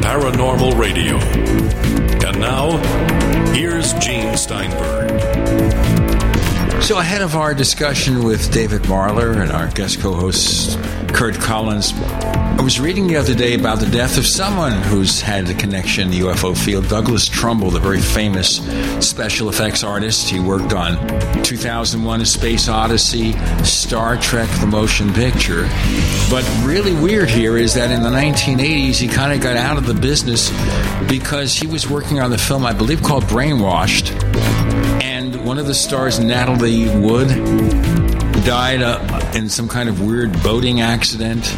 paranormal radio. So, ahead of our discussion with David Marler and our guest co host Curt Collins, I was reading the other day about the death of someone who's had a connection in the UFO field. Douglas Trumbull, the very famous special effects artist. He worked on 2001 A Space Odyssey, Star Trek The Motion Picture. But really weird here is that in the 1980s, he kind of got out of the business because he was working on the film, I believe, called Brainwashed. Of the stars, Natalie Wood, died uh, in some kind of weird boating accident.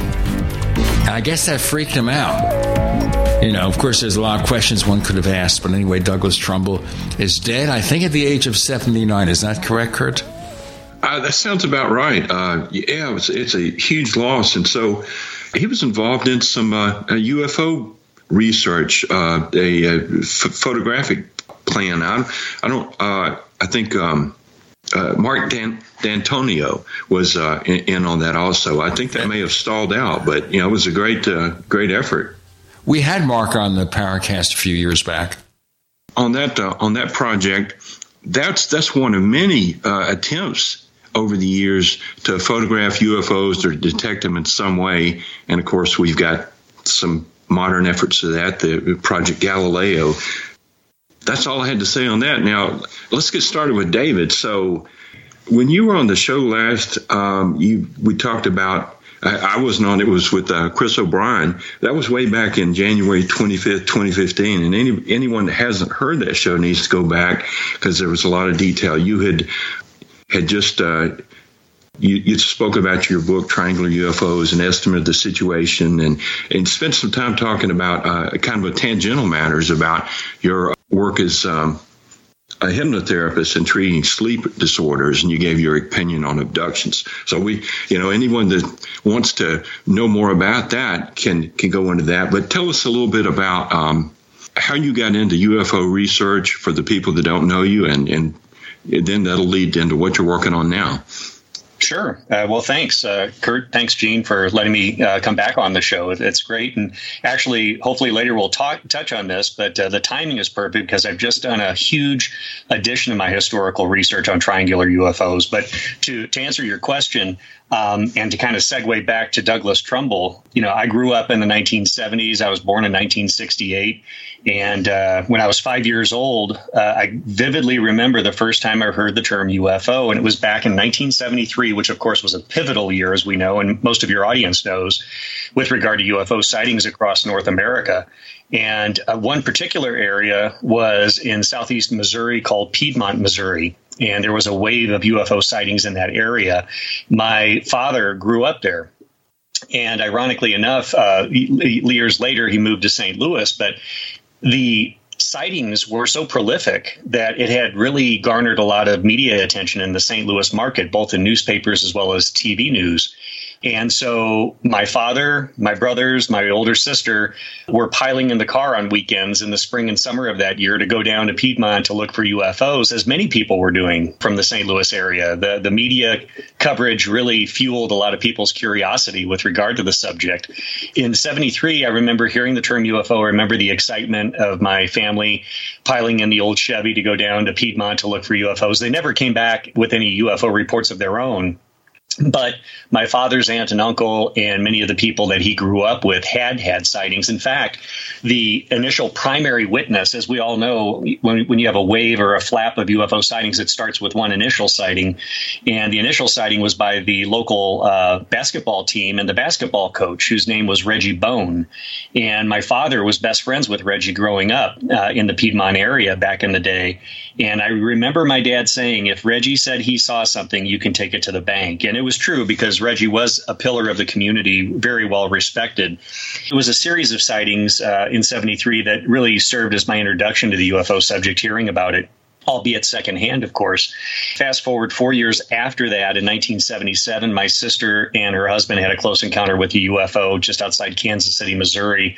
I guess that freaked him out. You know, of course, there's a lot of questions one could have asked, but anyway, Douglas Trumbull is dead, I think, at the age of 79. Is that correct, Curt? Uh, that sounds about right. Uh, yeah, it's, it's, a huge loss. And so he was involved in some uh, UFO research, uh, a, a f- photographic plan. I, I don't, uh, I think. Um, uh, Mark Dan- D'Antonio was uh, in, in, on that also. I think that may have stalled out, but you know it was a great uh, great effort. We had Mark on the Paracast a few years back on that uh, on that project. That's that's one of many uh, attempts over the years to photograph UFOs or detect them in some way, and of course we've got some modern efforts to that. The Project Galileo that's all I had to say on that. Now, let's get started with David. So, when you were on the show last, um, you we talked about. I, I wasn't on. It was with uh, Chris O'Brien. That was way back in January 25th, 2015. And any anyone that hasn't heard that show needs to go back because there was a lot of detail. You had had just uh, you, you, spoke about your book, Triangular UFOs, an estimate of the situation, and, and spent some time talking about uh, kind of a tangential matters about your work as um, a hypnotherapist in treating sleep disorders, and you gave your opinion on abductions. So we, you know, anyone that wants to know more about that can can go into that. But tell us a little bit about um, how you got into UFO research for the people that don't know you, and and then that'll lead into what you're working on now. Sure. Uh, well, thanks, uh, Curt. Thanks, Gene, for letting me uh, come back on the show. It's great. And actually, hopefully later we'll talk, touch on this, but uh, the timing is perfect because I've just done a huge addition to my historical research on triangular UFOs. But to, to answer your question, um, and to kind of segue back to Douglas Trumbull, you know, I grew up in the 1970s. I was born in 1968. And uh, when I was five years old, uh, I vividly remember the first time I heard the term UFO, and it was back in 1973, which of course was a pivotal year, as we know, and most of your audience knows, with regard to UFO sightings across North America. And uh, one particular area was in southeast Missouri called Piedmont, Missouri. And there was a wave of UFO sightings in that area. My father grew up there. And ironically enough, uh, years later, he moved to St. Louis. But the sightings were so prolific that it had really garnered a lot of media attention in the St. Louis market, both in newspapers as well as TV news. And so my father, my brothers, my older sister were piling in the car on weekends in the spring and summer of that year to go down to Piedmont to look for UFOs, as many people were doing from the St. Louis area. The, the media coverage really fueled a lot of people's curiosity with regard to the subject. In 73, I remember hearing the term UFO. I remember the excitement of my family piling in the old Chevy to go down to Piedmont to look for UFOs. They never came back with any UFO reports of their own but my father's aunt and uncle and many of the people that he grew up with had had sightings. In fact, the initial primary witness, as we all know, when, when you have a wave or a flap of UFO sightings, it starts with one initial sighting. And the initial sighting was by the local uh, basketball team and the basketball coach, whose name was Reggie Bone. And my father was best friends with Reggie growing up uh, in the Piedmont area back in the day. And I remember my dad saying, if Reggie said he saw something, you can take it to the bank. And it was true because Reggie was a pillar of the community, very well respected. It was a series of sightings uh, in 73 that really served as my introduction to the UFO subject, hearing about it albeit secondhand, of course. Fast forward four years after that, in 1977, my sister and her husband had a close encounter with a UFO just outside Kansas City, Missouri.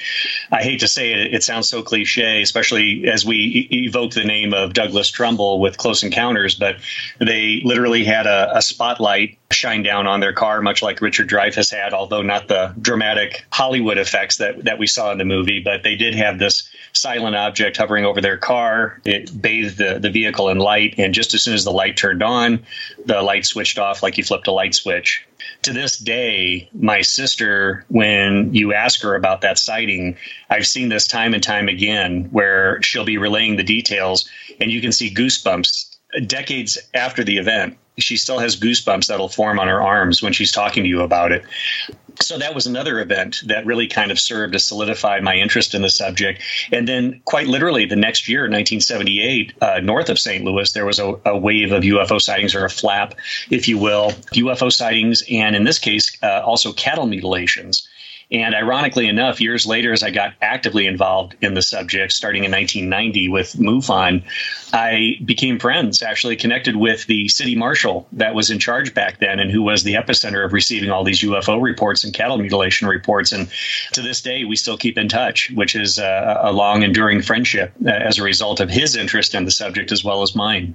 I hate to say it, it sounds so cliche, especially as we evoke the name of Douglas Trumbull with Close Encounters, but they literally had a, a spotlight shine down on their car, much like Richard Dreyfuss had, although not the dramatic Hollywood effects that, that we saw in the movie. But they did have this silent object hovering over their car. It bathed the, the vehicle in light, and just as soon as the light turned on, the light switched off like you flipped a light switch. To this day, my sister, when you ask her about that sighting, I've seen this time and time again where she'll be relaying the details, and you can see goosebumps decades after the event she still has goosebumps that'll form on her arms when she's talking to you about it. So that was another event that really kind of served to solidify my interest in the subject. And then, quite literally, the next year, 1978, uh, north of St. Louis, there was a, a, wave of UFO sightings, or a flap, if you will, UFO sightings, and in this case, uh, also cattle mutilations. And ironically enough, years later, as I got actively involved in the subject, starting in 1990 with MUFON, I became friends, actually connected with the city marshal that was in charge back then and who was the epicenter of receiving all these UFO reports and cattle mutilation reports. And to this day, we still keep in touch, which is a, a long, enduring friendship uh, as a result of his interest in the subject as well as mine.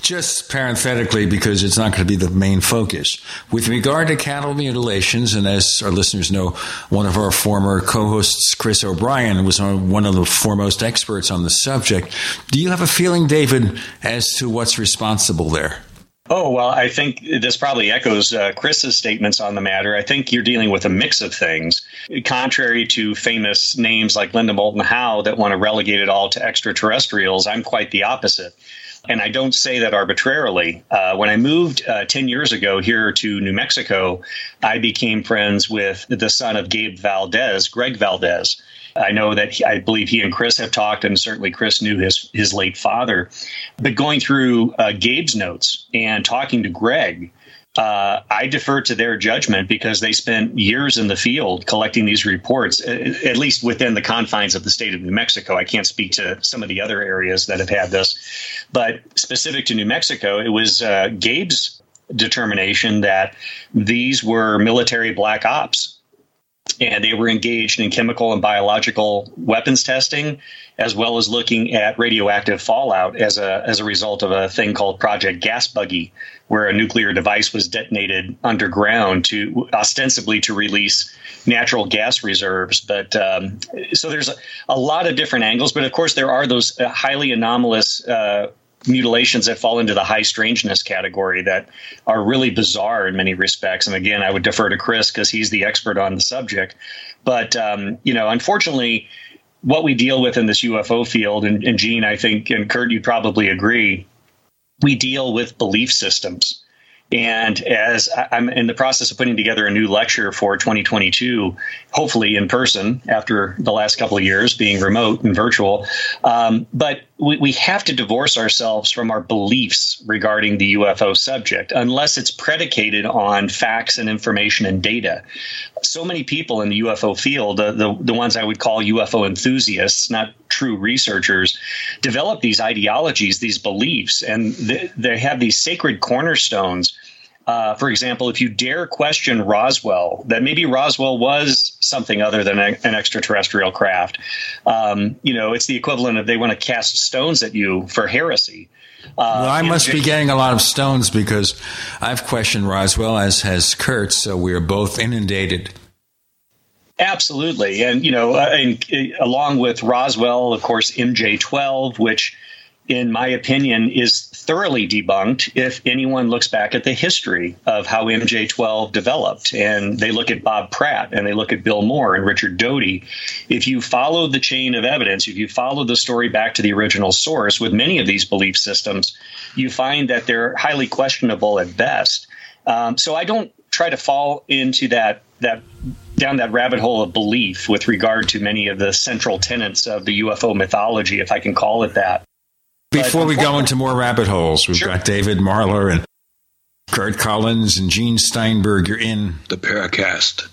Just parenthetically, because it's not going to be the main focus. With regard to cattle mutilations, and as our listeners know, one of our former co hosts, Chris O'Brien, was one of the foremost experts on the subject. Do you have a feeling, David, as to what's responsible there? Oh, well, I think this probably echoes uh, Chris's statements on the matter. I think you're dealing with a mix of things. Contrary to famous names like Linda Moulton Howe that want to relegate it all to extraterrestrials, I'm quite the opposite. And I don't say that arbitrarily. Uh, when I moved uh, 10 years ago here to New Mexico, I became friends with the son of Gabe Valdez, Greg Valdez. I know that he, I believe he and Chris have talked, and certainly Chris knew his his late father. But going through uh, Gabe's notes and talking to Greg, uh, I defer to their judgment because they spent years in the field collecting these reports, at least within the confines of the state of New Mexico. I can't speak to some of the other areas that have had this, but specific to New Mexico, it was uh, Gabe's determination that these were military black ops and they were engaged in chemical and biological weapons testing as well as looking at radioactive fallout as a as a result of a thing called Project Gas Buggy, where a nuclear device was detonated underground to ostensibly to release natural gas reserves. But um, so there's a, a, lot of different angles, but of course there are those uh, highly anomalous. Uh, mutilations that fall into the high strangeness category that are really bizarre in many respects. And again, I would defer to Chris because he's the expert on the subject. But um, you know, unfortunately, what we deal with in this UFO field, and, and Gene, I think, and Curt, you probably agree, we deal with belief systems. And as I'm in the process of putting together a new lecture for 2022, hopefully in person after the last couple of years being remote and virtual. Um, but we, we have to divorce ourselves from our beliefs regarding the UFO subject unless it's predicated on facts and information and data. So many people in the UFO field, the, the, the ones I would call UFO enthusiasts, not true researchers, develop these ideologies, these beliefs, and they, they have these sacred cornerstones uh, for example, if you dare question Roswell, that maybe Roswell was something other than a, an extraterrestrial craft, um, you know, it's the equivalent of they want to cast stones at you for heresy. Uh, well, I must be getting a lot of stones because I've questioned Roswell, as has Curt, so we are both inundated. Absolutely, and you know, uh, and, uh, along with Roswell, of course, MJ12, which in my opinion, is thoroughly debunked if anyone looks back at the history of how MJ12 developed. And they look at Bob Pratt and they look at Bill Moore and Richard Doty. If you follow the chain of evidence, if you follow the story back to the original source with many of these belief systems, you find that they're highly questionable at best. Um, so I don't try to fall into that that down that rabbit hole of belief with regard to many of the central tenets of the UFO mythology, if I can call it that. Before we go into more rabbit holes, we've sure. got David Marler and Curt Collins and Gene Steinberg. You're in the Paracast.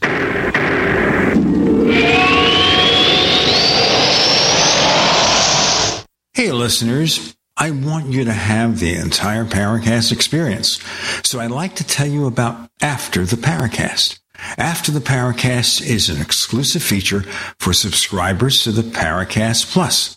Hey, listeners. I want you to have the entire Paracast experience. So I'd like to tell you about After the Paracast. After the Paracast is an exclusive feature for subscribers to the Paracast Plus.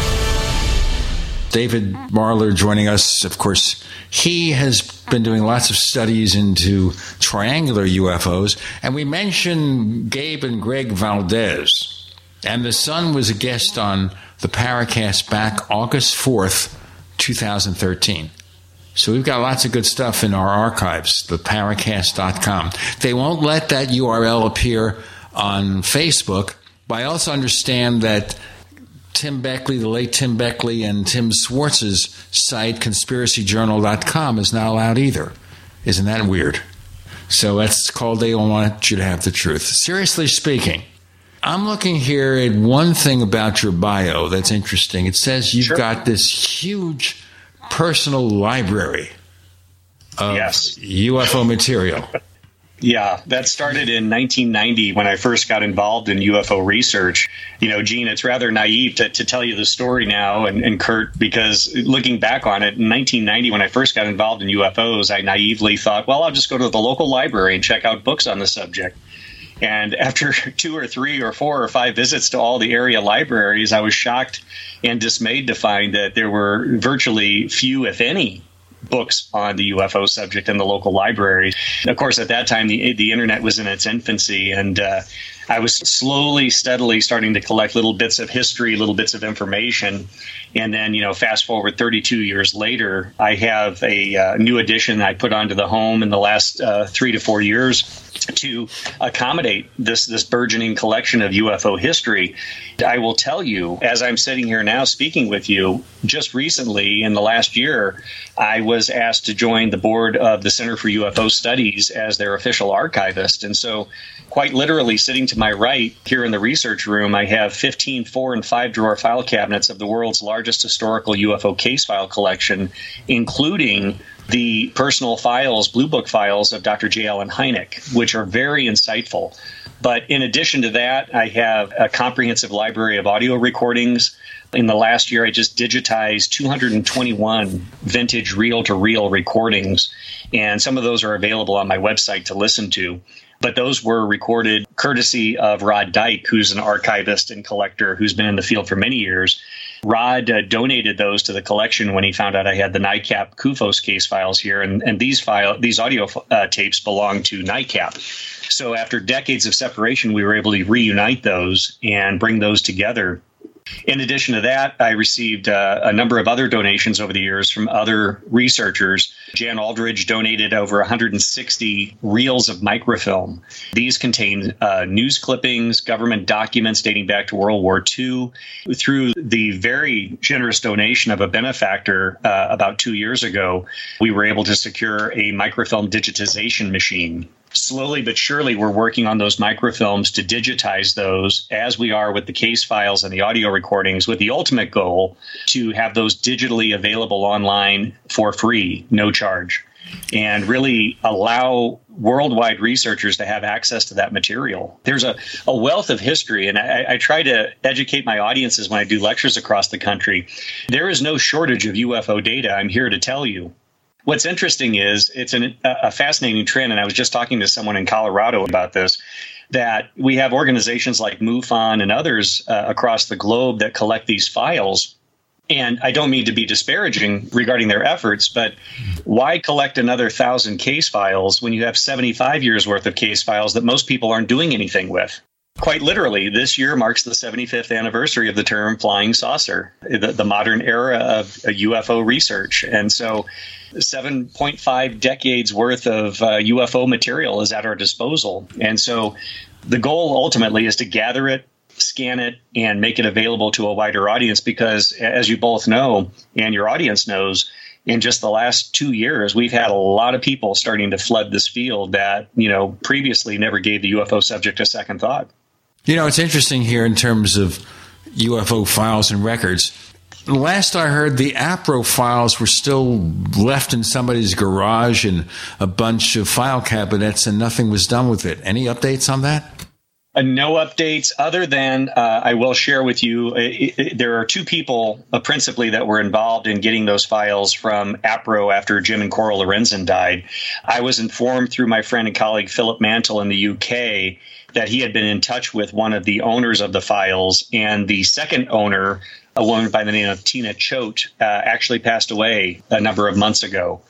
David Marler joining us. Of course, he has been doing lots of studies into triangular UFOs, and we mentioned Gabe and Greg Valdez. And the son was a guest on the Paracast back August 4th, 2013. So we've got lots of good stuff in our archives, theparacast.com. They won't let that URL appear on Facebook, but I also understand that Tim Beckley, the late Tim Beckley, and Tim Swartz's site, conspiracyjournal.com, is not allowed either. Isn't that weird? So that's called They Want You to Have the Truth. Seriously speaking, I'm looking here at one thing about your bio that's interesting. It says you've Sure. got this huge personal library of Yes. UFO material. Yeah, that started in 1990 when I first got involved in UFO research. You know, Gene, it's rather naive to, to tell you the story now, and, and Curt, because looking back on it, in 1990 when I first got involved in UFOs, I naively thought, well, I'll just go to the local library and check out books on the subject. And after two or three or four or five visits to all the area libraries, I was shocked and dismayed to find that there were virtually few, if any, books on the UFO subject in the local libraries. Of course, at that time, the, the internet was in its infancy, and uh, I was slowly, steadily starting to collect little bits of history, little bits of information. And then, you know, fast forward 32 years later, I have a uh, new addition I put onto the home in the last uh, three to four years to accommodate this this burgeoning collection of UFO history. I will tell you, as I'm sitting here now speaking with you, just recently in the last year, I was asked to join the board of the Center for UFO Studies as their official archivist. And so, quite literally, sitting to my right here in the research room, I have 15 four and five drawer file cabinets of the world's largest historical UFO case file collection, including the personal files, Blue Book files of Dr. J. Allen Hynek, which are very insightful. But in addition to that, I have a comprehensive library of audio recordings. In the last year, I just digitized 221 vintage reel to reel recordings, and some of those are available on my website to listen to. But those were recorded courtesy of Rod Dyke, who's an archivist and collector who's been in the field for many years. Rod uh, donated those to the collection when he found out I had the NICAP CUFOS case files here, and, and these file these audio uh, tapes belong to NICAP. So after decades of separation, we were able to reunite those and bring those together. In addition to that, I received uh, a number of other donations over the years from other researchers. Jan Aldrich donated over 160 reels of microfilm. These contain uh, news clippings, government documents dating back to World War II. Through the very generous donation of a benefactor uh, about two years ago, we were able to secure a microfilm digitization machine slowly but surely we're working on those microfilms to digitize those as we are with the case files and the audio recordings with the ultimate goal to have those digitally available online for free no charge and really allow worldwide researchers to have access to that material. There's a, a wealth of history, and I, I, try to educate my audiences when I do lectures across the country. There is no shortage of UFO data, I'm here to tell you. What's interesting is it's an, a fascinating trend, and I was just talking to someone in Colorado about this. That we have organizations like MUFON and others uh, across the globe that collect these files. And I don't mean to be disparaging regarding their efforts, but why collect another thousand case files when you have 75 years worth of case files that most people aren't doing anything with? Quite literally, this year marks the 75th anniversary of the term flying saucer, the, the modern era of UFO research. And so 7.5 decades worth of uh, UFO material is at our disposal. And so the goal ultimately is to gather it, scan it, and make it available to a wider audience because, as you both know, and your audience knows, in just the last two years, we've had a lot of people starting to flood this field that, you know, previously never gave the UFO subject a second thought. You know, it's interesting here in terms of UFO files and records. Last I heard, the APRO files were still left in somebody's garage and a bunch of file cabinets, and nothing was done with it. Any updates on that? Uh, no updates other than uh, I will share with you. It, there are two people uh, principally that were involved in getting those files from APRO after Jim and Coral Lorenzen died. I was informed through my friend and colleague Philip Mantle in the UK that he had been in touch with one of the owners of the files, and the second owner, a woman by the name of Tina Choate, uh, actually passed away a number of months ago.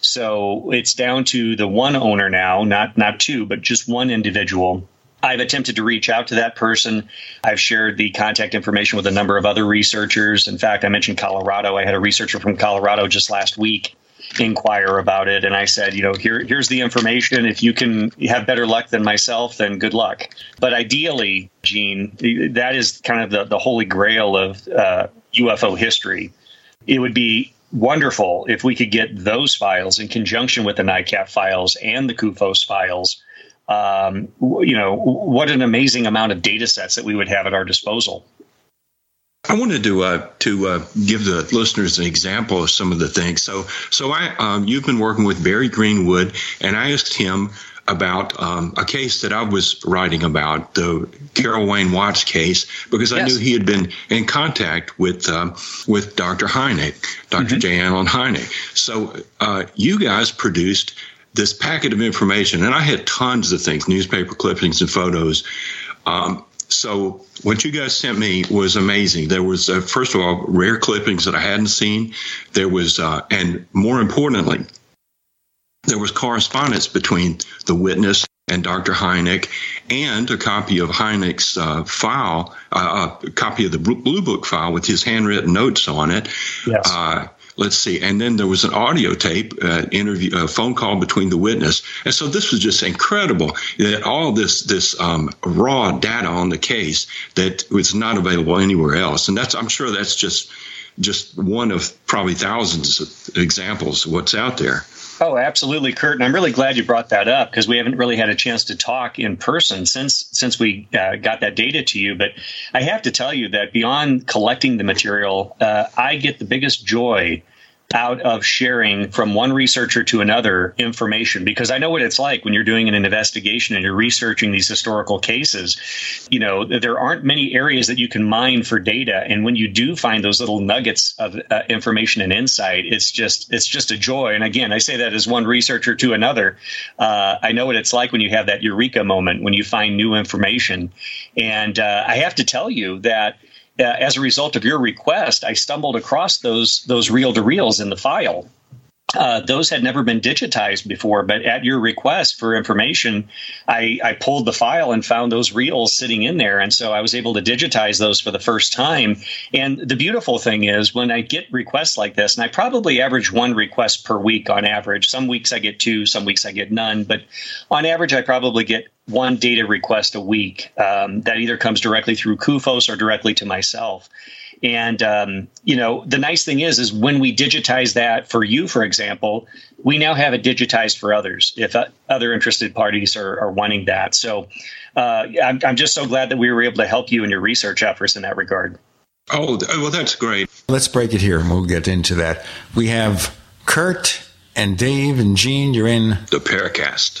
So it's down to the one owner now, not not two, but just one individual. I've attempted to reach out to that person. I've shared the contact information with a number of other researchers. In fact, I mentioned Colorado. I had a researcher from Colorado just last week inquire about it and i said you know here here's the information if you can have better luck than myself then good luck but ideally gene that is kind of the, the holy grail of uh, ufo history it would be wonderful if we could get those files in conjunction with the NICAP files and the CUFOS files. Um, you know, what an amazing amount of data sets that we would have at our disposal. I wanted to uh, to uh, give the listeners an example of some of the things. So, so I um, you've been working with Barry Greenwood, and I asked him about um, a case that I was writing about, the Carroll Wayne Watts case, because I yes. knew he had been in contact with um, with Dr. Heine, doctor mm-hmm. J. Allen Hynek. So uh, you guys produced this packet of information, and I had tons of things, newspaper clippings and photos. Um, so what you guys sent me was amazing. There was, uh, first of all, rare clippings that I hadn't seen. There was, uh, and more importantly, there was correspondence between the witness and Dr. Hynek, and a copy of Hynek's uh, file, uh, a copy of the Blue Book file with his handwritten notes on it. Yes. Uh, let's see. And then there was an audio tape, uh, interview, a phone call between the witness. And so this was just incredible that all this, this, um, raw data on the case that was not available anywhere else. And that's, I'm sure that's just, just one of probably thousands of examples of what's out there. Oh, absolutely, Curt. And I'm really glad you brought that up because we haven't really had a chance to talk in person since since we uh, got that data to you. But I have to tell you that beyond collecting the material, uh, I get the biggest joy out of sharing from one researcher to another information because I know what it's like when you're doing an investigation and you're researching these historical cases. You know, there aren't many areas that you can mine for data, and when you do find those little nuggets of uh, information and insight, it's just it's just a joy. And again, I say that as one researcher to another. Uh, I know what it's like when you have that eureka moment when you find new information, and uh, I have to tell you that uh, as a result of your request, I stumbled across those those reel to reels in the file. Uh, those had never been digitized before, but at your request for information, I, I, pulled the file and found those reels sitting in there. And so I was able to digitize those for the first time. And the beautiful thing is when I get requests like this, and I probably average one request per week on average. Some weeks I get two, some weeks I get none, but on average, I probably get one data request a week um, that either comes directly through CUFOS or directly to myself. And um, you know, the nice thing is, is when we digitize that for you, for example, we now have it digitized for others if uh, other interested parties are, are wanting that. So uh, I'm, I'm just so glad that we were able to help you in your research efforts in that regard. Oh, well, that's great. Let's break it here, and we'll get into that. We have Curt and Dave and Gene. You're in the Paracast.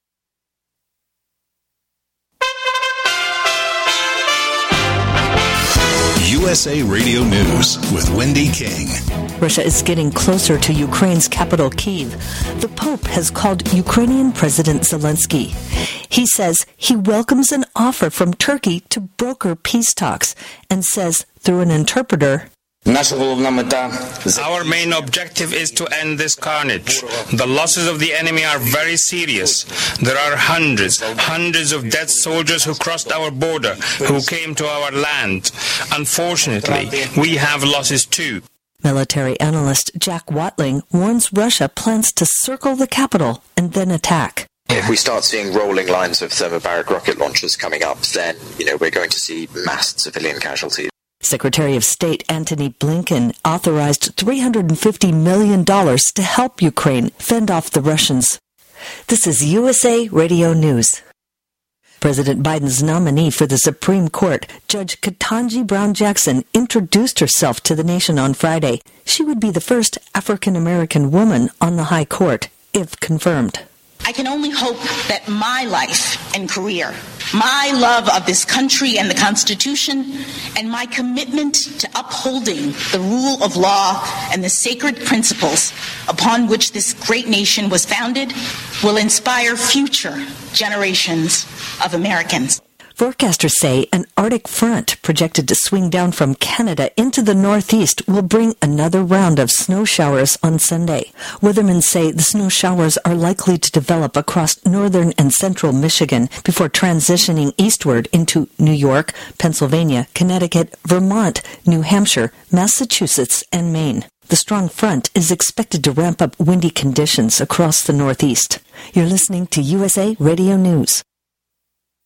USA Radio News with Wendy King. Russia is getting closer to Ukraine's capital, Kiev. The Pope has called Ukrainian President Zelensky. He says he welcomes an offer from Turkey to broker peace talks and says through an interpreter our main objective is to end this carnage. The losses of the enemy are very serious. There are hundreds, hundreds of dead soldiers who crossed our border, who came to our land. Unfortunately, we have losses too. Military analyst Jack Watling warns Russia plans to circle the capital and then attack. If we start seeing rolling lines of thermobaric rocket launchers coming up, then you know we're going to see mass civilian casualties. Secretary of State Antony Blinken authorized $350 million to help Ukraine fend off the Russians. This is USA Radio News. President Biden's nominee for the Supreme Court, Judge Ketanji Brown Jackson, introduced herself to the nation on Friday. She would be the first African American woman on the High Court, if confirmed. I can only hope that my life and career, my love of this country and the Constitution, and my commitment to upholding the rule of law and the sacred principles upon which this great nation was founded will inspire future generations of Americans. Forecasters say an Arctic front projected to swing down from Canada into the Northeast will bring another round of snow showers on Sunday. Weathermen say the snow showers are likely to develop across northern and central Michigan before transitioning eastward into New York, Pennsylvania, Connecticut, Vermont, New Hampshire, Massachusetts, and Maine. The strong front is expected to ramp up windy conditions across the Northeast. You're listening to USA Radio News.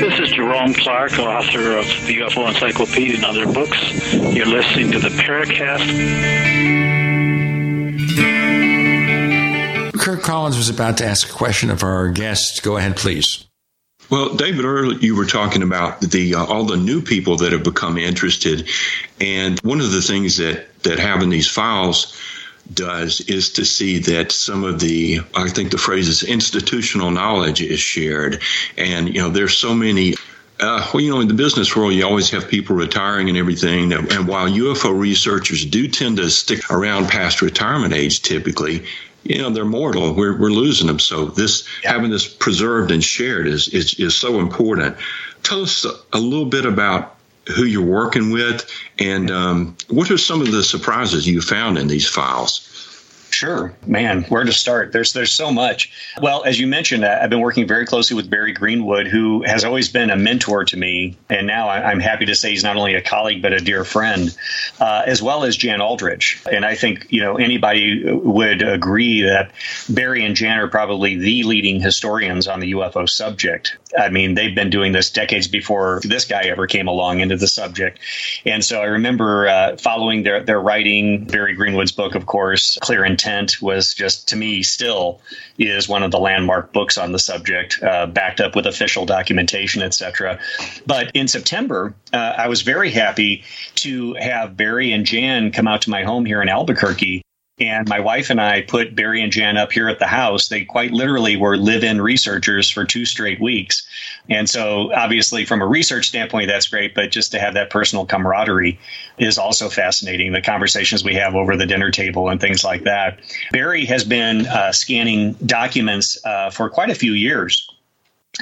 This is Jerome Clark, author of the UFO Encyclopedia and other books. You're listening to the Paracast. Curt Collins was about to ask a question of our guest. Go ahead, please. Well, David, earlier you were talking about the uh, all the new people that have become interested, and one of the things that that having these files does is to see that some of the I think the phrase is institutional knowledge is shared, and you know there's so many uh, well, you know, in the business world, you always have people retiring and everything. And while UFO researchers do tend to stick around past retirement age, typically, you know, they're mortal. We're, we're losing them. So this yeah. having this preserved and shared is, is is so important. Tell us a little bit about who you're working with and um, what are some of the surprises you found in these files. Sure, man. Where to start? There's there's so much. Well, as you mentioned, I've been working very closely with Barry Greenwood, who has always been a mentor to me, and now I'm happy to say he's not only a colleague but a dear friend, uh, as well as Jan Aldrich. And I think you know anybody would agree that Barry and Jan are probably the leading historians on the UFO subject. I mean, they've been doing this decades before this guy ever came along into the subject, and so I remember uh, following their their writing. Barry Greenwood's book, of course, Clear Intent intent was just to me still is one of the landmark books on the subject, uh, backed up with official documentation, etc. But in September, uh, I was very happy to have Barry and Jan come out to my home here in Albuquerque and my wife and I put Barry and Jan up here at the house. They quite literally were live in researchers for two straight weeks. And so, obviously, from a research standpoint, that's great. But just to have that personal camaraderie is also fascinating. The conversations we have over the dinner table and things like that. Barry has been uh, scanning documents uh, for quite a few years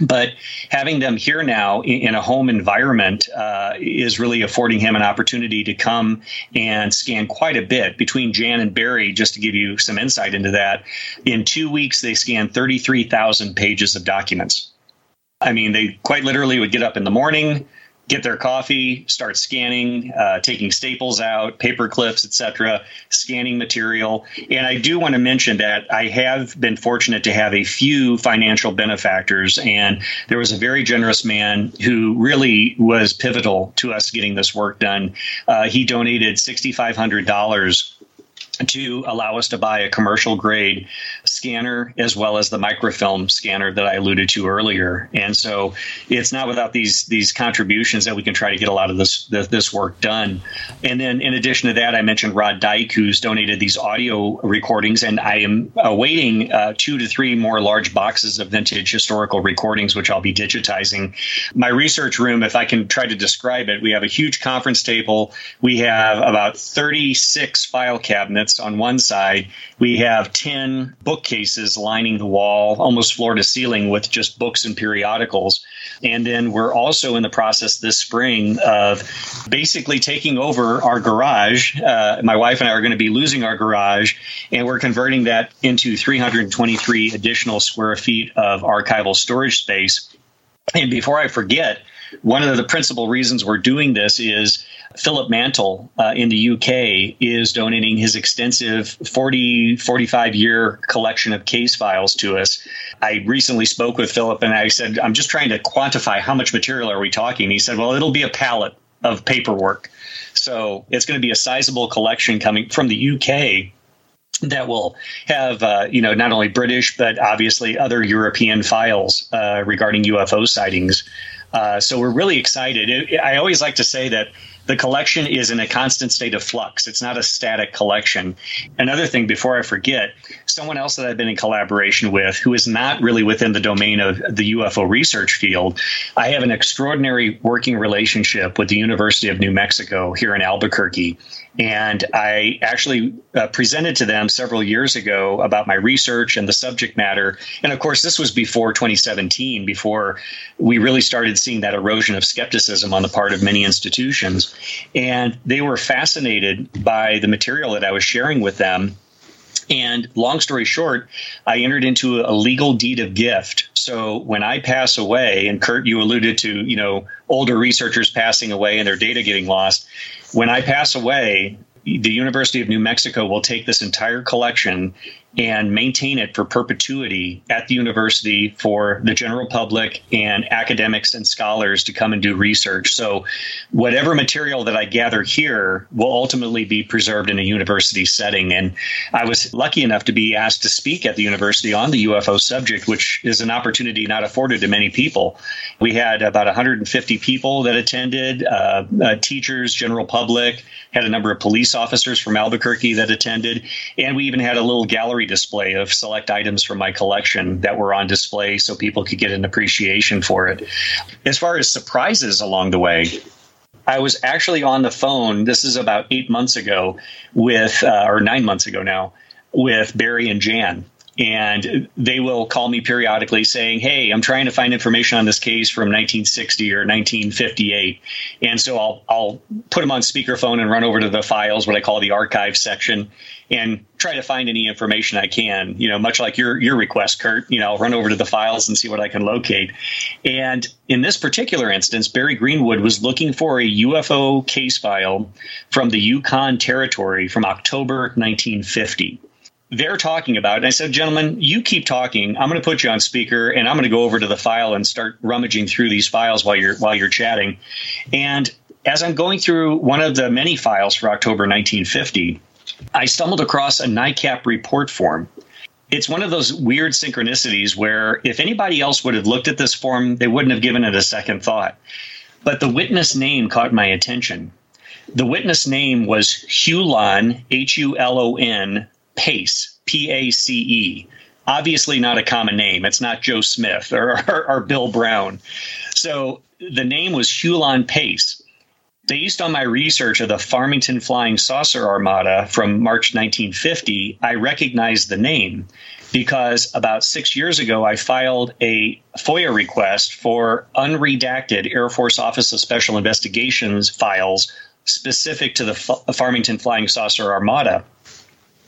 but having them here now in a home environment uh, is really affording him an opportunity to come and scan quite a bit between Jan and Barry. Just to give you some insight into that, in two weeks they scanned 33,000 pages of documents. I mean, they quite literally would get up in the morning, get their coffee, start scanning, uh, taking staples out, paper clips, etc., scanning material. And I do want to mention that I have been fortunate to have a few financial benefactors, and there was a very generous man who really was pivotal to us getting this work done. Uh, he donated sixty five hundred dollars to allow us to buy a commercial grade scanner as well as the microfilm scanner that I alluded to earlier. And so it's not without these these contributions that we can try to get a lot of this this work done. And then in addition to that, I mentioned Rod Dyke, who's donated these audio recordings, and I am awaiting uh, two to three more large boxes of vintage historical recordings, which I'll be digitizing. My research room, if I can try to describe it, we have a huge conference table. We have about 36 file cabinets on one side. We have 10 bookcases lining the wall, almost floor to ceiling, with just books and periodicals. And then we're also in the process this spring of basically taking over our garage. Uh, my wife and I are going to be losing our garage, and we're converting that into 323 additional square feet of archival storage space. And before I forget, one of the principal reasons we're doing this is Philip Mantle uh, in the UK is donating his extensive 40, 45 year collection of case files to us. I recently spoke with Philip and I said, I'm just trying to quantify how much material are we talking. He said, well, it'll be a pallet of paperwork. So it's going to be a sizable collection coming from the UK that will have uh, you know not only British but obviously other European files uh, regarding UFO sightings. Uh, so we're really excited. It, I always like to say that the collection is in a constant state of flux. It's not a static collection. Another thing, before I forget, someone else that I've been in collaboration with who is not really within the domain of the UFO research field, I have an extraordinary working relationship with the University of New Mexico here in Albuquerque. And I actually uh, presented to them several years ago about my research and the subject matter. And of course, this was before 2017, before we really started seeing that erosion of skepticism on the part of many institutions. And they were fascinated by the material that I was sharing with them. And long story short, I entered into a legal deed of gift. So when I pass away, and Curt, you alluded to, you know, older researchers passing away and their data getting lost. When I pass away, the University of New Mexico will take this entire collection and maintain it for perpetuity at the university for the general public and academics and scholars to come and do research. So, whatever material that I gather here will ultimately be preserved in a university setting. And I was lucky enough to be asked to speak at the university on the UFO subject, which is an opportunity not afforded to many people. We had about 150 people that attended, uh, uh, teachers, general public, had a number of police officers from Albuquerque that attended, and we even had a little gallery display of select items from my collection that were on display so people could get an appreciation for it. As far as surprises along the way, I was actually on the phone. This is about eight months ago with, uh, or nine months ago now, with Barry and Jan and they will call me periodically saying, "Hey, I'm trying to find information on this case from 1960 or 1958," and so I'll I'll put them on speakerphone and run over to the files, what I call the archive section, and try to find any information I can. You know, much like your your request, Curt. You know, I'll run over to the files and see what I can locate. And in this particular instance, Barry Greenwood was looking for a UFO case file from the Yukon Territory from October 1950 they're talking about. And I said, gentlemen, you keep talking. I'm going to put you on speaker, and I'm going to go over to the file and start rummaging through these files while you're while you're chatting. And as I'm going through one of the many files for October 1950, I stumbled across a NICAP report form. It's one of those weird synchronicities where if anybody else would have looked at this form, they wouldn't have given it a second thought. But the witness name caught my attention. The witness name was Hulon, H U L O N, Pace, P A C E. Obviously, not a common name. It's not Joe Smith or, or, or Bill Brown. So the name was Hulon Pace. Based on my research of the Farmington Flying Saucer Armada from March 1950, I recognized the name because about six years ago, I filed a FOIA request for unredacted Air Force Office of Special Investigations files specific to the F- Farmington Flying Saucer Armada.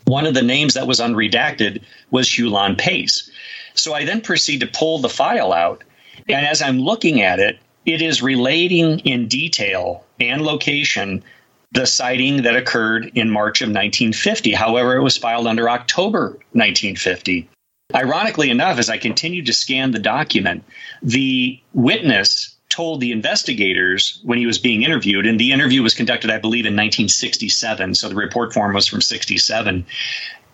One of the names that was unredacted was Hulon Pace. So I then proceed to pull the file out. And as I'm looking at it, it is relating in detail and location the sighting that occurred in March of 1950. However, it was filed under October 1950. Ironically enough, as I continued to scan the document, the witness told the investigators when he was being interviewed, and the interview was conducted, I believe, in 1967. So the report form was from 67.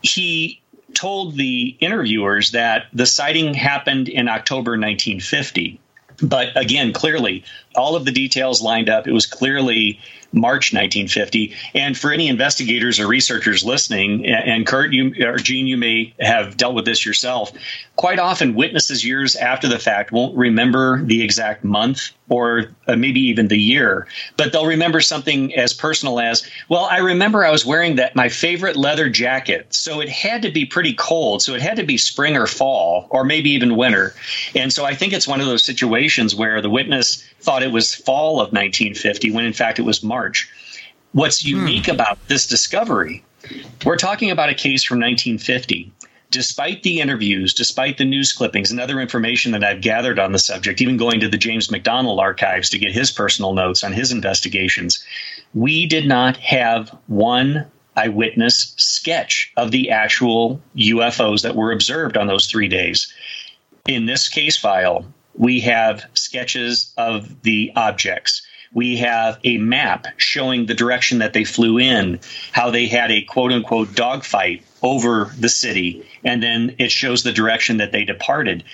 He told the interviewers that the sighting happened in October 1950. But again, clearly, all of the details lined up. It was clearly March 1950. And for any investigators or researchers listening, and Curt, you or Gene, you may have dealt with this yourself. Quite often, witnesses years after the fact won't remember the exact month or uh, maybe even the year, but they'll remember something as personal as, well, I remember I was wearing that my favorite leather jacket, so it had to be pretty cold, so it had to be spring or fall, or maybe even winter. And so I think it's one of those situations where the witness thought it was fall of 1950 when in fact it was March. What's hmm. unique hmm. about this discovery, we're talking about a case from 1950. Despite the interviews, despite the news clippings and other information that I've gathered on the subject, even going to the James McDonald archives to get his personal notes on his investigations, we did not have one eyewitness sketch of the actual UFOs that were observed on those three days. In this case file, we have sketches of the objects. We have a map showing the direction that they flew in, how they had a quote unquote dogfight over the city, and then it shows the direction that they departed.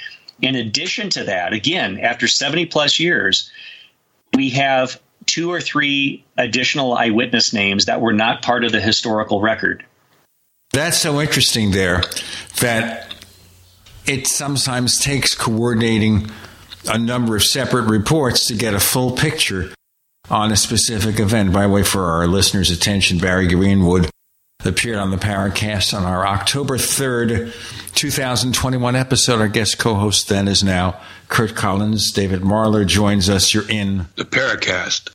In addition to that, again, after 70 plus years, we have two or three additional eyewitness names that were not part of the historical record. That's so interesting there that it sometimes takes coordinating a number of separate reports to get a full picture on a specific event. By the way, for our listeners' attention, Barry Greenwood appeared on the Paracast on our October 3rd, 2021 episode. Our guest co host then is now Curt Collins. David Marler joins us. You're in the Paracast.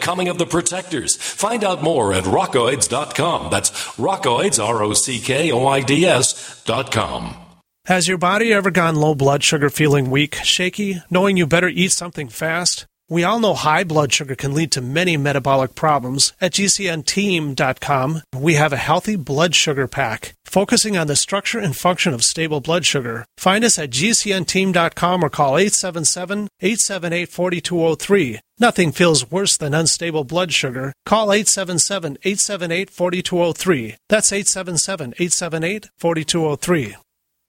Coming of the Protectors. Find out more at rockoids.com. That's rockoids, R O C K O I D S.com. Has your body ever gone low blood sugar, feeling weak, shaky, knowing you better eat something fast? We all know high blood sugar can lead to many metabolic problems. At GCNteam.com, we have a healthy blood sugar pack focusing on the structure and function of stable blood sugar. Find us at GCNteam.com or call 877 878 4203. Nothing feels worse than unstable blood sugar. Call 877 878 4203. That's 877 878 4203.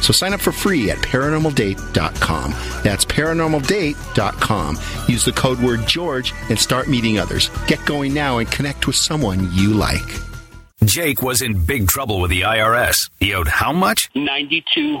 So sign up for free at paranormaldate.com. That's paranormaldate.com. Use the code word George and start meeting others. Get going now and connect with someone you like. Jake was in big trouble with the IRS. He owed how much? 92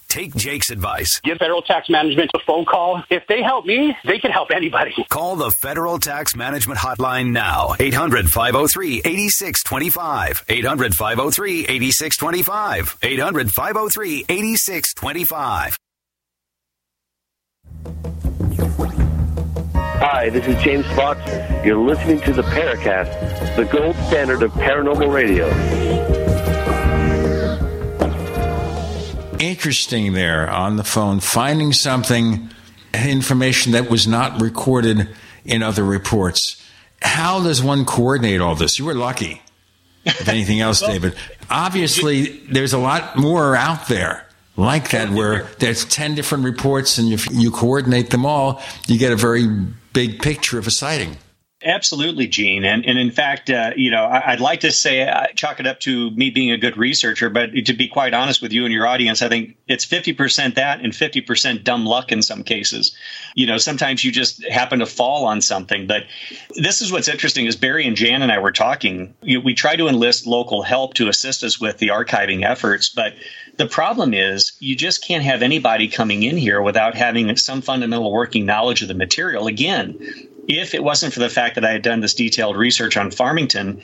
take Jake's advice. Give federal tax management a phone call. If they help me, they can help anybody. Call the Federal Tax Management Hotline now. 800 503 8625. 800 503 8625. 800 503 8625. Hi, this is James Fox. You're listening to the Paracast, the gold standard of paranormal radio. Interesting there on the phone, finding something, information that was not recorded in other reports. How does one coordinate all this? You were lucky, if anything else, David. Obviously, there's a lot more out there like that where there's 10 different reports and if you coordinate them all, you get a very big picture of a sighting. Absolutely, Gene. And, and in fact, uh, you know, I, would like to say, uh, chalk it up to me being a good researcher, but to be quite honest with you and your audience, I think it's 50% that and 50% dumb luck in some cases. You know, sometimes you just happen to fall on something. But this is what's interesting is Barry and Jan and I were talking. You know, we try to enlist local help to assist us with the archiving efforts, but the problem is you just can't have anybody coming in here without having some fundamental working knowledge of the material. Again, if it wasn't for the fact that I had done this detailed research on Farmington,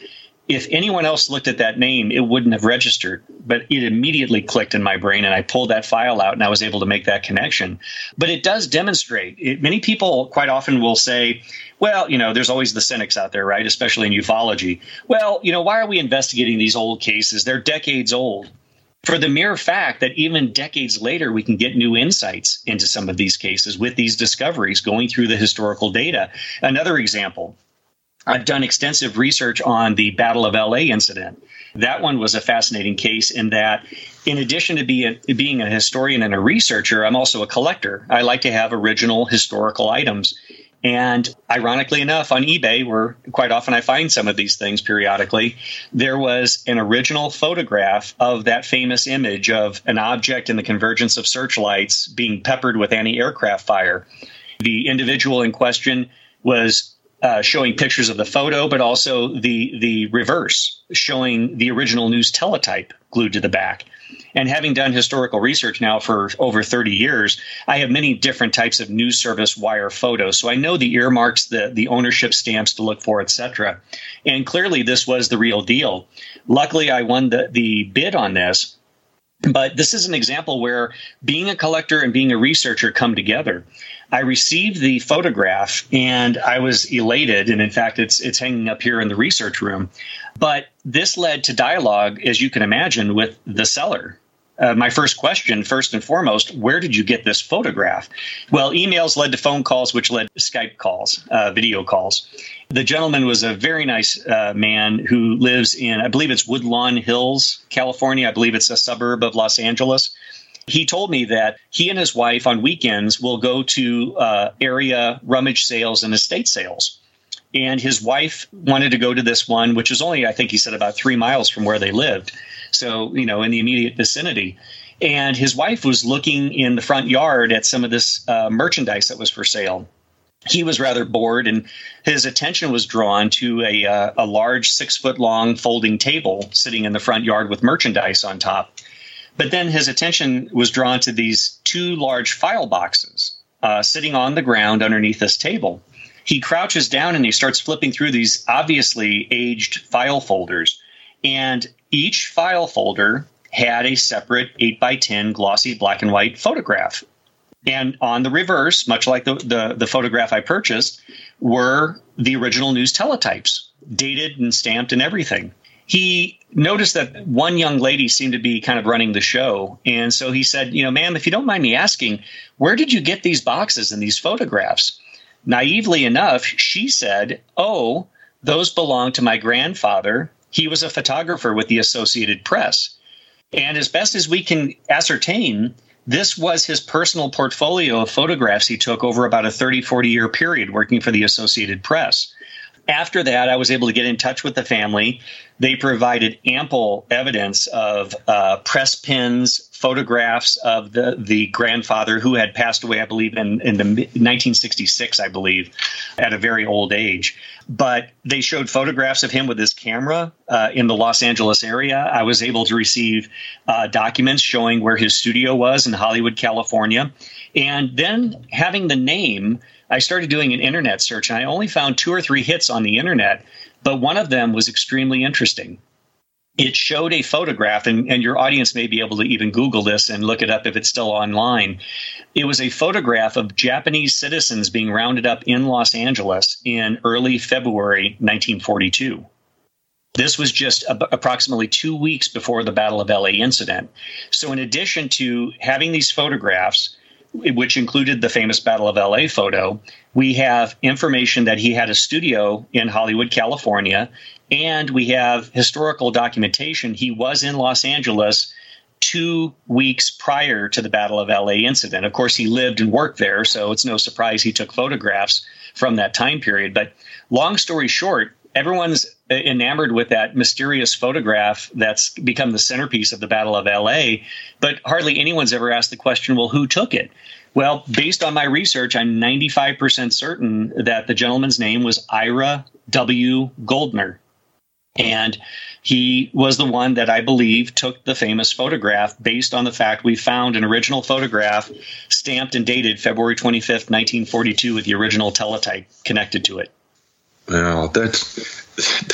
if anyone else looked at that name, it wouldn't have registered, but it immediately clicked in my brain and I pulled that file out and I was able to make that connection. But it does demonstrate. It, many people quite often will say, well, you know, there's always the cynics out there, right? Especially in ufology. Well, you know, why are we investigating these old cases? They're decades old for the mere fact that even decades later, we can get new insights into some of these cases with these discoveries going through the historical data. Another example I've done extensive research on the Battle of LA incident. That one was a fascinating case in that, in addition to be a, being a historian and a researcher, I'm also a collector. I like to have original historical items and ironically enough, on eBay, where quite often I find some of these things periodically, there was an original photograph of that famous image of an object in the convergence of searchlights being peppered with anti aircraft fire. The individual in question was uh, showing pictures of the photo, but also the the reverse, showing the original news teletype glued to the back. And having done historical research now for over 30 years, I have many different types of news service wire photos. So I know the earmarks, the, the ownership stamps to look for, etc. And clearly this was the real deal. Luckily, I won the, the bid on this. But this is an example where being a collector and being a researcher come together. I received the photograph and I was elated. And in fact, it's, it's hanging up here in the research room. But this led to dialogue, as you can imagine, with the seller. Uh, my first question, first and foremost, where did you get this photograph? Well, emails led to phone calls, which led to Skype calls, uh, video calls. The gentleman was a very nice uh, man who lives in, I believe it's Woodland Hills, California. I believe it's a suburb of Los Angeles. He told me that he and his wife on weekends will go to uh, area rummage sales and estate sales. And his wife wanted to go to this one, which is only, I think he said, about three miles from where they lived. So, you know, in the immediate vicinity. And his wife was looking in the front yard at some of this uh, merchandise that was for sale. He was rather bored, and his attention was drawn to a, uh, a large six foot long folding table sitting in the front yard with merchandise on top. But then his attention was drawn to these two large file boxes uh, sitting on the ground underneath this table. He crouches down and he starts flipping through these obviously aged file folders. And each file folder had a separate 8 by 10 glossy black and white photograph. And on the reverse, much like the, the, the photograph I purchased, were the original news teletypes, dated and stamped and everything he noticed that one young lady seemed to be kind of running the show. And so he said, You know, ma'am, if you don't mind me asking, where did you get these boxes and these photographs? Naively enough, she said, Oh, those belong to my grandfather. He was a photographer with the Associated Press. And as best as we can ascertain, this was his personal portfolio of photographs he took over about a 30, 40 year period working for the Associated Press after that, I was able to get in touch with the family. They provided ample evidence of uh, press pins, photographs of the, the grandfather who had passed away, I believe, in, in the 1966, I believe, at a very old age. But they showed photographs of him with his camera uh, in the Los Angeles area. I was able to receive uh, documents showing where his studio was in Hollywood, California. And then having the name I started doing an internet search and I only found two or three hits on the internet, but one of them was extremely interesting. It showed a photograph, and, and your audience may be able to even Google this and look it up if it's still online. It was a photograph of Japanese citizens being rounded up in Los Angeles in early February 1942. This was just approximately two weeks before the Battle of LA incident. So, in addition to having these photographs, which included the famous Battle of LA photo, we have information that he had a studio in Hollywood, California, and we have historical documentation. He was in Los Angeles two weeks prior to the Battle of LA incident. Of course, he lived and worked there, so it's no surprise he took photographs from that time period. But long story short, everyone's enamored with that mysterious photograph that's become the centerpiece of the Battle of LA, but hardly anyone's ever asked the question, well, who took it? Well, based on my research, I'm 95% certain that the gentleman's name was Ira W. Goldner. And he was the one that I believe took the famous photograph based on the fact we found an original photograph stamped and dated February 25th, 1942, with the original teletype connected to it. Wow, that's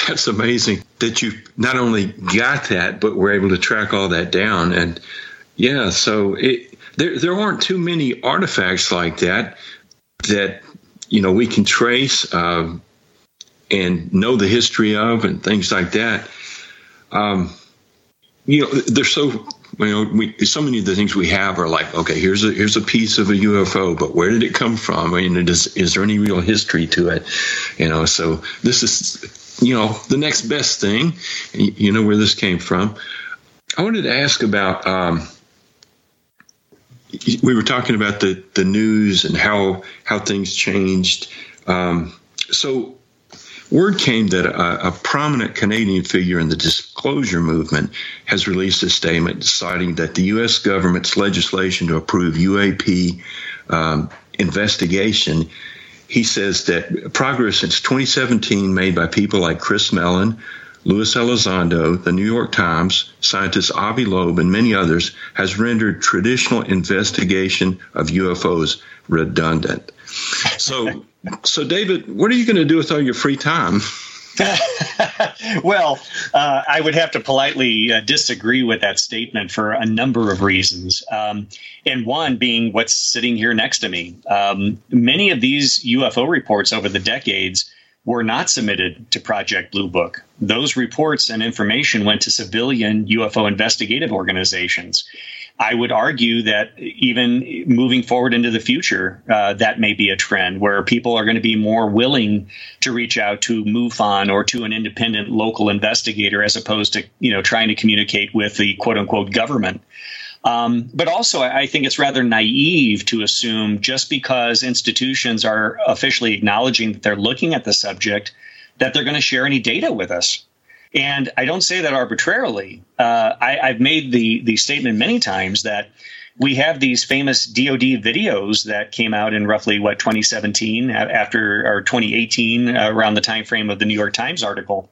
that's amazing that you not only got that, but were able to track all that down. And yeah, so it, there there aren't too many artifacts like that that you know we can trace um, and know the history of and things like that. Um, you know, they're so you know, we, so many of the things we have are like, okay, here's a here's a piece of a UFO, but where did it come from? I mean, is, is there any real history to it? You know, so this is, you know, the next best thing. You know where this came from. I wanted to ask about. Um, we were talking about the the news and how how things changed. Um, so Word came that a, a, prominent Canadian figure in the disclosure movement has released a statement deciding that the U.S. government's legislation to approve UAP um, investigation. He says that progress since 2017 made by people like Chris Mellon, Luis Elizondo, the New York Times, scientist Avi Loeb, and many others has rendered traditional investigation of UFOs redundant. So so, David, what are you going to do with all your free time? well, uh, I would have to politely uh, disagree with that statement for a number of reasons. Um, and one being what's sitting here next to me. Um, many of these UFO reports over the decades were not submitted to Project Blue Book. Those reports and information went to civilian UFO investigative organizations. I would argue that even moving forward into the future, uh, that may be a trend where people are going to be more willing to reach out to MUFON or to an independent local investigator as opposed to you know trying to communicate with the quote unquote government. Um, but also, I think it's rather naive to assume just because institutions are officially acknowledging that they're looking at the subject that they're going to share any data with us. And I don't say that arbitrarily. Uh, I, I've made the the statement many times that we have these famous DoD videos that came out in roughly what 2017 after or 2018 uh, around the time frame of the New York Times article.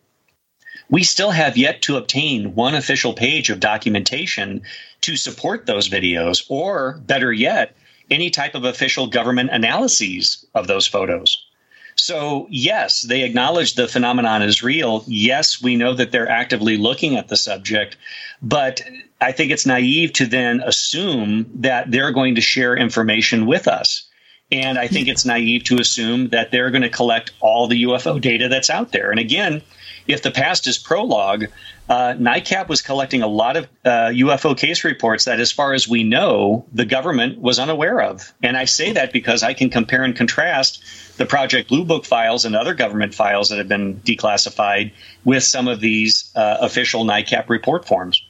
We still have yet to obtain one official page of documentation to support those videos, or better yet, any type of official government analyses of those photos. So, yes, they acknowledge the phenomenon is real. Yes, we know that they're actively looking at the subject, but I think it's naive to then assume that they're going to share information with us. And I think it's naive to assume that they're going to collect all the UFO data that's out there. And again, if the past is prologue, uh, NICAP was collecting a lot of uh, UFO case reports that, as far as we know, the government was unaware of. And I say that because I can compare and contrast the Project Blue Book files and other government files that have been declassified with some of these uh, official NICAP report forms.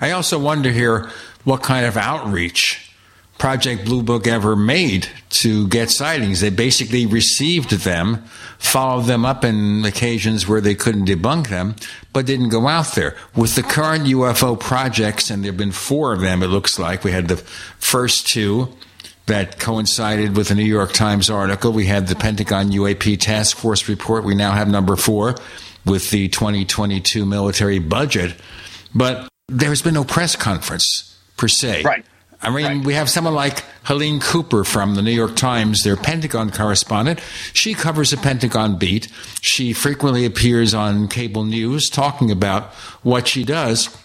I also wonder here what kind of outreach Project Blue Book ever made to get sightings. They basically received them, followed them up in occasions where they couldn't debunk them, but didn't go out there. With the current UFO projects, and there have been four of them, it looks like. We had the first two that coincided with the New York Times article. We had the Pentagon UAP Task Force report. We now have number four with the 2022 military budget. But there's been no press conference per se. Right. I mean, right. we have someone like Helene Cooper from the New York Times, their Pentagon correspondent. She covers the Pentagon beat. She frequently appears on cable news talking about what she does.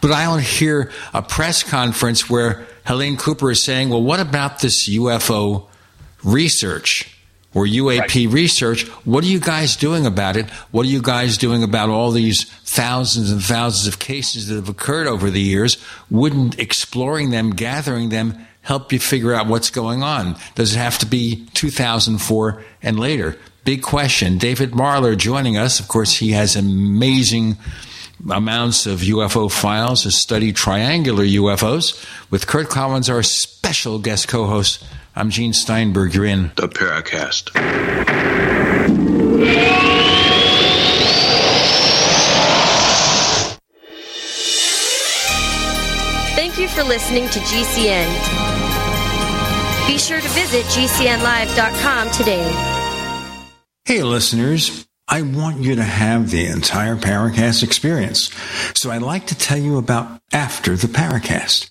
But I don't hear a press conference where Helene Cooper is saying, well, what about this UFO research? Or UAP right. research. What are you guys doing about it? What are you guys doing about all these thousands and thousands of cases that have occurred over the years? Wouldn't exploring them, gathering them, help you figure out what's going on? Does it have to be 2004 and later? Big question. David Marler joining us. Of course, he has amazing amounts of UFO files, has studied triangular UFOs. With Curt Collins, our special guest co host, I'm Gene Steinberg. You're in the Paracast. Thank you for listening to GCN. Be sure to visit GCNlive.com today. Hey, listeners. I want you to have the entire Paracast experience. So I'd like to tell you about After the Paracast.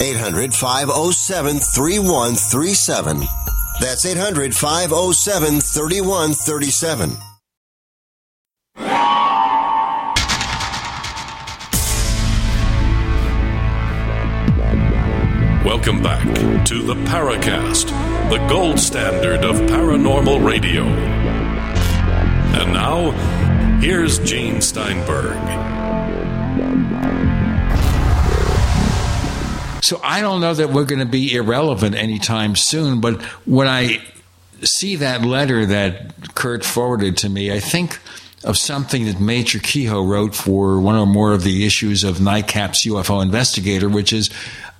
800 507 3137. That's 800 507 3137. Welcome back to the Paracast, the gold standard of paranormal radio. And now, here's Gene Steinberg. So I don't know that we're going to be irrelevant anytime soon, but when I see that letter that Curt forwarded to me, I think of something that Major Keyhoe wrote for one or more of the issues of NICAP's UFO Investigator, which is,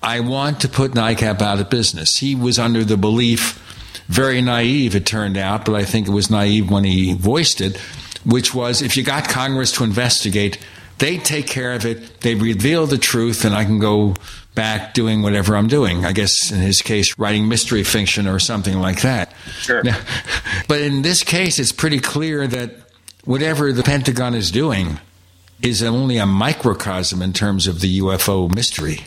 I want to put NICAP out of business. He was under the belief, very naive it turned out, but I think it was naive when he voiced it, which was if you got Congress to investigate, they take care of it, they reveal the truth, and I can go back doing whatever I'm doing. I guess in his case, writing mystery fiction or something like that. Sure. Now, but in this case, it's pretty clear that whatever the Pentagon is doing is only a microcosm in terms of the UFO mystery.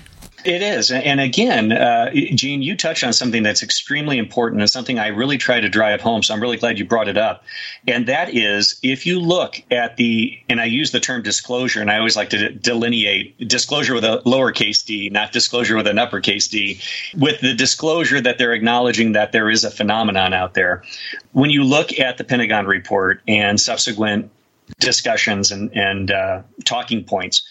It is. And again, uh, Gene, you touched on something that's extremely important and something I really try to drive home. So I'm really glad you brought it up. And that is if you look at the, and I use the term disclosure, and I always like to delineate disclosure with a lowercase d, not disclosure with an uppercase d, with the disclosure that they're acknowledging that there is a phenomenon out there. When you look at the Pentagon report and subsequent discussions and, and uh, talking points,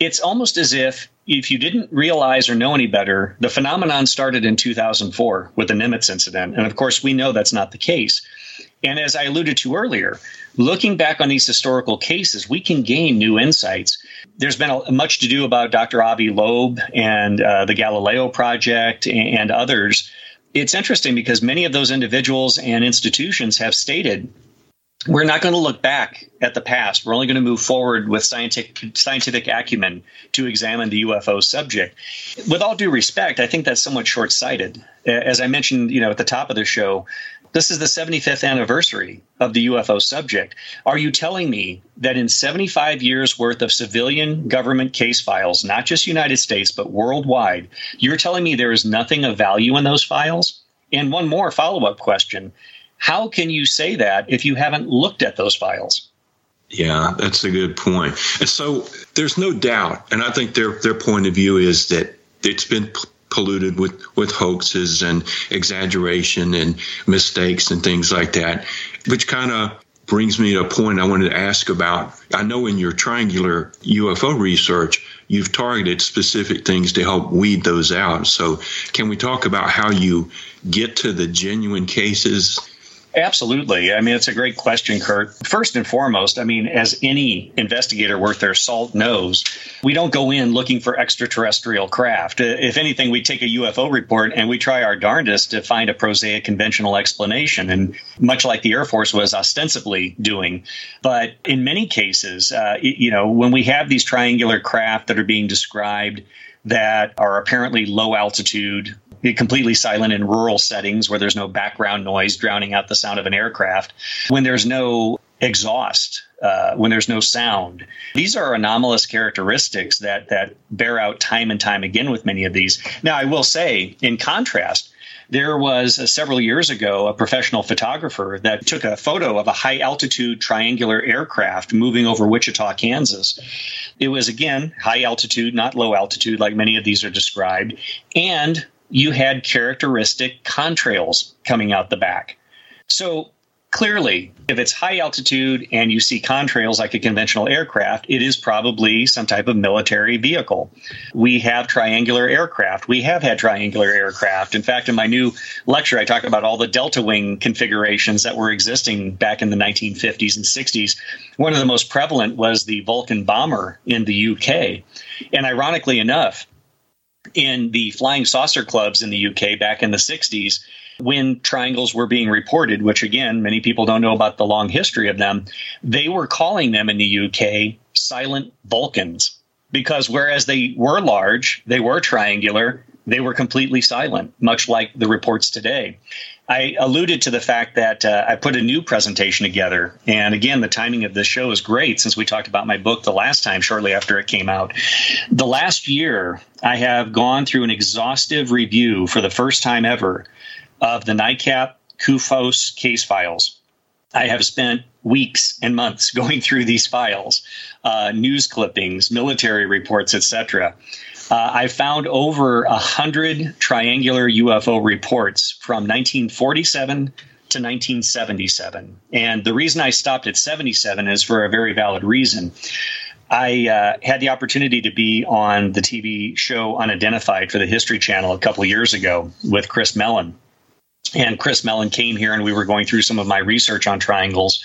it's almost as if if you didn't realize or know any better, the phenomenon started in 2004 with the Nimitz incident. And of course, we know that's not the case. And as I alluded to earlier, looking back on these historical cases, we can gain new insights. There's been a, much to do about Dr. Avi Loeb and uh, the Galileo Project and, and others. It's interesting because many of those individuals and institutions have stated we're not going to look back at the past. We're only going to move forward with scientific scientific acumen to examine the UFO subject. With all due respect, I think that's somewhat short sighted. As I mentioned, you know, at the top of the show, this is the 75th anniversary of the UFO subject. Are you telling me that in 75 years worth of civilian government case files, not just United States but worldwide, you're telling me there is nothing of value in those files? And one more follow up question how can you say that if you haven't looked at those files? Yeah, that's a good point. And so there's no doubt, and I think their their point of view is that it's been polluted with with hoaxes and exaggeration and mistakes and things like that, which kind of brings me to a point I wanted to ask about. I know in your triangular UFO research, you've targeted specific things to help weed those out. So, can we talk about how you get to the genuine cases Absolutely. I mean, it's a great question, Curt. First and foremost, I mean, as any investigator worth their salt knows, we don't go in looking for extraterrestrial craft. Uh, if anything, we take a UFO report and we try our darndest to find a prosaic conventional explanation, and much like the Air Force was ostensibly doing. But in many cases, uh, you know, when we have these triangular craft that are being described, that are apparently low altitude, completely silent in rural settings where there's no background noise drowning out the sound of an aircraft, when there's no exhaust, uh, when there's no sound. These are anomalous characteristics that that bear out time and time again with many of these. Now, I will say, in contrast, there was uh, several years ago a professional photographer that took a photo of a high altitude triangular aircraft moving over Wichita, Kansas. It was again high altitude, not low altitude, like many of these are described, and you had characteristic contrails coming out the back. So clearly, if it's high altitude and you see contrails like a conventional aircraft, it is probably some type of military vehicle. We have triangular aircraft. We have had triangular aircraft. In fact, in my new lecture, I talk about all the delta wing configurations that were existing back in the 1950s and 60s. One of the most prevalent was the Vulcan bomber in the UK. And ironically enough, in the flying saucer clubs in the UK back in the 60s when triangles were being reported, which again, many people don't know about the long history of them, they were calling them in the UK silent Vulcans because whereas they were large, they were triangular, they were completely silent, much like the reports today. I alluded to the fact that uh, I put a new presentation together. And again, the timing of this show is great since we talked about my book the last time, shortly after it came out. The last year, I have gone through an exhaustive review for the first time ever of the NICAP CUFOS case files. I have spent weeks and months going through these files, uh, news clippings, military reports, etc. Uh, I found over a hundred triangular UFO reports from 1947 to 1977, and the reason I stopped at 77 is for a very valid reason. I uh, had the opportunity to be on the TV show Unidentified for the History Channel a couple years ago with Chris Mellon. And Chris Mellon came here and we were going through some of my research on triangles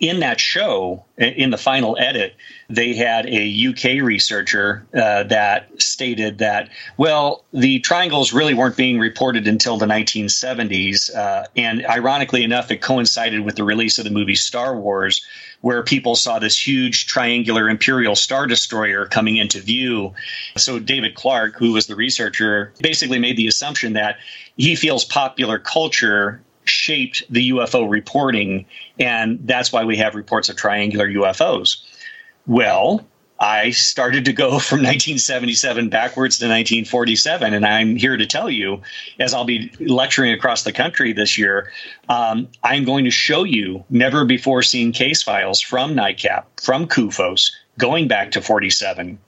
in that show, in the final edit, they had a UK researcher uh, that stated that, well, the triangles really weren't being reported until the 1970s. Uh, and ironically enough, it coincided with the release of the movie Star Wars, where people saw this huge triangular Imperial Star Destroyer coming into view. So David Clarke, who was the researcher, basically made the assumption that he feels popular culture shaped the UFO reporting, and that's why we have reports of triangular UFOs. Well, I started to go from 1977 backwards to 1947, and I'm here to tell you, as I'll be lecturing across the country this year, um, I'm going to show you never before seen case files from NICAP, from CUFOS, going back to 47,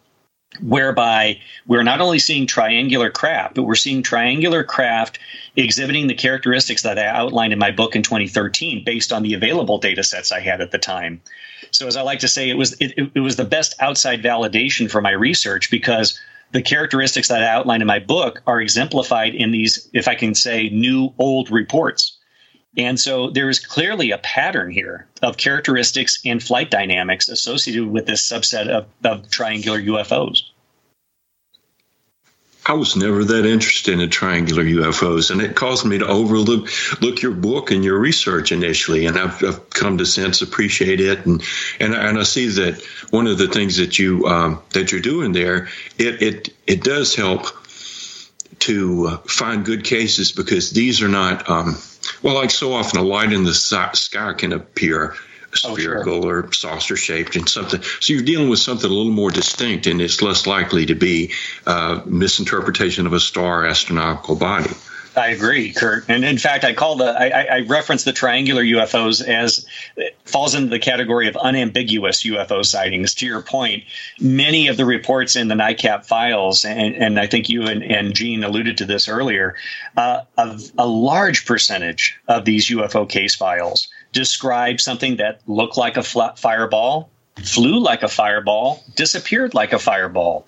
whereby we're not only seeing triangular craft, but we're seeing triangular craft exhibiting the characteristics that I outlined in my book in 2013 based on the available data sets I had at the time. So, as I like to say, it was it, it was the best outside validation for my research because the characteristics that I outlined in my book are exemplified in these, if I can say, new old reports. And so there is clearly a pattern here of characteristics and flight dynamics associated with this subset of, of triangular UFOs. I was never that interested in triangular UFOs, and it caused me to overlook look your book and your research initially, and I've, I've come to sense appreciate it, and and and I see that one of the things that you um, that you're doing there, it it it does help to find good cases because these are not um, well, like so often, a light in the sky can appear spherical oh, sure. or saucer shaped and something. So you're dealing with something a little more distinct, and it's less likely to be uh, misinterpretation of a star astronomical body. I agree, Curt. And in fact, I call the I, I reference the triangular UFOs as falls into the category of unambiguous UFO sightings. To your point, many of the reports in the NICAP files, and, and I think you and, and Gene alluded to this earlier, uh, of a large percentage of these UFO case files describe something that looked like a fireball, flew like a fireball, disappeared like a fireball,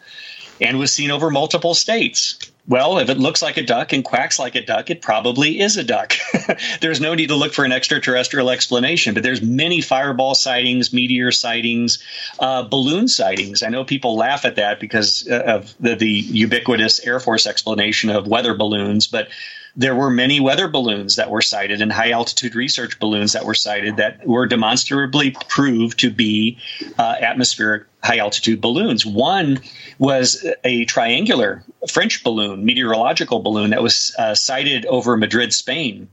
and was seen over multiple states. Well, if it looks like a duck and quacks like a duck, it probably is a duck. there's no need to look for an extraterrestrial explanation, but there's many fireball sightings, meteor sightings, uh, balloon sightings. I know people laugh at that because uh, of the, the ubiquitous Air Force explanation of weather balloons, but there were many weather balloons that were sighted and high altitude research balloons that were sighted that were demonstrably proved to be uh, atmospheric high altitude balloons. One was a triangular French balloon, meteorological balloon that was uh, sighted over Madrid, Spain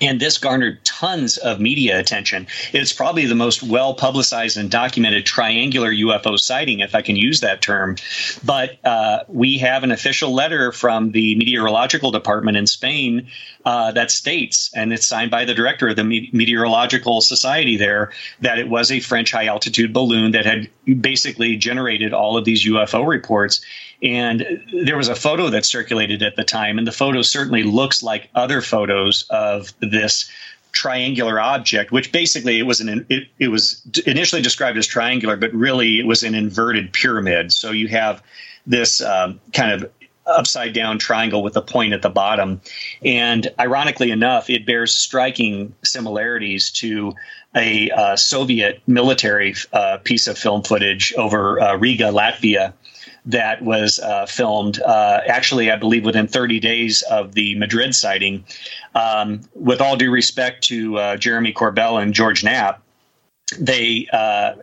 and this garnered tons of media attention. It's probably the most well publicized and documented triangular UFO sighting, if I can use that term. But uh, we have an official letter from the meteorological department in Spain uh, that states, and it's signed by the director of the Meteorological Society there, that it was a French high altitude balloon that had basically generated all of these UFO reports. And there was a photo that circulated at the time, and the photo certainly looks like other photos of this triangular object, which basically it was an it, it was initially described as triangular, but really it was an inverted pyramid. So you have this um, kind of upside down triangle with a point at the bottom. And ironically enough, it bears striking similarities to a uh, Soviet military uh, piece of film footage over uh, Riga, Latvia, that was uh, filmed uh, actually, I believe, within 30 days of the Madrid sighting. Um, with all due respect to uh, Jeremy Corbell and George Knapp, they uh,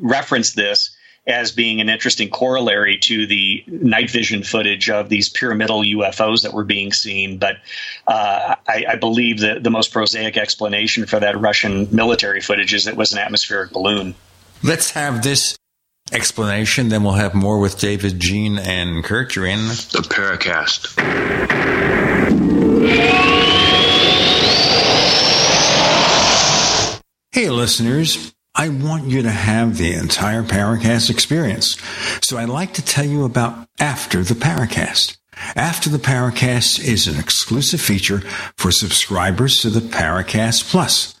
referenced this as being an interesting corollary to the night vision footage of these pyramidal UFOs that were being seen. But uh, I, I, believe that the most prosaic explanation for that Russian military footage is it was an atmospheric balloon. Let's have this explanation. Then we'll have more with David, Gene, and Curt. You're in the Paracast. Hey, listeners. I want you to have the entire Paracast experience. So I'd like to tell you about After the Paracast. After the Paracast is an exclusive feature for subscribers to the Paracast Plus.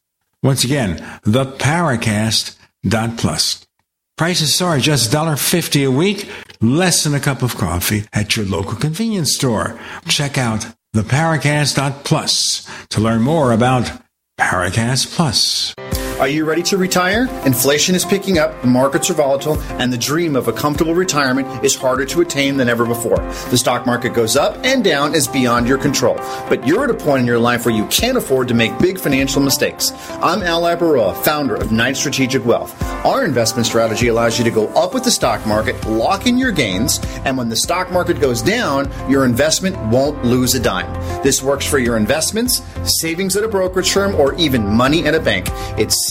Once again, theparacast.plus. Prices are just $1.50 a week, less than a cup of coffee at your local convenience store. Check out theparacast.plus to learn more about Paracast Plus. Are you ready to retire? Inflation is picking up, the markets are volatile, and the dream of a comfortable retirement is harder to attain than ever before. The stock market goes up and down is beyond your control. But you're at a point in your life where you can't afford to make big financial mistakes. I'm Al Labaroa, founder of Knight Strategic Wealth. Our investment strategy allows you to go up with the stock market, lock in your gains, and when the stock market goes down, your investment won't lose a dime. This works for your investments, savings at a brokerage firm, or even money at a bank. It's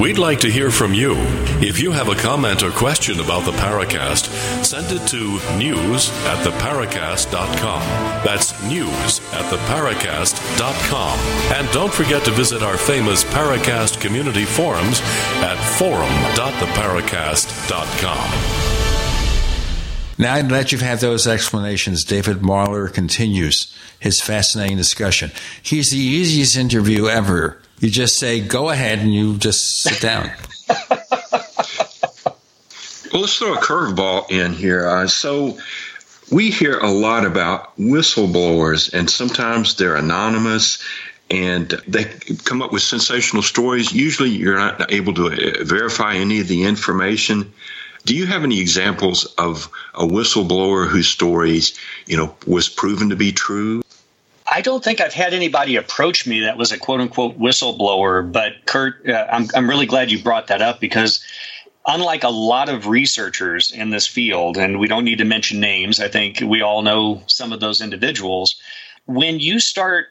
We'd like to hear from you. If you have a comment or question about the Paracast, send it to news at theparacast.com. That's news at theparacast.com. And don't forget to visit our famous Paracast community forums at forum.theparacast.com. Now that you've had those explanations, David Marler continues his fascinating discussion. He's the easiest interview ever. You just say, go ahead, and you just sit down. well, let's throw a curveball in here. Uh, so, we hear a lot about whistleblowers, and sometimes they're anonymous and they come up with sensational stories. Usually, you're not able to uh, verify any of the information. Do you have any examples of a whistleblower whose stories, you know, was proven to be true? I don't think I've had anybody approach me that was a quote unquote whistleblower, but Curt, uh, I'm, I'm really glad you brought that up because unlike a lot of researchers in this field, and we don't need to mention names, I think we all know some of those individuals. When you start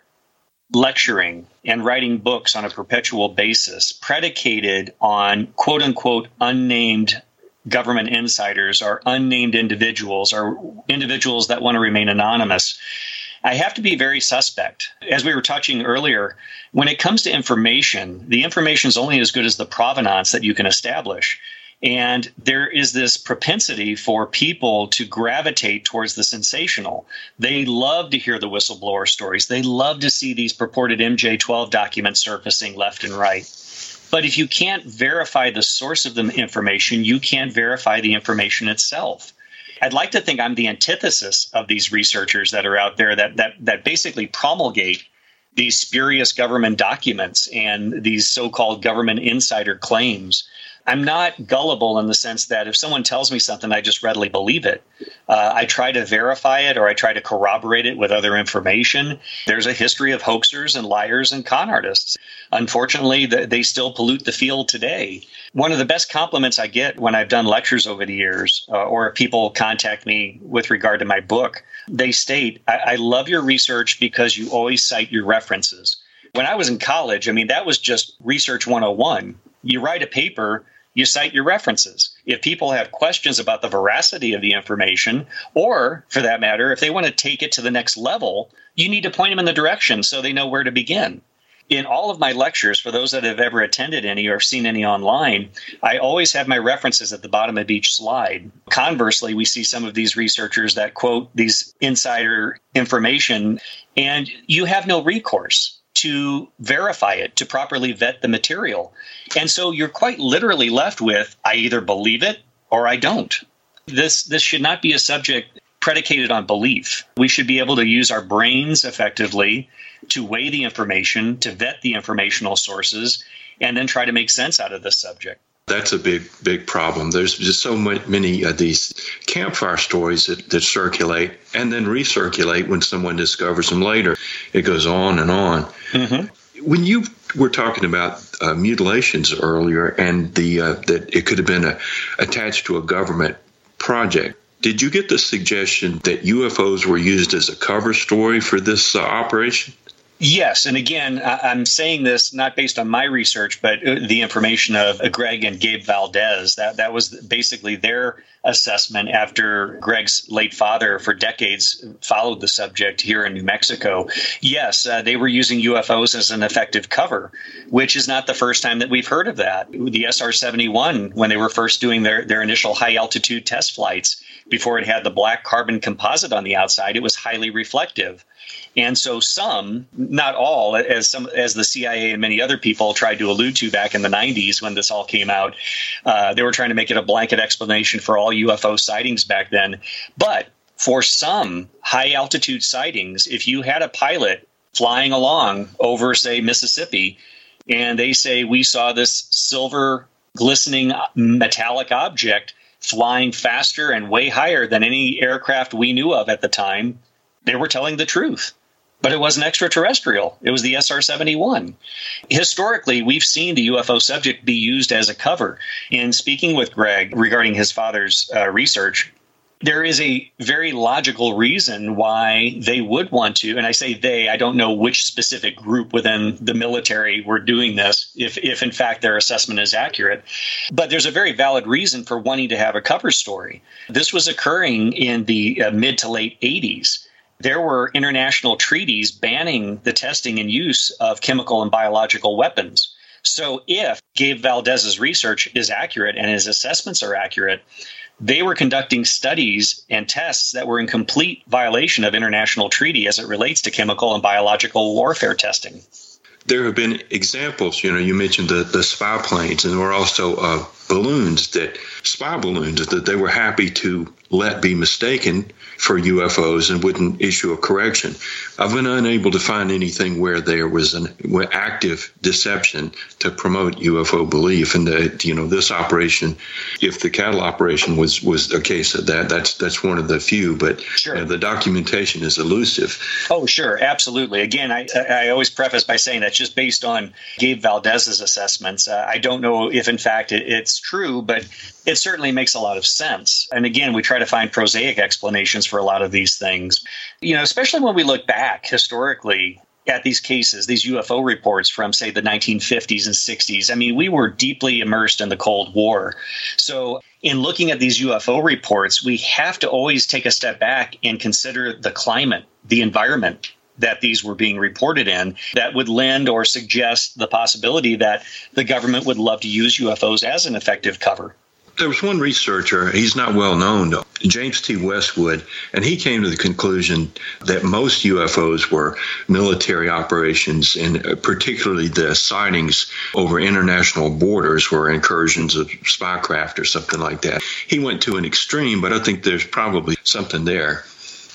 lecturing and writing books on a perpetual basis predicated on quote unquote unnamed government insiders or unnamed individuals or individuals that want to remain anonymous, I have to be very suspect. As we were touching earlier, when it comes to information, the information is only as good as the provenance that you can establish. And there is this propensity for people to gravitate towards the sensational. They love to hear the whistleblower stories. They love to see these purported MJ12 documents surfacing left and right. But if you can't verify the source of the information, you can't verify the information itself. I'd like to think I'm the antithesis of these researchers that are out there that that that basically promulgate these spurious government documents and these so-called government insider claims. I'm not gullible in the sense that if someone tells me something, I just readily believe it. Uh, I try to verify it or I try to corroborate it with other information. There's a history of hoaxers and liars and con artists. Unfortunately, they still pollute the field today. One of the best compliments I get when I've done lectures over the years, uh, or people contact me with regard to my book, they state, I-, I love your research because you always cite your references. When I was in college, I mean, that was just research 101. You write a paper, you cite your references. If people have questions about the veracity of the information, or for that matter, if they want to take it to the next level, you need to point them in the direction so they know where to begin. In all of my lectures, for those that have ever attended any or seen any online, I always have my references at the bottom of each slide. Conversely, we see some of these researchers that quote these insider information, and you have no recourse to verify it, to properly vet the material. And so you're quite literally left with I either believe it or I don't. This this should not be a subject predicated on belief. We should be able to use our brains effectively to weigh the information, to vet the informational sources, and then try to make sense out of the subject. That's a big, big problem. There's just so many of these campfire stories that, that circulate and then recirculate when someone discovers them later. It goes on and on. Mm-hmm. When you were talking about uh, mutilations earlier and the uh, that it could have been a, attached to a government project, did you get the suggestion that UFOs were used as a cover story for this uh, operation? Yes, and again, I'm saying this not based on my research, but uh, the information of Greg and Gabe Valdez. That that was basically their assessment after Greg's late father, for decades, followed the subject here in New Mexico. Yes, uh, they were using UFOs as an effective cover, which is not the first time that we've heard of that. The SR 71, when they were first doing their, their initial high altitude test flights, before it had the black carbon composite on the outside, it was highly reflective. And so some, not all, as some as the CIA and many other people tried to allude to back in the 90s when this all came out, uh, they were trying to make it a blanket explanation for all UFO sightings back then. But for some high altitude sightings, if you had a pilot flying along over, say, Mississippi, and they say, We saw this silver glistening metallic object flying faster and way higher than any aircraft we knew of at the time, they were telling the truth. But it wasn't extraterrestrial. It was the SR 71. Historically, we've seen the UFO subject be used as a cover. In speaking with Greg regarding his father's uh, research, there is a very logical reason why they would want to and i say they i don't know which specific group within the military were doing this if, if in fact their assessment is accurate. But there's a very valid reason for wanting to have a cover story. This was occurring in the uh, mid to late 80s there were international treaties banning the testing and use of chemical and biological weapons. So if gabe valdez's research is accurate and his assessments are accurate they were conducting studies and tests that were in complete violation of international treaty as it relates to chemical and biological warfare testing. There have been examples, you know, you mentioned the, the spy planes, and there were also uh, balloons that, spy balloons, that they were happy to let be mistaken for UFOs and wouldn't issue a correction. I've been unable to find anything where there was an active deception to promote UFO belief. And that, you know, this operation, if the cattle operation was was a case of that, that's that's one of the few. But sure. you know, the documentation is elusive. Oh, sure, absolutely. Again, I I always preface by saying that's just based on Gabe Valdez's assessments. Uh, I don't know if in fact it, it's true, but it certainly makes a lot of sense. And again, we try to find prosaic explanations for a lot of these things. You know, especially when we look back historically, at these cases, these UFO reports from, say, the 1950s and 60s, I mean, we were deeply immersed in the Cold War. So, in looking at these UFO reports, we have to always take a step back and consider the climate, the environment that these were being reported in that would lend or suggest the possibility that the government would love to use UFOs as an effective cover there was one researcher, he's not well known, James T. Westwood, and he came to the conclusion that most UFOs were military operations, and particularly the sightings over international borders were incursions of spycraft or something like that. He went to an extreme, but I think there's probably something there.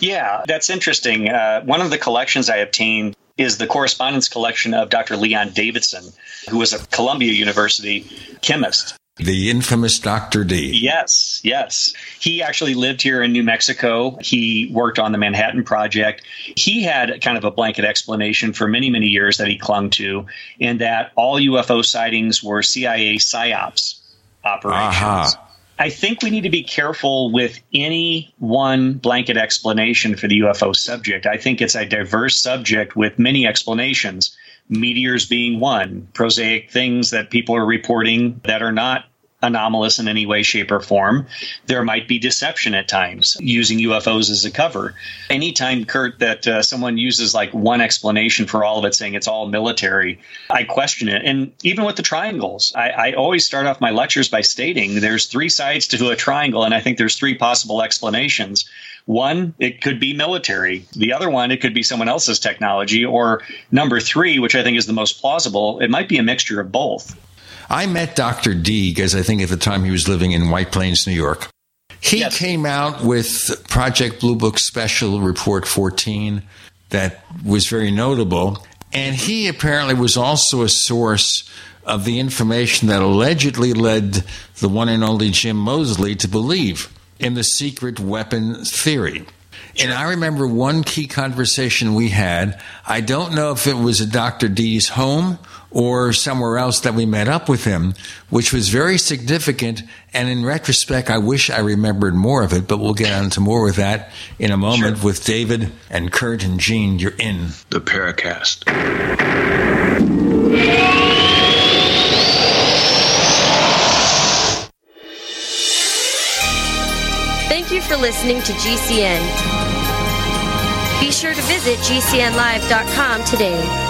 Yeah, that's interesting. Uh, one of the collections I obtained is the correspondence collection of Dr. Leon Davidson, who was a Columbia University chemist. The infamous Dr. D. Yes, yes. He actually lived here in New Mexico. He worked on the Manhattan Project. He had kind of a blanket explanation for many, many years that he clung to, in that all UFO sightings were CIA psyops operations. I think we need to be careful with any one blanket explanation for the UFO subject. I think it's a diverse subject with many explanations meteors being one, prosaic things that people are reporting that are not anomalous in any way, shape, or form. There might be deception at times using UFOs as a cover. Anytime, Curt, that uh, someone uses like one explanation for all of it, saying it's all military, I question it. And even with the triangles, I, I always start off my lectures by stating there's three sides to a triangle, and I think there's three possible explanations. One, it could be military. The other one, it could be someone else's technology. Or number three, which I think is the most plausible, it might be a mixture of both. I met Dr. D as I think at the time he was living in White Plains, New York. He yes. came out with Project Blue Book Special Report 14 that was very notable. And he apparently was also a source of the information that allegedly led the one and only Jim Moseley to believe in the secret weapon theory. And I remember one key conversation we had. I don't know if it was at Dr. D's home or somewhere else that we met up with him, which was very significant. And in retrospect, I wish I remembered more of it, but we'll get on to more with that in a moment sure. with David and Curt and Gene. You're in the Paracast. Thank you for listening to GCN. Be sure to visit GCNlive.com today.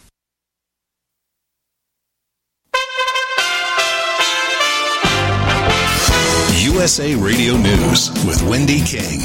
USA Radio News with Wendy King.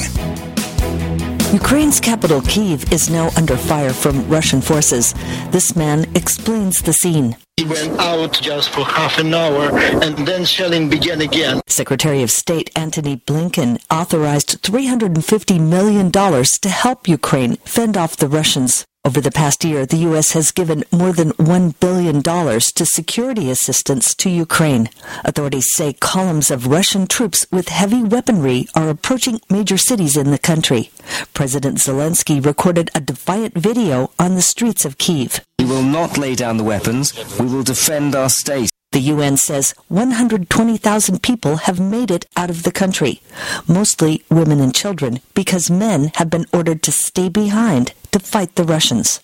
Ukraine's capital, Kiev, is now under fire from Russian forces. This man explains the scene. He went out just for half an hour and then shelling began again. Secretary of State Antony Blinken authorized $350 million to help Ukraine fend off the Russians. Over the past year, the U.S. has given more than $1 billion to security assistance to Ukraine. Authorities say columns of Russian troops with heavy weaponry are approaching major cities in the country. President Zelensky recorded a defiant video on the streets of Kiev. We will not lay down the weapons. We will defend our state. The UN says 120,000 people have made it out of the country, mostly women and children, because men have been ordered to stay behind to fight the Russians.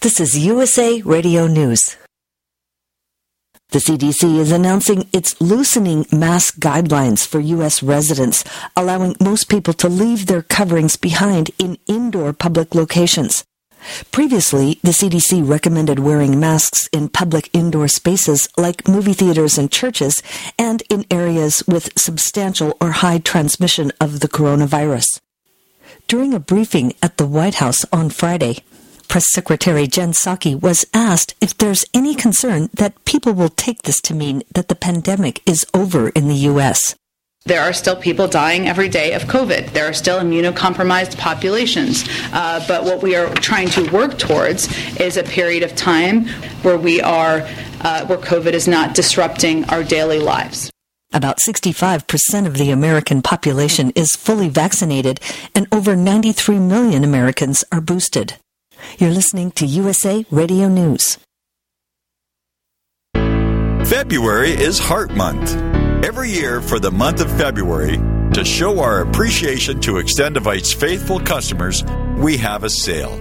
This is USA Radio News. The CDC is announcing it's loosening mask guidelines for U.S. residents, allowing most people to leave their coverings behind in indoor public locations. Previously, the CDC recommended wearing masks in public indoor spaces like movie theaters and churches and in areas with substantial or high transmission of the coronavirus. During a briefing at the White House on Friday, Press Secretary Jen Psaki was asked if there's any concern that people will take this to mean that the pandemic is over in the U.S. There are still people dying every day of COVID. There are still immunocompromised populations. Uh, but what we are trying to work towards is a period of time where we are, uh, where COVID is not disrupting our daily lives. About 65% of the American population is fully vaccinated, and over 93 million Americans are boosted. You're listening to USA Radio News. February is Heart Month. Every year for the month of February, to show our appreciation to Extendivite's faithful customers, we have a sale.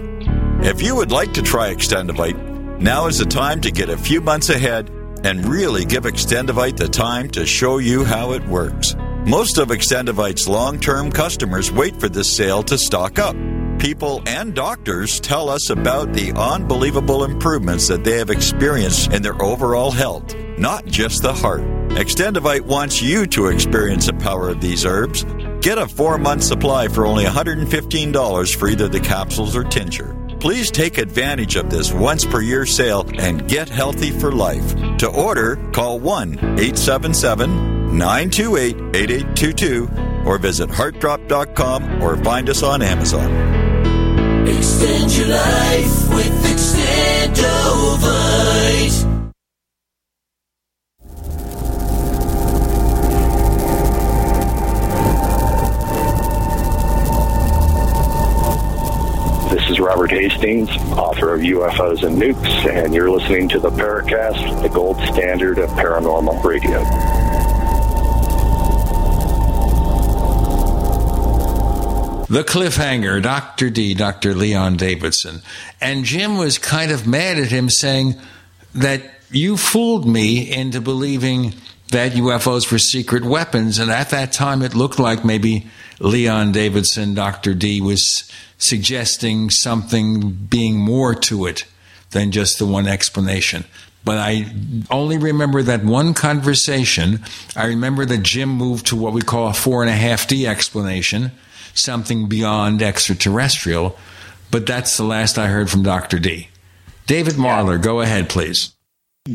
If you would like to try Extendivite, now is the time to get a few months ahead and really give Extendivite the time to show you how it works. Most of Extendivite's long term customers wait for this sale to stock up people and doctors tell us about the unbelievable improvements that they have experienced in their overall health, not just the heart. Extendivite wants you to experience the power of these herbs. Get a four month supply for only $115 for either the capsules or tincture. Please take advantage of this once per year sale and get healthy for life. To order, call 1 877 928 8822 or visit heartdrop.com or find us on Amazon. Extend your life with Extendovite. Robert Hastings, author of UFOs and Nukes, and you're listening to the Paracast, the gold standard of paranormal radio. The cliffhanger, Dr. D, Dr. Leon Davidson. And Jim was kind of mad at him, saying that you fooled me into believing that UFOs were secret weapons. And at that time, it looked like maybe Leon Davidson, Dr. D, was suggesting something being more to it than just the one explanation. But I only remember that one conversation. I remember that Jim moved to what we call a four and a half D explanation something beyond extraterrestrial. But that's the last I heard from Dr. D. David Marler, go ahead, please.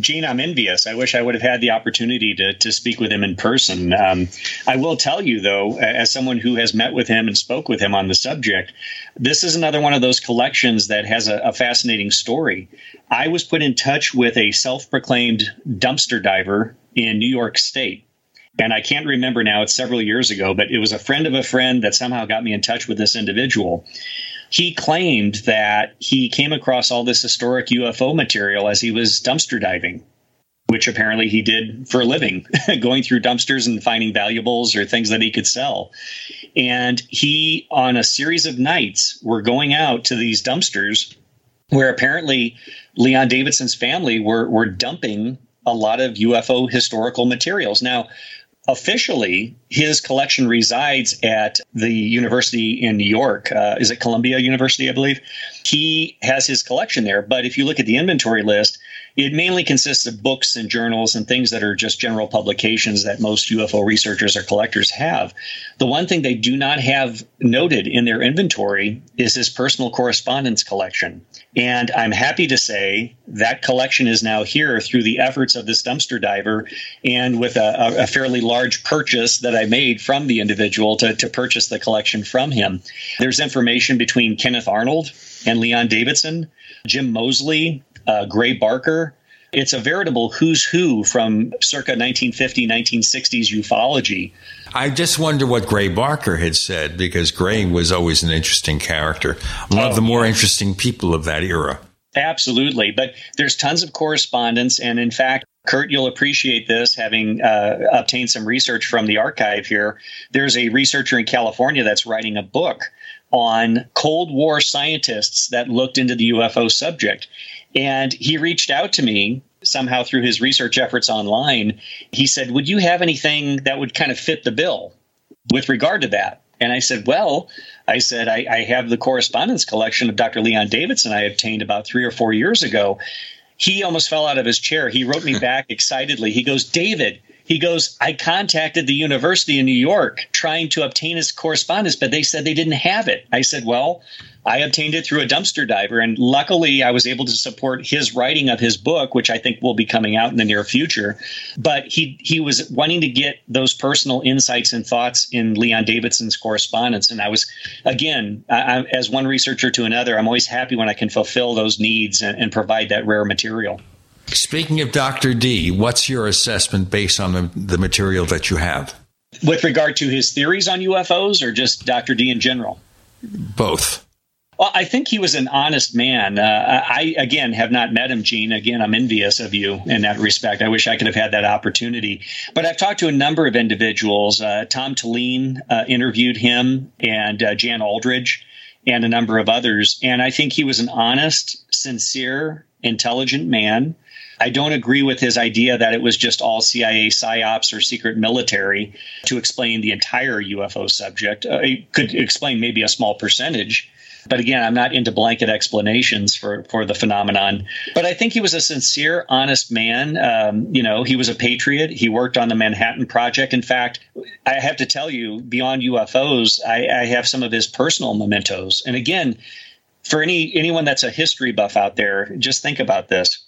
Gene, I'm envious. I wish I would have had the opportunity to, to speak with him in person. Um, I will tell you, though, as someone who has met with him and spoke with him on the subject, this is another one of those collections that has a, a fascinating story. I was put in touch with a self proclaimed dumpster diver in New York State and I can't remember now, it's several years ago, but it was a friend of a friend that somehow got me in touch with this individual. He claimed that he came across all this historic UFO material as he was dumpster diving, which apparently he did for a living, going through dumpsters and finding valuables or things that he could sell. And he, on a series of nights, were going out to these dumpsters where apparently Leon Davidson's family were, were dumping a lot of UFO historical materials. Now, officially, his collection resides at the university in New York. Uh, is it Columbia University, I believe? He has his collection there. But if you look at the inventory list, it mainly consists of books and journals and things that are just general publications that most UFO researchers or collectors have. The one thing they do not have noted in their inventory is his personal correspondence collection. And I'm happy to say that collection is now here through the efforts of this dumpster diver and with a, a fairly large purchase that I made from the individual to, to purchase the collection from him. There's information between Kenneth Arnold and Leon Davidson, Jim Moseley, uh, Gray Barker. It's a veritable who's who from circa 1950, 1960s ufology. I just wonder what Gray Barker had said because Gray was always an interesting character, one oh, of the more yeah. interesting people of that era. Absolutely. But there's tons of correspondence. And in fact, Curt, you'll appreciate this having uh, obtained some research from the archive here. There's a researcher in California that's writing a book on Cold War scientists that looked into the UFO subject. And he reached out to me somehow through his research efforts online. He said, Would you have anything that would kind of fit the bill with regard to that? And I said, Well, I said, I, I have the correspondence collection of Dr. Leon Davidson I obtained about three or four years ago. He almost fell out of his chair. He wrote me back excitedly. He goes, David, he goes, I contacted the University in New York trying to obtain his correspondence, but they said they didn't have it. I said, Well, I obtained it through a dumpster diver, and luckily I was able to support his writing of his book, which I think will be coming out in the near future. But he he was wanting to get those personal insights and thoughts in Leon Davidson's correspondence, and I was again, I, as one researcher to another, I'm always happy when I can fulfill those needs and, and provide that rare material. Speaking of Dr. D, what's your assessment based on the, the material that you have? With regard to his theories on UFOs or just Dr. D in general? Both. Well, I think he was an honest man. Uh, I, again, have not met him, Gene. Again, I'm envious of you in that respect. I wish I could have had that opportunity. But I've talked to a number of individuals. Uh, Tom Tulien uh, interviewed him, and uh, Jan Aldrich, and a number of others. And I think he was an honest, sincere, intelligent man I don't agree with his idea that it was just all CIA psyops or secret military to explain the entire UFO subject. Uh, it could explain maybe a small percentage. But again, I'm not into blanket explanations for, for the phenomenon. But I think he was a sincere, honest man. Um, you know, he was a patriot. He worked on the Manhattan Project. In fact, I have to tell you, beyond UFOs, I, I have some of his personal mementos. And again, for any anyone that's a history buff out there, just think about this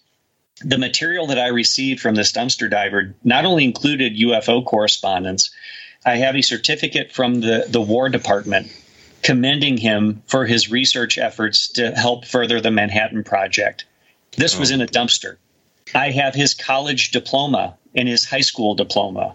the material that I received from this dumpster diver not only included UFO correspondence, I have a certificate from the, the War Department commending him for his research efforts to help further the Manhattan Project. This oh. was in a dumpster. I have his college diploma and his high school diploma.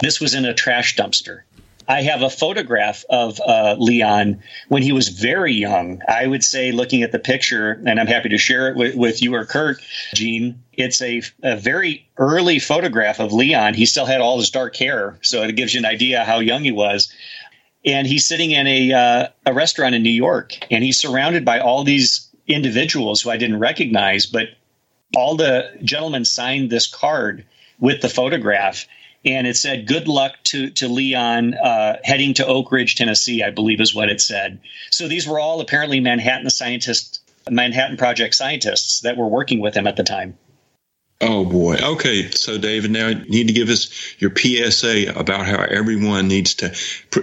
This was in a trash dumpster. I have a photograph of uh, Leon when he was very young. I would say, looking at the picture, and I'm happy to share it with, with you or Curt, Gene, it's a, a, very early photograph of Leon. He still had all his dark hair, so it gives you an idea how young he was. And he's sitting in a, uh, a restaurant in New York, and he's surrounded by all these individuals who I didn't recognize, but all the gentlemen signed this card with the photograph and it said good luck to to Leon uh, heading to Oak Ridge, Tennessee, I believe is what it said. So these were all apparently Manhattan scientists, Manhattan Project scientists that were working with him at the time. Oh boy. Okay. So David, now you need to give us your PSA about how everyone needs to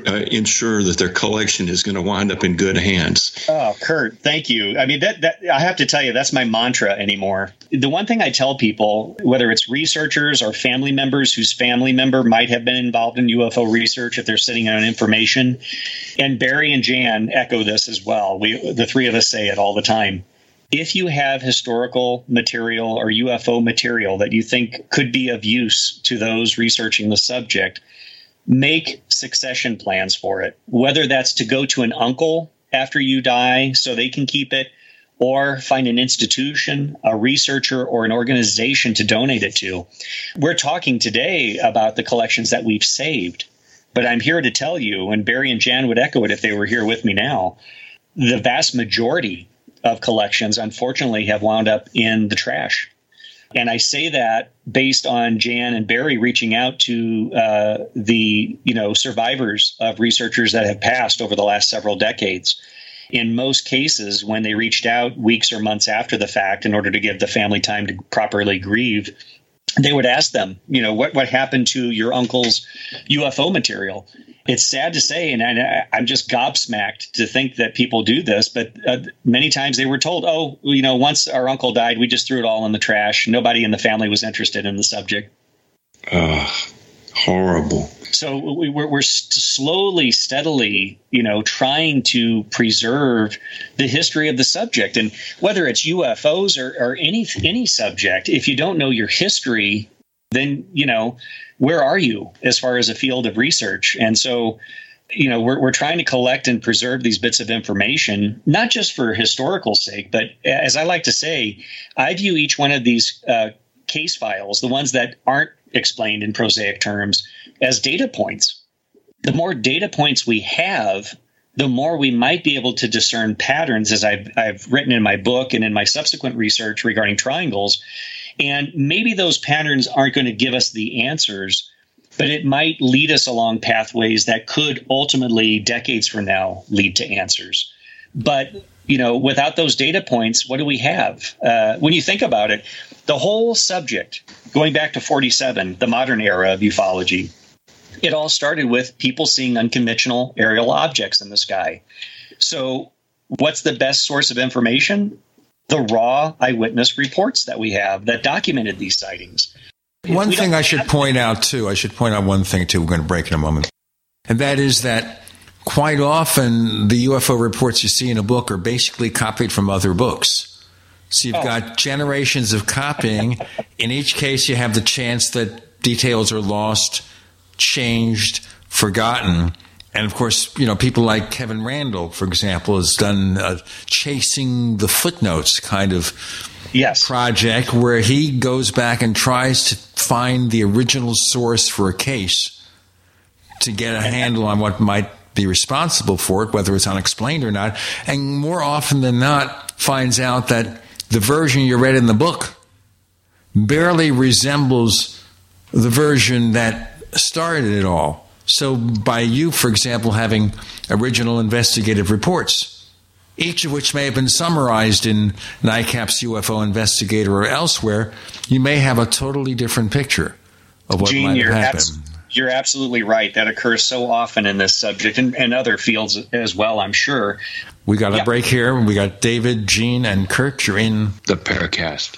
uh, ensure that their collection is going to wind up in good hands. Oh, Curt, thank you. I mean, that, that I have to tell you, that's my mantra anymore. The one thing I tell people, whether it's researchers or family members whose family member might have been involved in UFO research, if they're sitting on information, and Barry and Jan echo this as well. We, the three of us say it all the time if you have historical material or UFO material that you think could be of use to those researching the subject, make succession plans for it. Whether that's to go to an uncle after you die so they can keep it, or find an institution, a researcher, or an organization to donate it to. We're talking today about the collections that we've saved, but I'm here to tell you, and Barry and Jan would echo it if they were here with me now, the vast majority of collections, unfortunately, have wound up in the trash. And I say that based on Jan and Barry reaching out to uh, the you know survivors of researchers that have passed over the last several decades. In most cases, when they reached out weeks or months after the fact, in order to give the family time to properly grieve, they would ask them, you know, what what happened to your uncle's UFO material? It's sad to say, and I, am just gobsmacked to think that people do this. But uh, many times they were told, "Oh, you know, once our uncle died, we just threw it all in the trash. Nobody in the family was interested in the subject." Uh, horrible. So we, we're, we're slowly, steadily, you know, trying to preserve the history of the subject, and whether it's UFOs or, or any any subject, if you don't know your history, then you know where are you as far as a field of research? And so, you know, we're, we're trying to collect and preserve these bits of information, not just for historical sake, but as I like to say, I view each one of these uh, case files, the ones that aren't explained in prosaic terms, as data points. The more data points we have, the more we might be able to discern patterns, as I've, I've written in my book and in my subsequent research regarding triangles and maybe those patterns aren't going to give us the answers, but it might lead us along pathways that could ultimately, decades from now, lead to answers. But you know, without those data points, what do we have? Uh, when you think about it, the whole subject, going back to 47, the modern era of ufology, it all started with people seeing unconventional aerial objects in the sky. So, what's the best source of information? The raw eyewitness reports that we have that documented these sightings. One thing I should point out, too, I should point out one thing, too, we're going to break in a moment. And that is that quite often the UFO reports you see in a book are basically copied from other books. So you've oh. got generations of copying. in each case, you have the chance that details are lost, changed, forgotten. And of course, you know, people like Kevin Randle, for example, has done a chasing the footnotes kind of yes. project where he goes back and tries to find the original source for a case to get a handle on what might be responsible for it, whether it's unexplained or not. And more often than not, finds out that the version you read in the book barely resembles the version that started it all. So, by you, for example, having original investigative reports, each of which may have been summarized in NICAP's UFO Investigator or elsewhere, you may have a totally different picture of what Gene, might have happened. Abs- you're absolutely right. That occurs so often in this subject and, and other fields as well, I'm sure. We got a yeah. break here. We got David, Gene, and Curt. You're in the Paracast.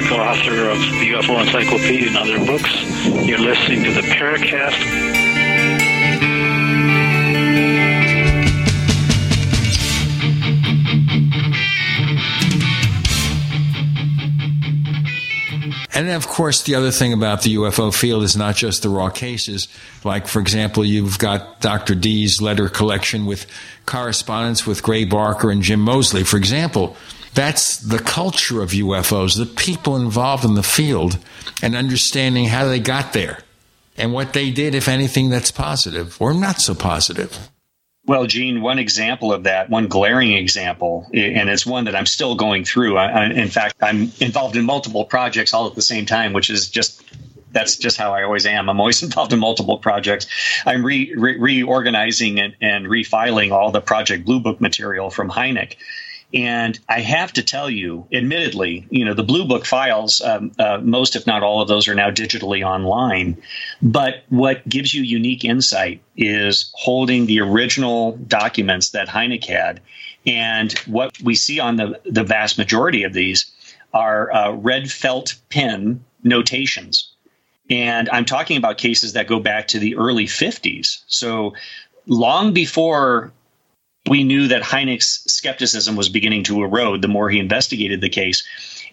Clark, author of the UFO Encyclopedia and other books. You're listening to the Paracast. And of course, the other thing about the UFO field is not just the raw cases. Like, for example, you've got Dr. D's letter collection with correspondence with Gray Barker and Jim Moseley, For example, that's the culture of UFOs, the people involved in the field, and understanding how they got there and what they did, if anything, that's positive or not so positive. Well, Gene, one example of that, one glaring example, and it's one that I'm still going through. I, in fact, I'm involved in multiple projects all at the same time, which is just that's just how I always am. I'm always involved in multiple projects. I'm re, re, reorganizing and, and refiling all the Project Blue Book material from Hynek and I have to tell you, admittedly, you know, the Blue Book files, um, uh, most, if not all of those, are now digitally online. But what gives you unique insight is holding the original documents that Hynek had. And what we see on the, the vast majority of these are uh, red felt pen notations. And I'm talking about cases that go back to the early 50s. So long before we knew that Hynek's skepticism was beginning to erode the more he investigated the case.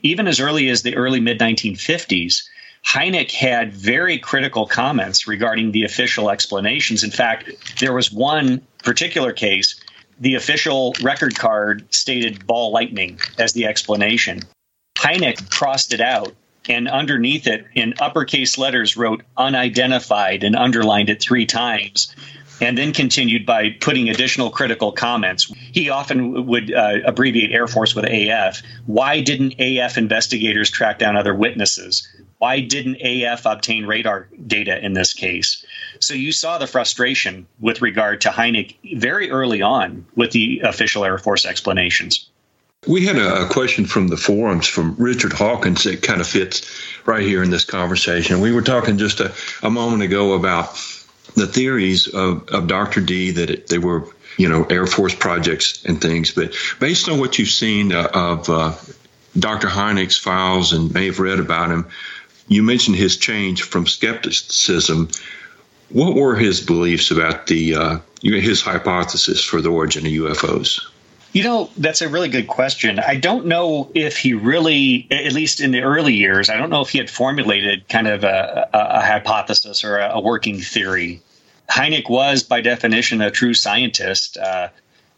Even as early as the early mid 1950s, Hynek had very critical comments regarding the official explanations. In fact, there was one particular case, the official record card stated ball lightning as the explanation. Hynek crossed it out and underneath it in uppercase letters wrote unidentified and underlined it three times and then continued by putting additional critical comments. He often would uh, abbreviate Air Force with AF. Why didn't AF investigators track down other witnesses? Why didn't AF obtain radar data in this case? So you saw the frustration with regard to Hynek very early on with the official Air Force explanations. We had a, question from the forums from Richard Hawkins that kind of fits right here in this conversation. We were talking just a, a moment ago about the theories of, of Dr. D that it, they were, you know, Air Force projects and things. But based on what you've seen uh, of uh, Dr. Hynek's files and may have read about him, you mentioned his change from skepticism. What were his beliefs about the uh, his hypothesis for the origin of UFOs? You know, that's a really good question. I don't know if he really, at least in the early years, I don't know if he had formulated kind of a, a, a hypothesis or a, a, working theory. Hynek was, by definition, a true scientist. Uh,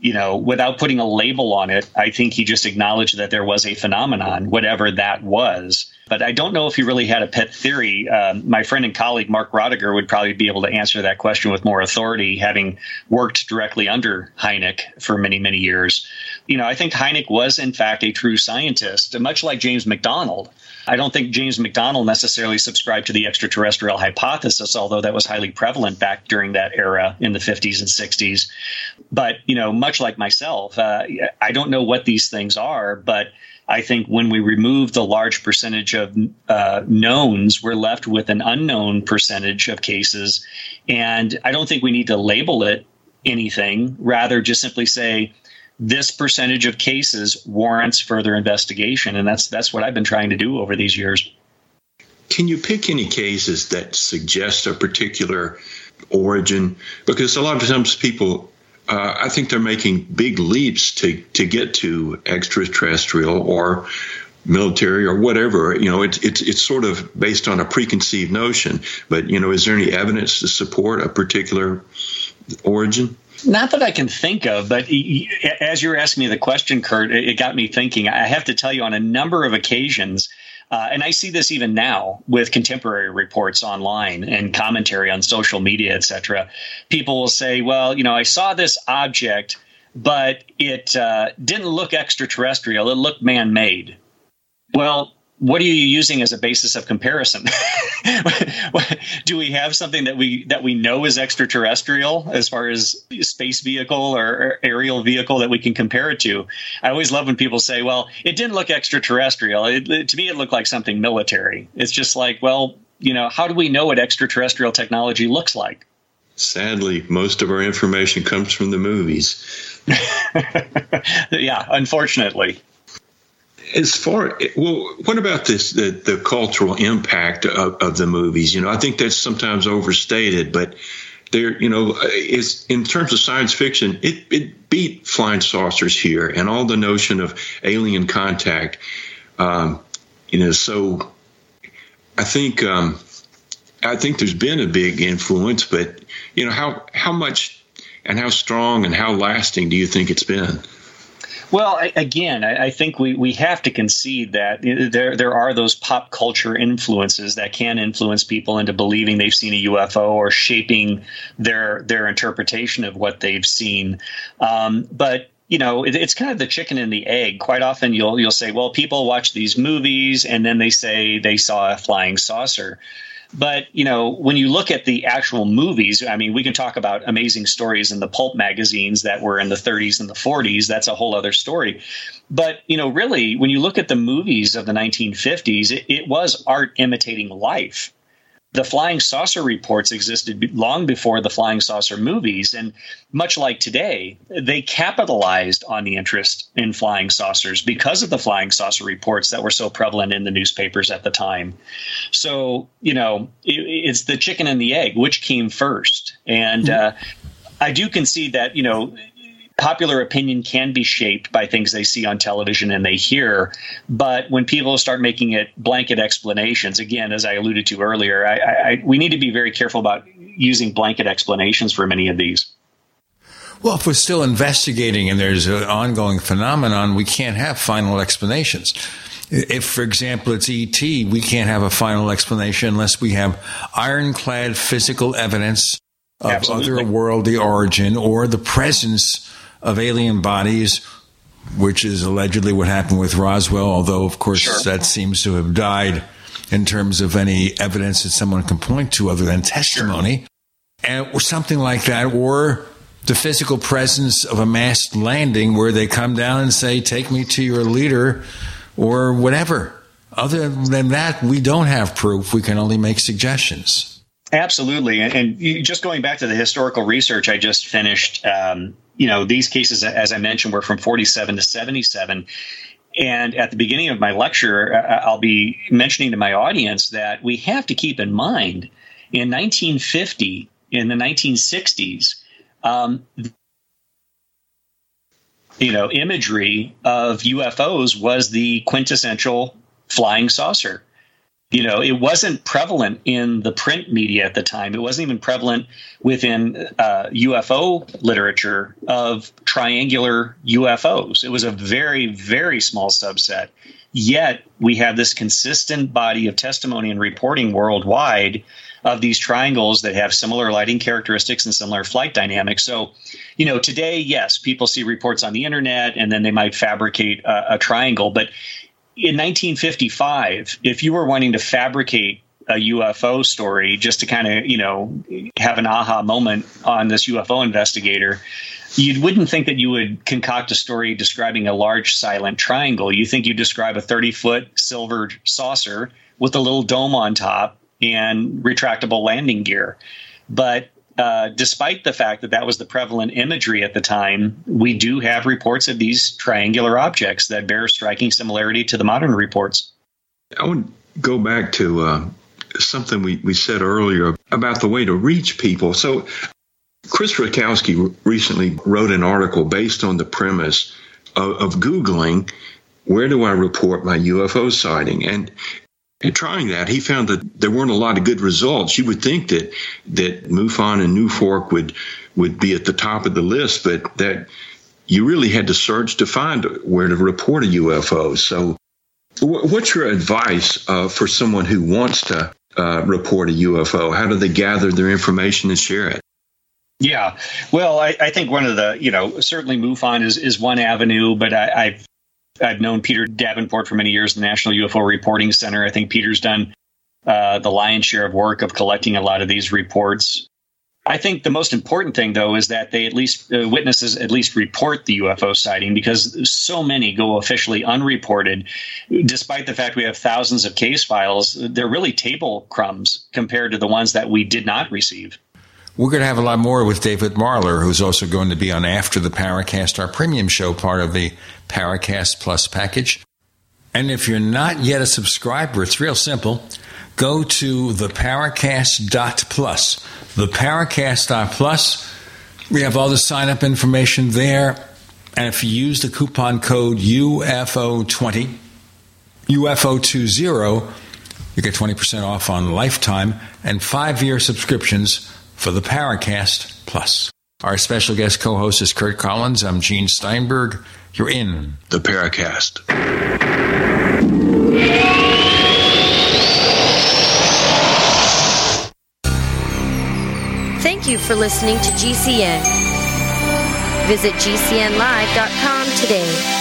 you know, without putting a label on it, I think he just acknowledged that there was a phenomenon, whatever that was. But I don't know if he really had a pet theory. Um, my friend and colleague Mark Rodeghier would probably be able to answer that question with more authority, having worked directly under Hynek for many, many years. You know, I think Hynek was, in fact, a true scientist, much like James McDonald. I don't think James McDonald necessarily subscribed to the extraterrestrial hypothesis, although that was highly prevalent back during that era in the 50s and 60s. But, you know, much like myself, uh, I don't know what these things are, but I think when we remove the large percentage of uh, knowns, we're left with an unknown percentage of cases. And I don't think we need to label it anything, rather, just simply say, this percentage of cases warrants further investigation, and that's that's what I've been trying to do over these years. Can you pick any cases that suggest a particular origin? Because a lot of times people uh, I think they're making big leaps to to get to extraterrestrial or military or whatever. You know, it's it's it's sort of based on a preconceived notion. But you know, is there any evidence to support a particular origin? Not that I can think of, but as you're asking me the question, Curt, it got me thinking. I have to tell you, on a number of occasions, uh, and I see this even now with contemporary reports online and commentary on social media, etc. People will say, "Well, you know, I saw this object, but it uh, didn't look extraterrestrial; it looked man-made." Well, what are you using as a basis of comparison? Do we have something that we that we know is extraterrestrial as far as space vehicle or aerial vehicle that we can compare it to? I always love when people say, "Well, it didn't look extraterrestrial. It, it, to me, it looked like something military." It's just like, well, you know, how do we know what extraterrestrial technology looks like? Sadly, most of our information comes from the movies. yeah, unfortunately as far well, what about this the, the cultural impact of, of the movies? You know, I think that's sometimes overstated, but there, you know, is in terms of science fiction, it, it beat flying saucers here and all the notion of alien contact. Um, you know, so I think um, I think there's been a big influence, but you know, how how much and how strong and how lasting do you think it's been? Well, I, again, I, I, think we, we have to concede that there there are those pop culture influences that can influence people into believing they've seen a UFO or shaping their their interpretation of what they've seen. Um, but you know, it, it's kind of the chicken and the egg. Quite often, you'll you'll say, well, people watch these movies and then they say they saw a flying saucer. But you know, when you look at the actual movies, I mean, we can talk about amazing stories in the pulp magazines that were in the 30s and the 40s. That's a whole other story. But you know, really, when you look at the movies of the 1950s, it, it was art imitating life the flying saucer reports existed long before the flying saucer movies and much like today they capitalized on the interest in flying saucers because of the flying saucer reports that were so prevalent in the newspapers at the time so you know it, it's the chicken and the egg which came first and mm-hmm. uh, i do concede that you know popular opinion can be shaped by things they see on television and they hear. But when people start making it blanket explanations, again, as I alluded to earlier, I, I, we need to be very careful about using blanket explanations for many of these. Well, if we're still investigating and there's an ongoing phenomenon, we can't have final explanations. If, for example, it's ET, we can't have a final explanation unless we have ironclad physical evidence of Absolutely. otherworldly origin or the presence of alien bodies, which is allegedly what happened with Roswell, although, of course, sure. that seems to have died in terms of any evidence that someone can point to other than testimony, sure. and, or something like that, or the physical presence of a mass landing where they come down and say, Take me to your leader, or whatever. Other than that, we don't have proof. We can only make suggestions. Absolutely. And, just going back to the historical research I just finished, um, you know, these cases, as I mentioned, were from 47 to 77. And at the beginning of my lecture, I'll be mentioning to my audience that we have to keep in mind in 1950, in the 1960s, um, you know, imagery of UFOs was the quintessential flying saucer you know it wasn't prevalent in the print media at the time. It wasn't even prevalent within uh, ufo literature of triangular ufos it was a very very small subset. Yet we have this consistent body of testimony and reporting worldwide of these triangles that have similar lighting characteristics and similar flight dynamics. So you know today yes people see reports on the internet and then they might fabricate a, a triangle but in 1955, if you were wanting to fabricate a UFO story just to kind of, you know, have an aha moment on this UFO investigator, you wouldn't think that you would concoct a story describing a large silent triangle. You think you describe a 30 foot silver saucer with a little dome on top and retractable landing gear. But uh, despite the fact that that was the prevalent imagery at the time, we do have reports of these triangular objects that bear striking similarity to the modern reports. I would go back to uh, something we, we said earlier about the way to reach people. So Chris Rutkowski recently wrote an article based on the premise of, of Googling where do I report my UFO sighting? And in trying that, he found that there weren't a lot of good results. You would think that that MUFON and NUFORC would would be at the top of the list, but that you really had to search to find where to report a UFO. So, what's your advice uh, for someone who wants to uh, report a UFO? How do they gather their information and share it? Yeah, well, I, I, think one of the, you know, certainly MUFON is, is one avenue, but I, have I've known Peter Davenport for many years, the National UFO Reporting Center. I think Peter's done uh, the lion's share of work of collecting a lot of these reports. I think the most important thing, though, is that they at least uh, witnesses at least report the UFO sighting because so many go officially unreported. Despite the fact we have thousands of case files, they're really table crumbs compared to the ones that we did not receive. We're going to have a lot more with David Marler, who's also going to be on After the Paracast, our premium show, part of the Paracast Plus package. And if you're not yet a subscriber, it's real simple. Go to theparacast.plus. Theparacast.plus. We have all the sign up information there. And if you use the coupon code UFO20, UFO20, you get 20% off on lifetime and five year subscriptions for the Paracast Plus. Our special guest co host is Curt Collins. I'm Gene Steinberg. You're in the Paracast. Thank you for listening to GCN. Visit GCNlive.com today.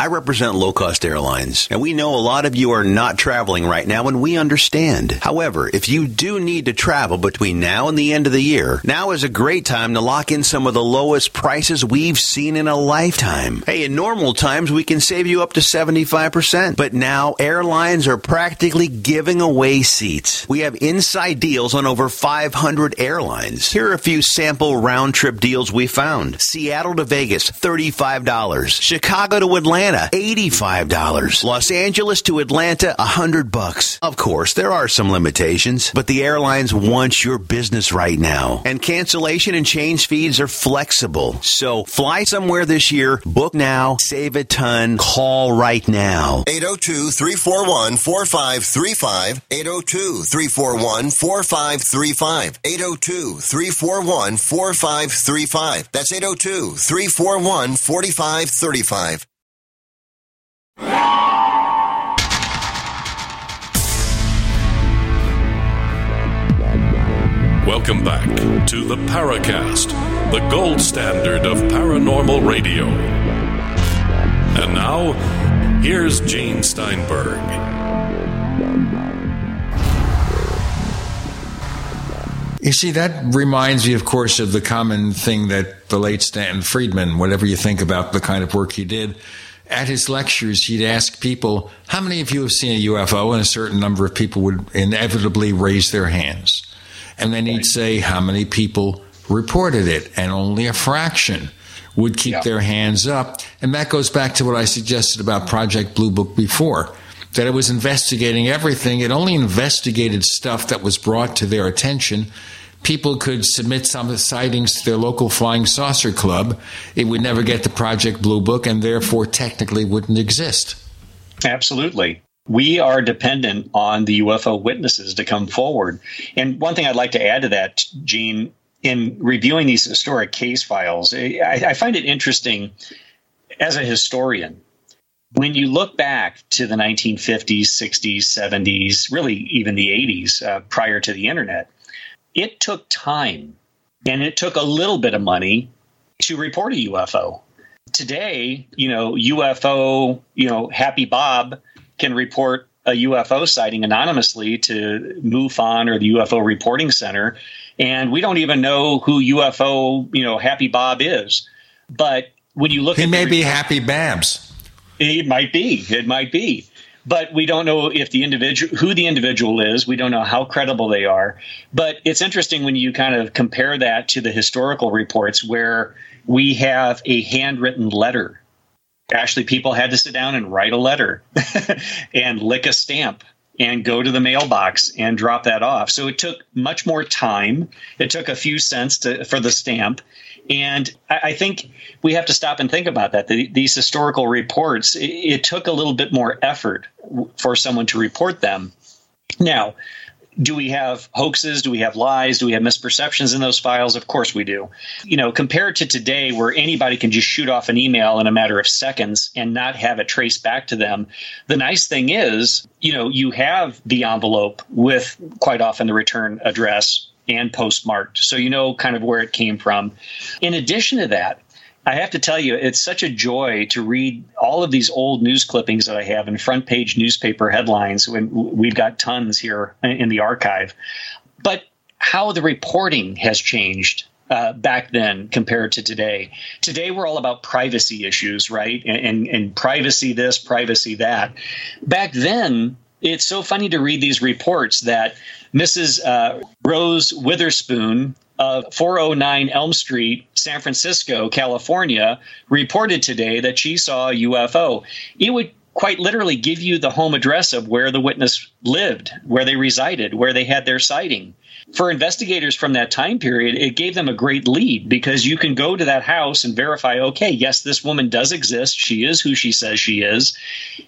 I represent low cost airlines, and we know a lot of you are not traveling right now, and we understand. However, if you do need to travel between now and the end of the year, now is a great time to lock in some of the lowest prices we've seen in a lifetime. Hey, in normal times, we can save you up to 75%, but now airlines are practically giving away seats. We have inside deals on over 500 airlines. Here are a few sample round trip deals we found Seattle to Vegas, $35, Chicago to Atlanta, Atlanta, $85. Los Angeles to Atlanta, 100 bucks. Of course, there are some limitations, but the airlines want your business right now. And cancellation and change fees are flexible. So fly somewhere this year, book now, save a ton, call right now. 802 341 4535. 802 341 4535. 802 341 4535. That's 802 341 4535. Welcome back to the Paracast, the gold standard of paranormal radio. And now, here's Gene Steinberg. You see, that reminds me, of course, of the common thing that the late Stanton Friedman, whatever you think about the kind of work he did, at his lectures, he'd ask people, How many of you have seen a UFO? And a certain number of people would inevitably raise their hands. And then he'd say, How many people reported it? And only a fraction would keep yeah. their hands up. And that goes back to what I suggested about Project Blue Book before that it was investigating everything. It only investigated stuff that was brought to their attention people could submit some sightings to their local flying saucer club, it would never get the Project Blue Book and therefore technically wouldn't exist. Absolutely. we are dependent on the UFO witnesses to come forward. And one thing I'd like to add to that, Gene, in reviewing these historic case files, I, I find it interesting as a historian. When you look back to the 1950s, 60s, 70s, really even the 80s, uh, prior to the internet, it took time and it took a little bit of money to report a UFO. Today, you know, UFO, you know, Happy Bob can report a UFO sighting anonymously to MUFON or the UFO Reporting Center, and we don't even know who UFO, you know, Happy Bob is. But when you look, he at may be Happy Babs. It might be. It might be. But we don't know if the individual, who the individual is. We don't know how credible they are. But it's interesting when you kind of compare that to the historical reports where we have a handwritten letter actually people had to sit down and write a letter and lick a stamp and go to the mailbox and drop that off. So it took much more time. It took a few cents to, for the stamp. And I, think we have to stop and think about that. These historical reports, it took a little bit more effort for someone to report them. Now, do we have hoaxes? Do we have lies? Do we have misperceptions in those files? Of course we do. You know, compared to today where anybody can just shoot off an email in a matter of seconds and not have it traced back to them, the nice thing is, you know, you have the envelope with quite often the return address and postmarked. So you know kind of where it came from. In addition to that, I have to tell you, it's such a joy to read all of these old news clippings that I have in front page newspaper headlines. When we've got tons here in the archive, but how the reporting has changed uh, back then compared to today. Today, we're all about privacy issues, right? And, and, and privacy this, privacy that. Back then, it's so funny to read these reports that Mrs. Uh, Rose Witherspoon of 409 Elm Street, San Francisco, California, reported today that she saw a UFO. It would quite literally give you the home address of where the witness lived, where they resided, where they had their sighting. For investigators from that time period, it gave them a great lead because you can go to that house and verify okay, yes, this woman does exist. She is who she says she is.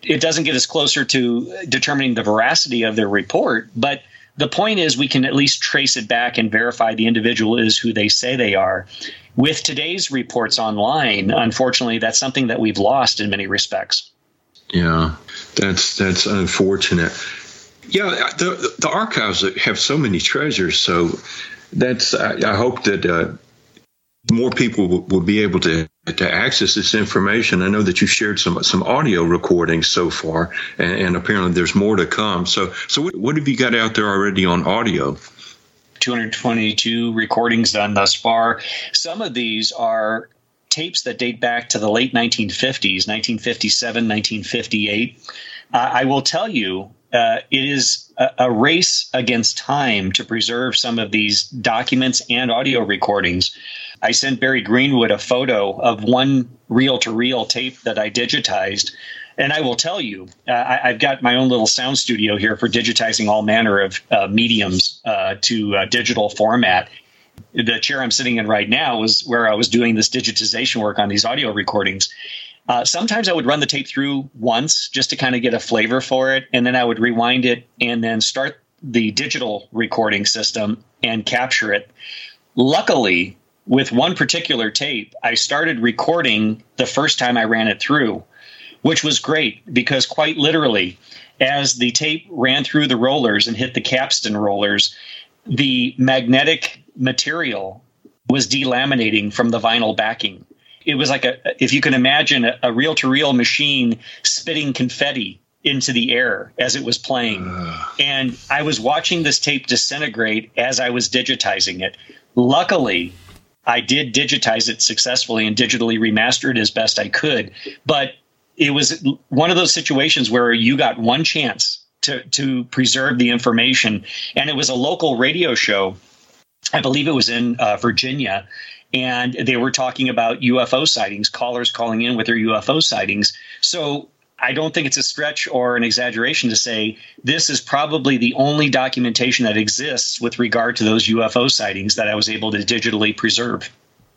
It doesn't get us closer to determining the veracity of their report, but the point is we can at least trace it back and verify the individual is who they say they are. With today's reports online, unfortunately, that's something that we've lost in many respects. Yeah, that's that's unfortunate. Yeah, the the archives have so many treasures. So that's I, I hope that uh, more people will, will, be able to to access this information. I know that you shared some some audio recordings so far, and, and apparently there's more to come. So so what, what have you got out there already on audio? 222 recordings done thus far. Some of these are tapes that date back to the late 1950s, 1957, 1958. Uh, I will tell you, uh, it is a, a, race against time to preserve some of these documents and audio recordings. I sent Barry Greenwood a photo of one reel to reel tape that I digitized. And I will tell you, uh, I, have got my own little sound studio here for digitizing all manner of uh, mediums uh, to uh, digital format. The chair I'm sitting in right now was where I was doing this digitization work on these audio recordings. Uh, sometimes I would run the tape through once just to kind of get a flavor for it, and then I would rewind it and then start the digital recording system and capture it. Luckily, with one particular tape, I started recording the first time I ran it through, which was great because quite literally, as the tape ran through the rollers and hit the capstan rollers, the magnetic material was delaminating from the vinyl backing. It was like a, if you can imagine a reel to reel machine spitting confetti into the air as it was playing. And I was watching this tape disintegrate as I was digitizing it. Luckily, I did digitize it successfully and digitally remaster it as best I could. But it was one of those situations where you got one chance to, to preserve the information. And it was a local radio show. I believe it was in uh, Virginia. And they were talking about UFO sightings, callers calling in with their UFO sightings. So I don't think it's a stretch or an exaggeration to say this is probably the only documentation that exists with regard to those UFO sightings that I was able to digitally preserve.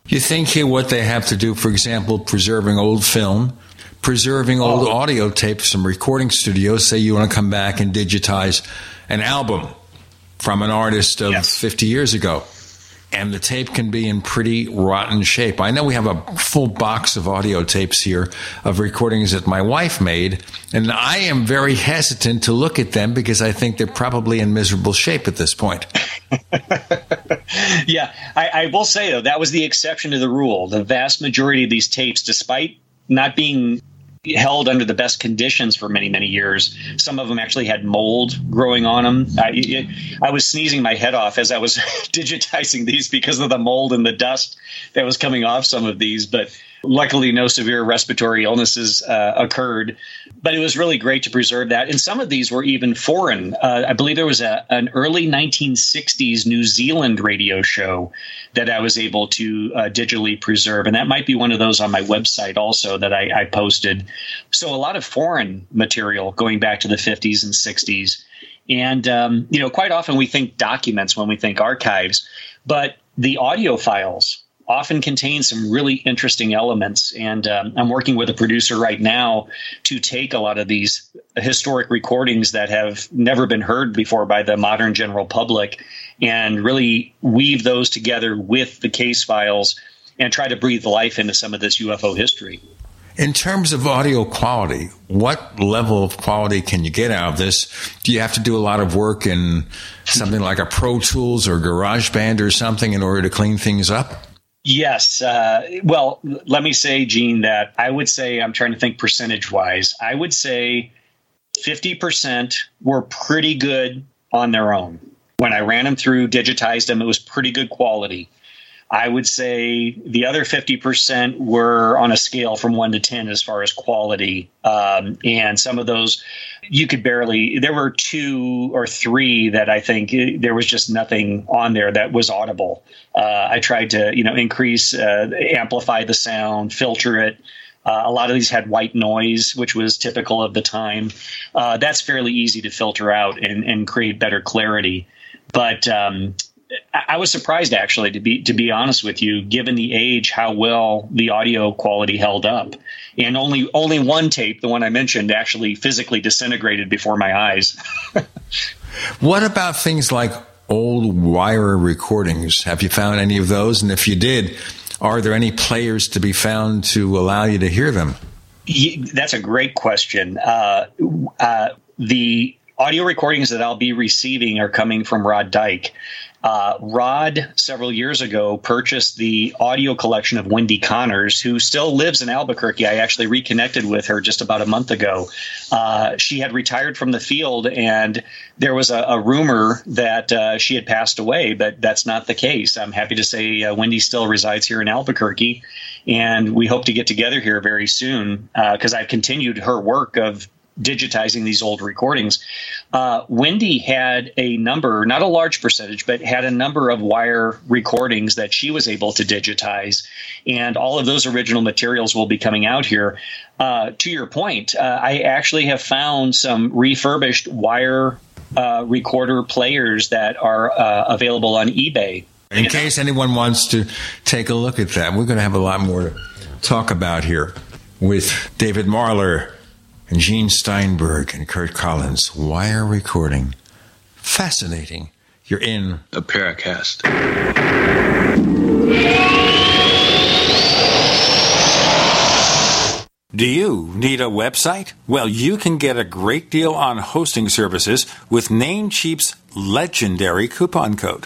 You think here what they have to do, for example, preserving old film, preserving old Oh. audio tapes from recording studios. Say you want to come back and digitize an album from an artist of 50 years ago. And the tape can be in pretty rotten shape. I know we have a full box of audio tapes here of recordings that my wife made, and I am very hesitant to look at them because I think they're probably in miserable shape at this point. yeah, I, I will say though that was the exception to the rule. The vast majority of these tapes, despite not being held under the best conditions for many many years, some of them actually had mold growing on them. I, I was sneezing my head off as I was digitizing these because of the mold and the dust that was coming off some of these, but. Luckily, no severe respiratory illnesses uh, occurred, but it was really great to preserve that. And some of these were even foreign. Uh, I believe there was a, an early 1960s New Zealand radio show that I was able to uh, digitally preserve, and that might be one of those on my website also that I, I posted. So a lot of foreign material going back to the 50s and 60s. And, um, you know, quite often we think documents when we think archives, but the audio files often contain some really interesting elements. And um, I'm working with a producer right now to take a lot of these historic recordings that have never been heard before by the modern general public and really weave those together with the case files and try to breathe life into some of this UFO history. In terms of audio quality, what level of quality can you get out of this? Do you have to do a lot of work in something like a Pro Tools or GarageBand or something in order to clean things up? Yes. Uh, well, let me say, Gene, that I would say, I'm trying to think percentage wise, I would say 50% were pretty good on their own. When I ran them through, digitized them, it was pretty good quality. I would say the other 50% were on a scale from one to 10 as far as quality. Um, and some of those you could barely, there were two or three that I think eh, there was just nothing on there that was audible. Uh, I tried to, you know, increase, uh, amplify the sound, filter it. Uh, a lot of these had white noise, which was typical of the time. Uh, that's fairly easy to filter out and, and create better clarity. But um, I was surprised, actually, to be to be honest with you, given the age, how well the audio quality held up. And only only one tape, the one I mentioned, actually physically disintegrated before my eyes. What about things like old wire recordings? Have you found any of those? And if you did, are there any players to be found to allow you to hear them? That's a great question. Uh, uh, the audio recordings that I'll be receiving are coming from Rod Dyke. Uh, Rod, several years ago, purchased the audio collection of Wendy Connors, who still lives in Albuquerque. I actually reconnected with her just about a month ago. Uh, she had retired from the field, and there was a, a rumor that uh, she had passed away, but that's not the case. I'm happy to say uh, Wendy still resides here in Albuquerque, and we hope to get together here very soon because I've continued her work of digitizing these old recordings. Uh, Wendy had a number, not a large percentage, but had a number of wire recordings that she was able to digitize. And all of those original materials will be coming out here. Uh, to your point, uh, I actually have found some refurbished wire uh, recorder players that are uh, available on eBay. In case anyone wants to take a look at that, we're going to have a lot more to talk about here with David Marler and Gene Steinberg and Curt Collins. Wire recording. Fascinating. You're in a Paracast. Do you need a website? Well, you can get a great deal on hosting services with Namecheap's legendary coupon code.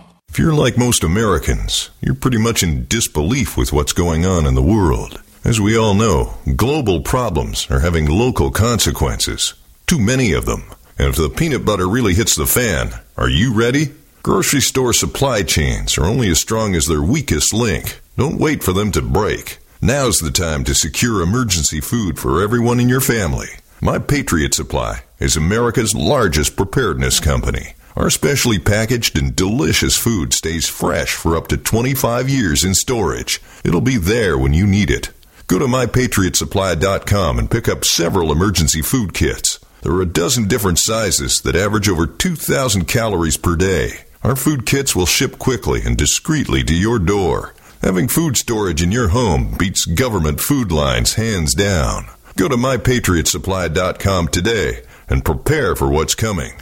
If you're like most Americans, you're pretty much in disbelief with what's going on in the world. As we all know, global problems are having local consequences. Too many of them. And if the peanut butter really hits the fan, are you ready? Grocery store supply chains are only as strong as their weakest link. Don't wait for them to break. Now's the time to secure emergency food for everyone in your family. My Patriot Supply is America's largest preparedness company. Our specially packaged and delicious food stays fresh for up to 25 years in storage. It'll be there when you need it. Go to mypatriotsupply.com and pick up several emergency food kits. There are a dozen different sizes that average over 2,000 calories per day. Our food kits will ship quickly and discreetly to your door. Having food storage in your home beats government food lines hands down. Go to mypatriotsupply.com today and prepare for what's coming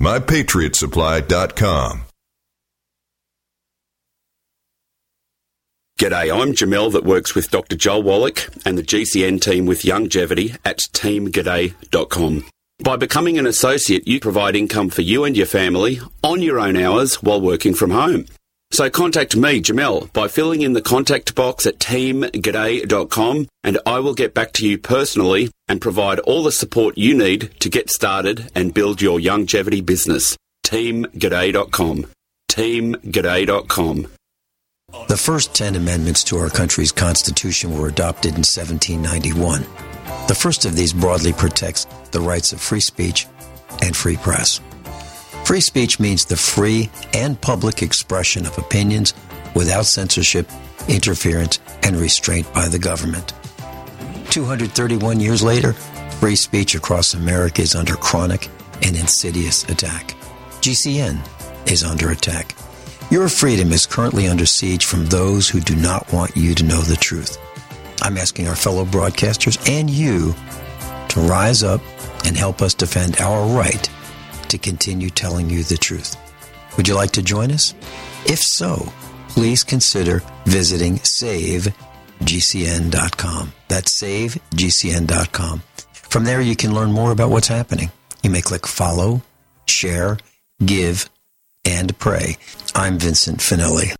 mypatriotsupply.com. G'day, I'm Jamel that works with Dr. Joel Wallach and the GCN team with Longevity at teamg'day.com. By becoming an associate, you provide income for you and your family on your own hours while working from home. So contact me, Jamel, by filling in the contact box at teamg'day.com and I will get back to you personally and provide all the support you need to get started and build your longevity business. teamg'day.com. teamg'day.com. The first 10 amendments to our country's constitution were adopted in 1791. The first of these broadly protects the rights of free speech and free press. Free speech means the free and public expression of opinions without censorship, interference, and restraint by the government. 231 years later, free speech across America is under chronic and insidious attack. GCN is under attack. Your freedom is currently under siege from those who do not want you to know the truth. I'm asking our fellow broadcasters and you to rise up and help us defend our right to continue telling you the truth. Would you like to join us? If so, please consider visiting savegcn.com. That's savegcn.com. From there, you can learn more about what's happening. You may click follow, share, give, and pray. I'm Vincent Finelli.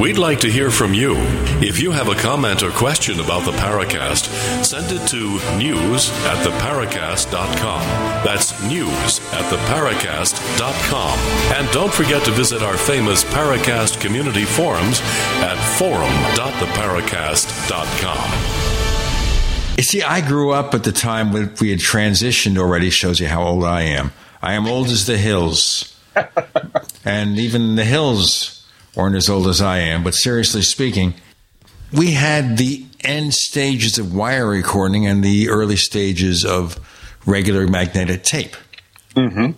We'd like to hear from you. If you have a comment or question about the Paracast, send it to news at theparacast.com. That's news at theparacast.com. And don't forget to visit our famous Paracast community forums at forum.theparacast.com. You see, I grew up at the time when we had transitioned already, shows you how old I am. I am old as the hills. and even the hills weren't as old as I am, but seriously speaking, we had the end stages of wire recording and the early stages of regular magnetic tape. Mm-hmm.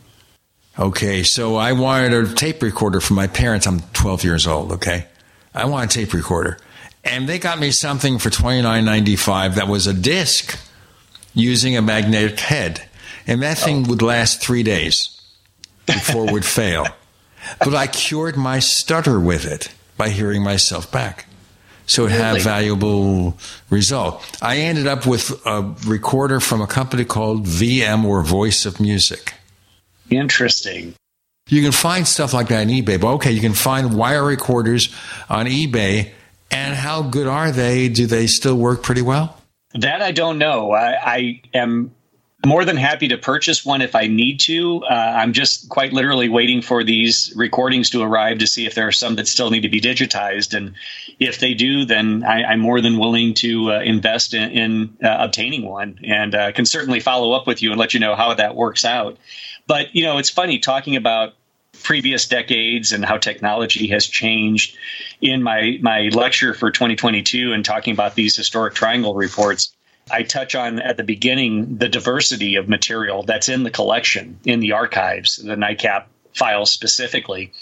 Okay, so I wanted a tape recorder for my parents. I'm 12 years old. Okay, I want a tape recorder, and they got me something for 29.95 that was a disc using a magnetic head, and that thing oh. would last three days before it would fail but I cured my stutter with it by hearing myself back. So it had a valuable result. I ended up with a recorder from a company called VM or Voice of Music. Interesting. You can find stuff like that on eBay, but okay, you can find wire recorders on eBay. And how good are they? Do they still work pretty well? That I don't know. I, I am more than happy to purchase one if I need to. Uh, I'm just quite literally waiting for these recordings to arrive to see if there are some that still need to be digitized. And if they do, then I, am more than willing to uh, invest in, in uh, obtaining one and uh, can certainly follow up with you and let you know how that works out. But, you know, it's funny talking about previous decades and how technology has changed in my my lecture for 2022 and talking about these historic triangle reports I touch on at the beginning the diversity of material that's in the collection, in the archives, the NICAP files specifically.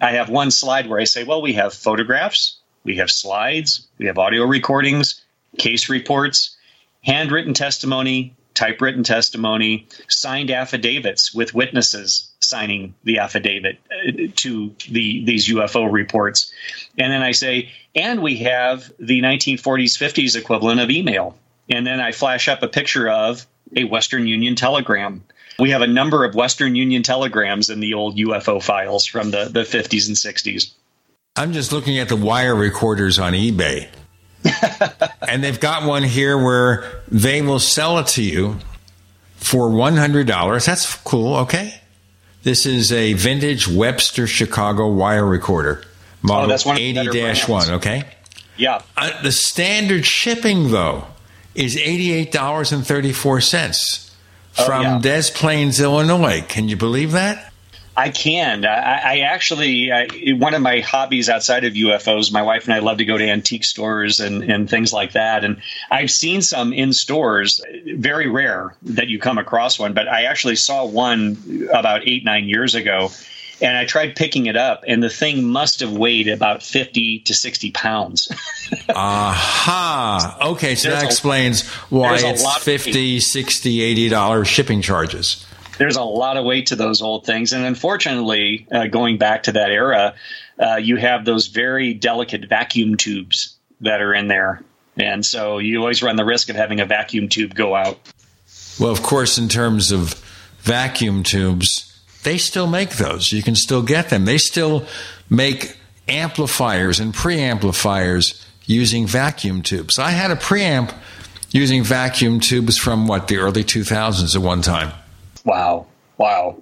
I have one slide where I say, well, we have photographs, we have slides, we have audio recordings, case reports, handwritten testimony, typewritten testimony, signed affidavits with witnesses signing the affidavit uh, to the these UFO reports. And then I say, and we have the 1940s 50s equivalent of email and then I flash up a picture of a Western Union telegram. We have a number of Western Union telegrams in the old UFO files from the, the 50s and 60s. I'm just looking at the wire recorders on eBay. and they've got one here where they will sell it to you for $100. That's cool, okay? This is a vintage Webster Chicago wire recorder, model oh, that's 80 1, okay? Yeah. Uh, the standard shipping, though, is $88.34 from oh, yeah. Des Plaines, Illinois. Can you believe that? I can. I, I actually, I, one of my hobbies outside of UFOs, my wife and I love to go to antique stores and, and things like that. And I've seen some in stores, very rare that you come across one, but I actually saw one about eight, nine years ago and I tried picking it up, and the thing must have weighed about 50 to 60 pounds. Aha. Okay, so there's that a, explains why it's 50, 60, 80 dollars shipping charges. There's a lot of weight to those old things, and unfortunately, uh, going back to that era, uh, you have those very delicate vacuum tubes that are in there, and so you always run the risk of having a vacuum tube go out. Well, of course, in terms of vacuum tubes, they still make those. You can still get them. They still make amplifiers and preamplifiers using vacuum tubes. I had a preamp using vacuum tubes from what the early 2000s at one time. Wow. Wow.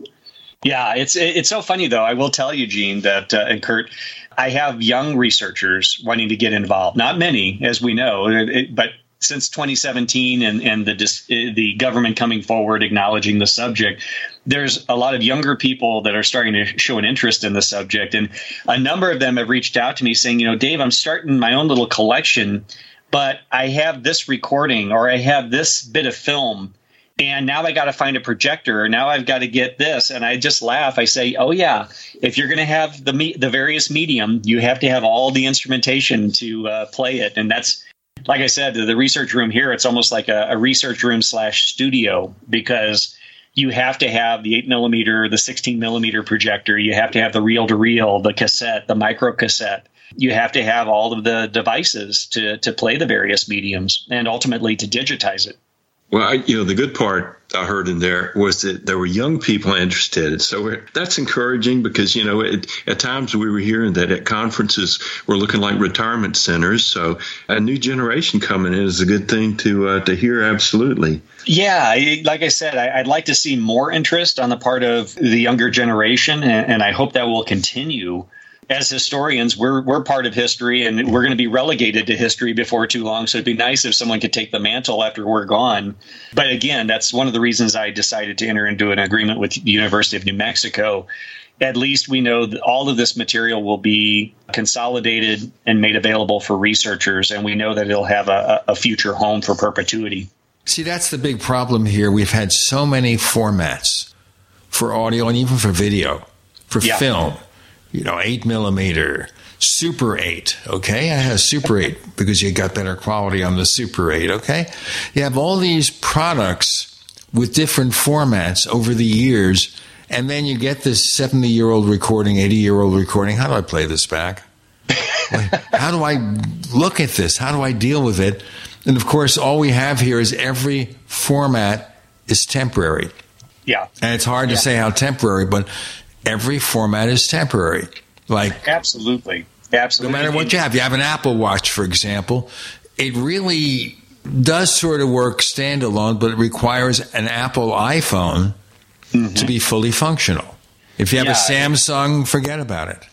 Yeah, it's it's so funny though. I will tell you, Gene, that uh, and Curt, I have young researchers wanting to get involved. Not many, as we know, it, but since 2017 and, and the the government coming forward acknowledging the subject, there's a lot of younger people that are starting to show an interest in the subject, and a number of them have reached out to me saying, you know, Dave, I'm starting my own little collection, but I have this recording or I have this bit of film. And now I got to find a projector. Or now I've got to get this, and I just laugh. I say, "Oh yeah, if you're going to have the me- the various medium, you have to have all the instrumentation to uh, play it." And that's like I said, the research room here, it's almost like a, a research room slash studio because you have to have the 8 millimeter, the 16 millimeter projector. You have to have the reel to reel, the cassette, the micro cassette. You have to have all of the devices to, to play the various mediums and ultimately to digitize it. Well, I, you know, the good part I heard in there was that there were young people interested. So that's encouraging because, you know, it, at times we were hearing that at conferences we're looking like retirement centers. So a new generation coming in is a good thing to uh, to hear. Absolutely. Yeah, like I said, I, would like to see more interest on the part of the younger generation, and, and I hope that will continue as historians, we're we're part of history, and we're going to be relegated to history before too long. So it'd be nice if someone could take the mantle after we're gone. But again, that's one of the reasons I decided to enter into an agreement with the University of New Mexico. At least we know that all of this material will be consolidated and made available for researchers, and we know that it'll have a, a future home for perpetuity. See, that's the big problem here. We've had so many formats for audio and even for video, for yeah. film you know, eight millimeter, Super 8, okay? I have Super 8 because you got better quality on the Super 8, okay? You have all these products with different formats over the years, and then you get this 70 year old recording, 80 year old recording. How do I play this back? How do I look at this? How do I deal with it? And of course, all we have here is every format is temporary. Yeah. And it's hard yeah. to say how temporary, but every format is temporary. Like absolutely, absolutely. No matter what you have, you have an Apple Watch, for example. It really does sort of work standalone, but it requires an Apple iPhone mm-hmm. to be fully functional. If you have yeah, a Samsung, forget about it.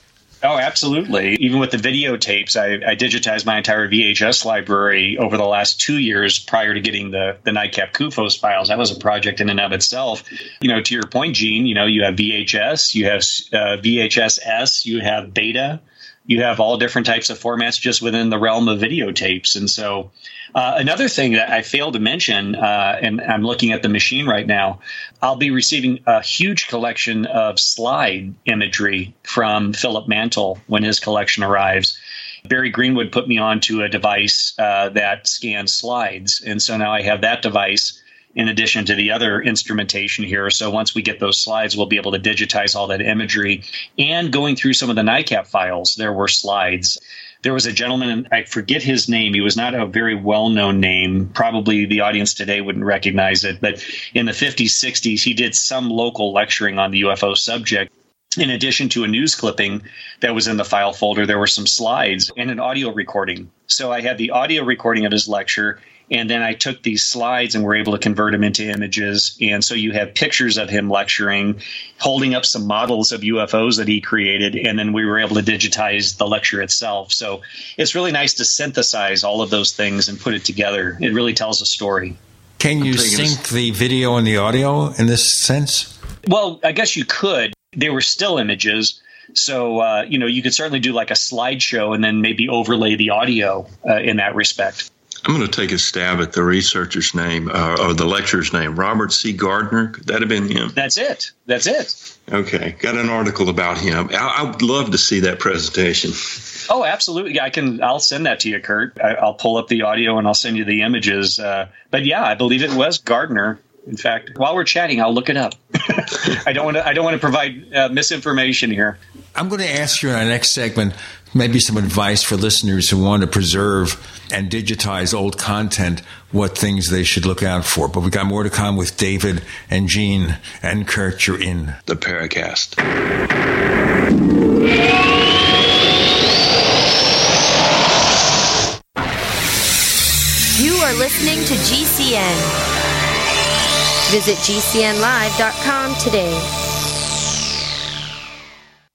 Oh, absolutely. Even with the videotapes, I, I, digitized my entire VHS library over the last two years prior to getting the, the NICAP CUFOS files. That was a project in and of itself. You know, to your point, Gene, you know, you have VHS, you have uh, VHS-S, you have beta, you have all different types of formats just within the realm of videotapes. And so uh, another thing that I failed to mention, uh, and I'm looking at the machine right now, I'll be receiving a huge collection of slide imagery from Philip Mantle when his collection arrives. Barry Greenwood put me onto a device uh, that scans slides. And so now I have that device in addition to the other instrumentation here. So once we get those slides, we'll be able to digitize all that imagery. And going through some of the NICAP files, there were slides there was a gentleman, I forget his name. He was not a very well known name. Probably the audience today wouldn't recognize it. But in the 50s, 60s, he did some local lecturing on the UFO subject. In addition to a news clipping that was in the file folder, there were some slides and an audio recording. So I had the audio recording of his lecture and then I took these slides and were able to convert them into images. And so you have pictures of him lecturing, holding up some models of UFOs that he created. And then we were able to digitize the lecture itself. So it's really nice to synthesize all of those things and put it together. It really tells a story. Can you sync the video and the audio in this sense? Well, I guess you could. They were still images. So, uh, you know, you could certainly do like a slideshow and then maybe overlay the audio uh, in that respect. I'm going to take a stab at the researcher's name uh, or the lecturer's name. Robert C. Gardner. Could that have been him? That's it. That's it. Okay. Got an article about him. I, I would love to see that presentation. Oh, absolutely. I can. I'll send that to you, Curt. I, will pull up the audio and I'll send you the images. Uh, but yeah, I believe it was Gardner. In fact, while we're chatting, I'll look it up. I don't want to. I don't want to provide uh, misinformation here. I'm going to ask you in our next segment maybe some advice for listeners who want to preserve and digitize old content, what things they should look out for. But we got more to come with David and Gene and Curt. You're in the Paracast. You are listening to GCN. Visit GCNlive.com today.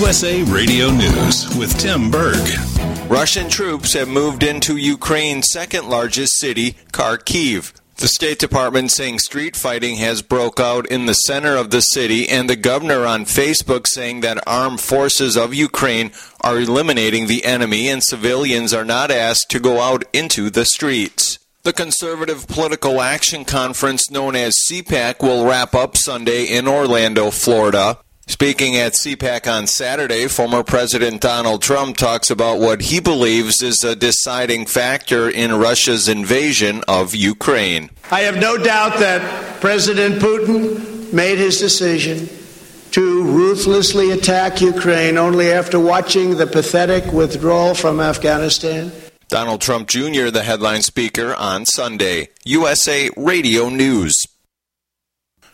USA Radio News with Tim Berg. Russian troops have moved into Ukraine's second largest city, Kharkiv. The State Department saying street fighting has broke out in the center of the city, and the governor on Facebook saying that armed forces of Ukraine are eliminating the enemy and civilians are not asked to go out into the streets. The Conservative Political Action Conference, known as CPAC, will wrap up Sunday in Orlando, Florida. Speaking at CPAC on Saturday, former President Donald Trump talks about what he believes is a deciding factor in Russia's invasion of Ukraine. I have no doubt that President Putin made his decision to ruthlessly attack Ukraine only after watching the pathetic withdrawal from Afghanistan. Donald Trump Jr., the headline speaker on Sunday. USA Radio News.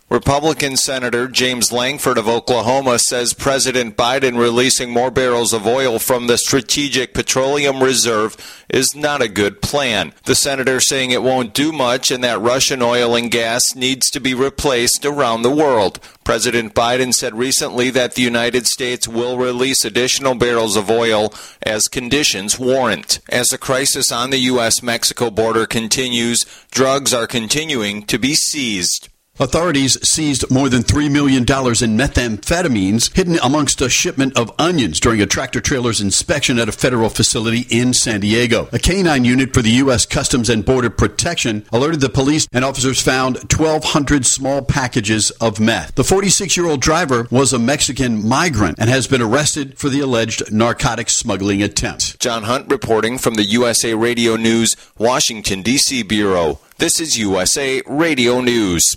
Republican Senator James Lankford of Oklahoma says President Biden releasing more barrels of oil from the Strategic Petroleum Reserve is not a good plan. The senator saying it won't do much and that Russian oil and gas needs to be replaced around the world. President Biden said recently that the United States will release additional barrels of oil as conditions warrant. As the crisis on the U.S. Mexico border continues, drugs are continuing to be seized. Authorities seized more than $3 million in methamphetamines hidden amongst a shipment of onions during a tractor trailer's inspection at a federal facility in San Diego. A canine unit for the U.S. Customs and Border Protection alerted the police, and officers found 1,200 small packages of meth. The 46 year old driver was a Mexican migrant and has been arrested for the alleged narcotics smuggling attempt. John Hunt reporting from the USA Radio News, Washington, D.C. Bureau. This is USA Radio News.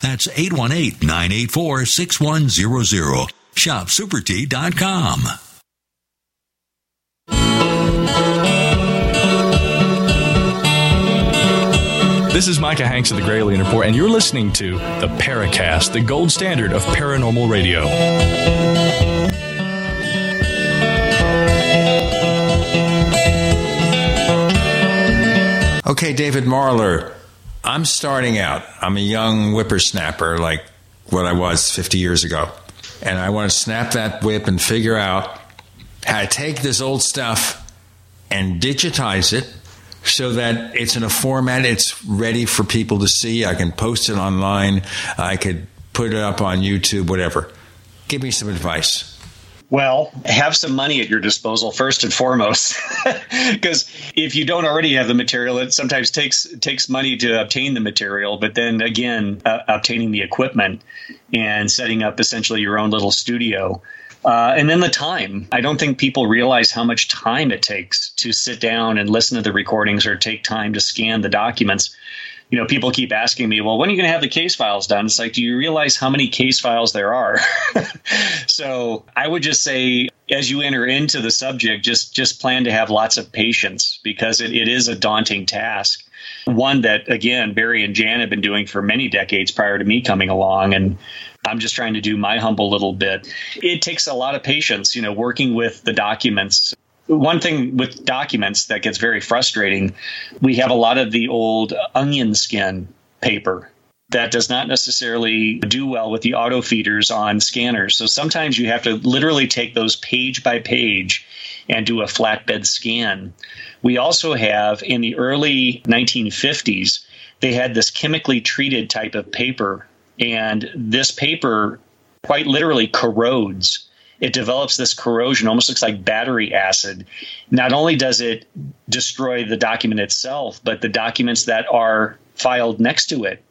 That's 818-984-6100. ShopSuperTea.com. This is Micah Hanks of the Gralien Report, and you're listening to the Paracast, the gold standard of paranormal radio. Okay, David Marler, I'm starting out. I'm a young whippersnapper like what I was 50 years ago. And I want to snap that whip and figure out how to take this old stuff and digitize it so that it's in a format it's ready for people to see. I can post it online. I could put it up on YouTube, whatever. Give me some advice. Well, have some money at your disposal first and foremost, because if you don't already have the material, it sometimes takes takes money to obtain the material. But then again, uh, obtaining the equipment and setting up essentially your own little studio, uh, and then the time. I don't think people realize how much time it takes to sit down and listen to the recordings or take time to scan the documents you know, people keep asking me, well, when are you going to have the case files done? It's like, do you realize how many case files there are? so I would just say, as you enter into the subject, just just plan to have lots of patience because it, it is a daunting task. One that, again, Barry and Jan have been doing for many decades prior to me coming along. And I'm just trying to do my humble little bit. It takes a lot of patience, you know, working with the documents one thing with documents that gets very frustrating, we have a lot of the old onion skin paper that does not necessarily do well with the auto feeders on scanners. So sometimes you have to literally take those page by page and do a flatbed scan. We also have in the early 1950s, they had this chemically treated type of paper, and this paper quite literally corrodes it develops this corrosion, almost looks like battery acid. Not only does it destroy the document itself, but the documents that are filed next to it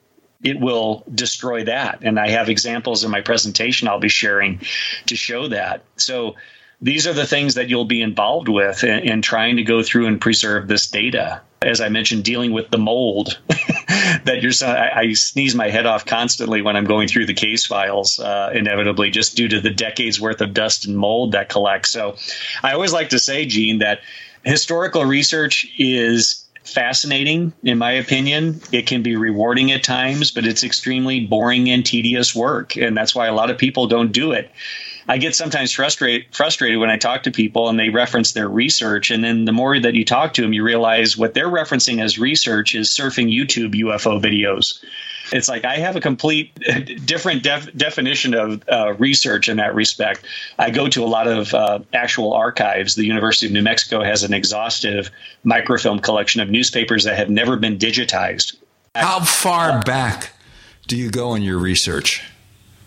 it will destroy that. And I have examples in my presentation I'll be sharing to show that. So these are the things that you'll be involved with in, in trying to go through and preserve this data as I mentioned, dealing with the mold that you're. I, I, sneeze my head off constantly when I'm going through the case files, uh, inevitably, just due to the decades worth of dust and mold that collects. So, I always like to say, Gene, that historical research is fascinating, in my opinion. It can be rewarding at times, but it's extremely boring and tedious work, and that's why a lot of people don't do it. I get sometimes frustrated frustrated when I talk to people and they reference their research, and then the more that you talk to them, you realize what they're referencing as research is surfing YouTube UFO videos. It's like I have a complete different def- definition of uh, research in that respect. I go to a lot of uh, actual archives. The University of New Mexico has an exhaustive microfilm collection of newspapers that have never been digitized. How far back do you go in your research?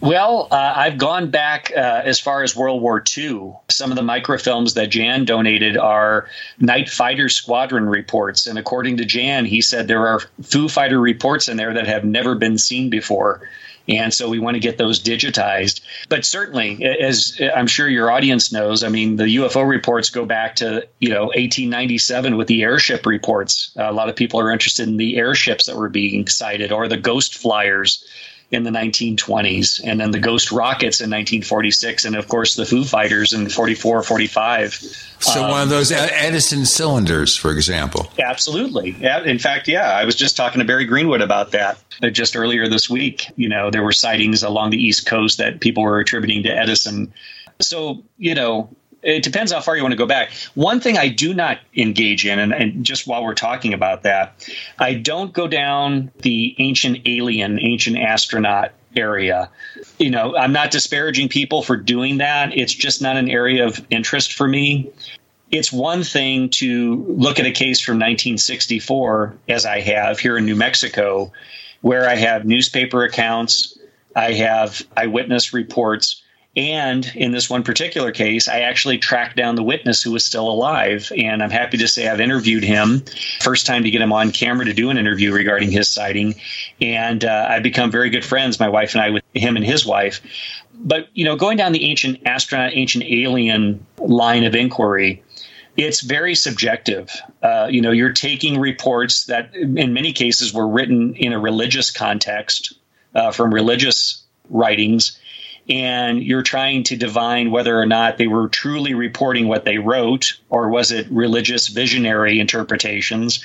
Well, uh, I've gone back uh, as far as World War II. Some of the microfilms that Jan donated are Night Fighter Squadron reports. And according to Jan, he said there are Foo Fighter reports in there that have never been seen before. And so we want to get those digitized. But certainly, as I'm sure your audience knows, I mean, the UFO reports go back to, you know, 1897 with the airship reports. a lot of people are interested in the airships that were being sighted or the ghost flyers in the 1920s, and then the Ghost Rockets in 1946, and of course the Foo Fighters in 44, 45. So um, one of those Edison cylinders, for example. Absolutely. In fact, yeah, I was just talking to Barry Greenwood about that uh, just earlier this week. You know, there were sightings along the East Coast that people were attributing to Edison. So, you know, it depends how far you want to go back. One thing I do not engage in, and, and, just while we're talking about that, I don't go down the ancient alien, ancient astronaut area. You know, I'm not disparaging people for doing that. It's just not an area of interest for me. It's one thing to look at a case from 1964, as I have here in New Mexico, where I have newspaper accounts, I have eyewitness reports and in this one particular case, I actually tracked down the witness who was still alive. And I'm happy to say I've interviewed him. First time to get him on camera to do an interview regarding his sighting. And uh, I've become very good friends, my wife and I, with him and his wife. But, you know, going down the ancient astronaut, ancient alien line of inquiry, it's very subjective. Uh, you know, you're taking reports that in many cases were written in a religious context uh, from religious writings and you're trying to divine whether or not they were truly reporting what they wrote or was it religious visionary interpretations.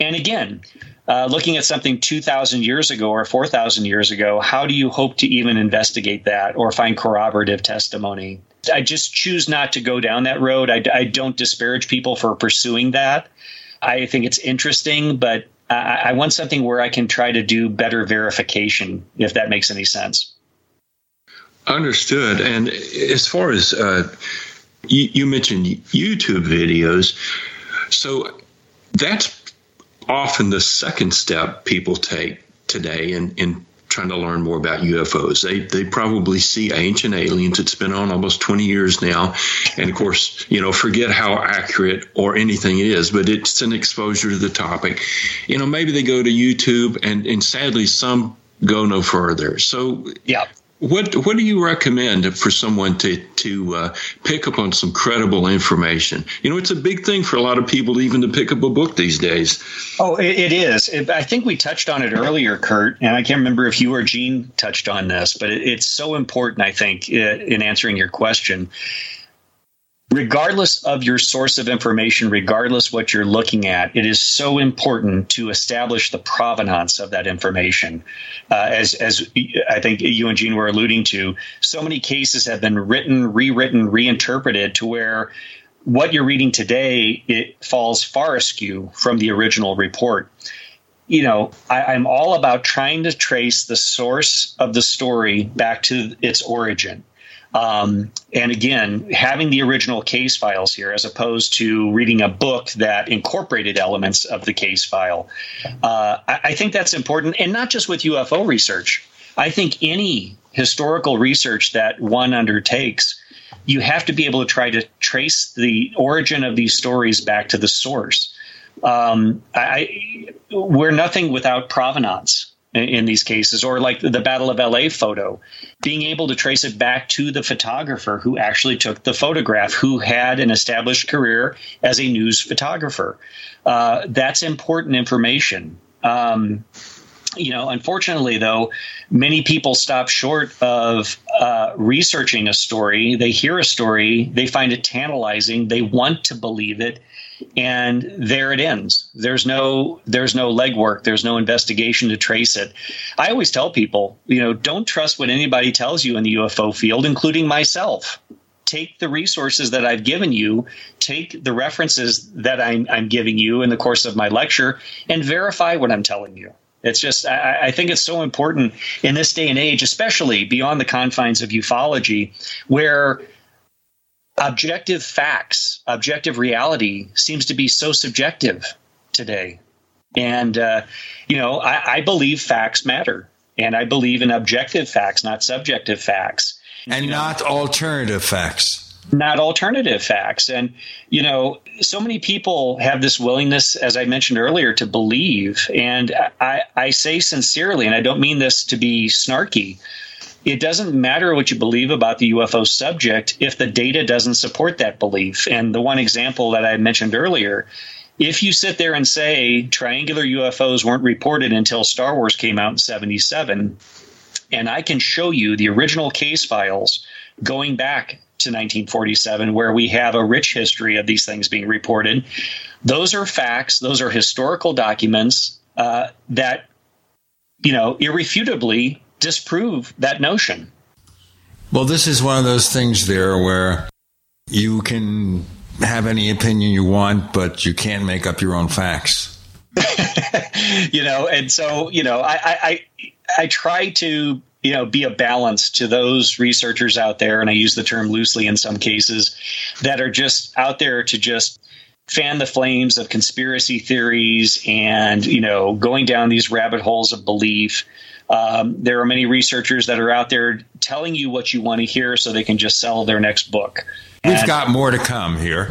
And again, uh, looking at something 2,000 years ago or 4,000 years ago, how do you hope to even investigate that or find corroborative testimony? I just choose not to go down that road. I, I don't disparage people for pursuing that. I think it's interesting, but I, I want something where I can try to do better verification, if that makes any sense. Understood. And as far as uh, you, you mentioned YouTube videos, so that's often the second step people take today in, in trying to learn more about UFOs. They they probably see ancient aliens. It's been on almost 20 years now, and of course, you know, forget how accurate or anything it is, but it's an exposure to the topic. You know, maybe they go to YouTube, and and sadly, some go no further. So yeah, what what do you recommend for someone to to uh, pick up on some credible information? You know, it's a big thing for a lot of people even to pick up a book these days. Oh, it, it is. I think we touched on it earlier, Curt, and I can't remember if you or Gene touched on this, but it, it's so important. I think in answering your question regardless of your source of information, regardless what you're looking at, it is so important to establish the provenance of that information. Uh, as, as I think you and Gene were alluding to, so many cases have been written, rewritten, reinterpreted to where what you're reading today it falls far askew from the original report. You know, I, I'm all about trying to trace the source of the story back to its origin. Um, and again, having the original case files here as opposed to reading a book that incorporated elements of the case file, uh, I, I think that's important. And not just with UFO research. I think any historical research that one undertakes, you have to be able to try to trace the origin of these stories back to the source. Um, I, we're nothing without provenance in these cases, or like the Battle of LA photo, being able to trace it back to the photographer who actually took the photograph, who had an established career as a news photographer. Uh, that's important information. Um, you know, unfortunately, though, many people stop short of uh, researching a story. They hear a story, they find it tantalizing, they want to believe it, and there it ends. There's no there's no legwork. There's no investigation to trace it. I always tell people, you know, don't trust what anybody tells you in the UFO field, including myself. Take the resources that I've given you, take the references that I'm, I'm giving you in the course of my lecture, and verify what I'm telling you It's just, I, I, think it's so important in this day and age, especially beyond the confines of ufology, where objective facts, objective reality seems to be so subjective today. And, uh, you know, I, I, believe facts matter. And I believe in objective facts, not subjective facts. And you not know, alternative facts not alternative facts. And, you know, so many people have this willingness, as I mentioned earlier, to believe. And I, I say sincerely, and I don't mean this to be snarky, it doesn't matter what you believe about the UFO subject if the data doesn't support that belief. And the one example that I mentioned earlier, if you sit there and say triangular UFOs weren't reported until Star Wars came out in 77, and I can show you the original case files going back to 1947, where we have a rich history of these things being reported. Those are facts, those are historical documents uh, that, you know, irrefutably disprove that notion. Well, this is one of those things there where you can have any opinion you want, but you can't make up your own facts. you know, and so, you know, I, I, I try to you know be a balance to those researchers out there and i use the term loosely in some cases that are just out there to just fan the flames of conspiracy theories and you know going down these rabbit holes of belief um, there are many researchers that are out there telling you what you want to hear so they can just sell their next book we've and, got more to come here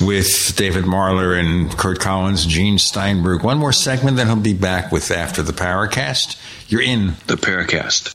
with David Marler and Curt Collins, Gene Steinberg. One more segment that he'll be back with after the Paracast. You're in the Paracast.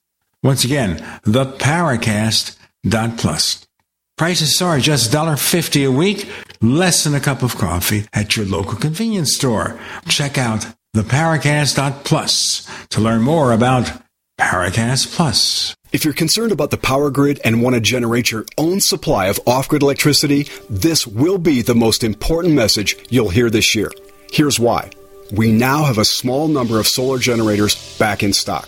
Once again, theparacast.plus. Prices are just $1.50 a week, less than a cup of coffee at your local convenience store. Check out theparacast.plus to learn more about Paracast Plus. If you're concerned about the power grid and want to generate your own supply of off grid electricity, this will be the most important message you'll hear this year. Here's why. We now have a small number of solar generators back in stock.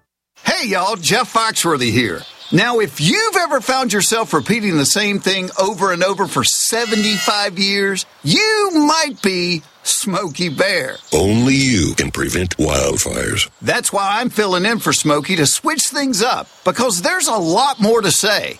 Hey, y'all, Jeff Foxworthy here. Now, if you've ever found yourself repeating the same thing over and over for 75 years, you might be Smokey Bear. Only you can prevent wildfires. That's why I'm filling in for Smokey to switch things up, because there's a lot more to say.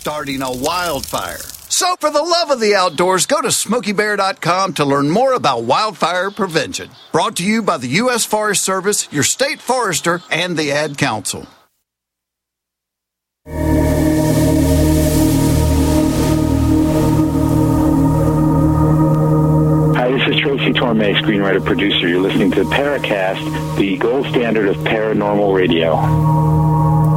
starting a wildfire. So, for the love of the outdoors, go to smokeybear.com to learn more about wildfire prevention. Brought to you by the U.S. Forest Service, your state forester, and the Ad Council. Tracy Torme, screenwriter producer. You're listening to Paracast, the gold standard of paranormal radio.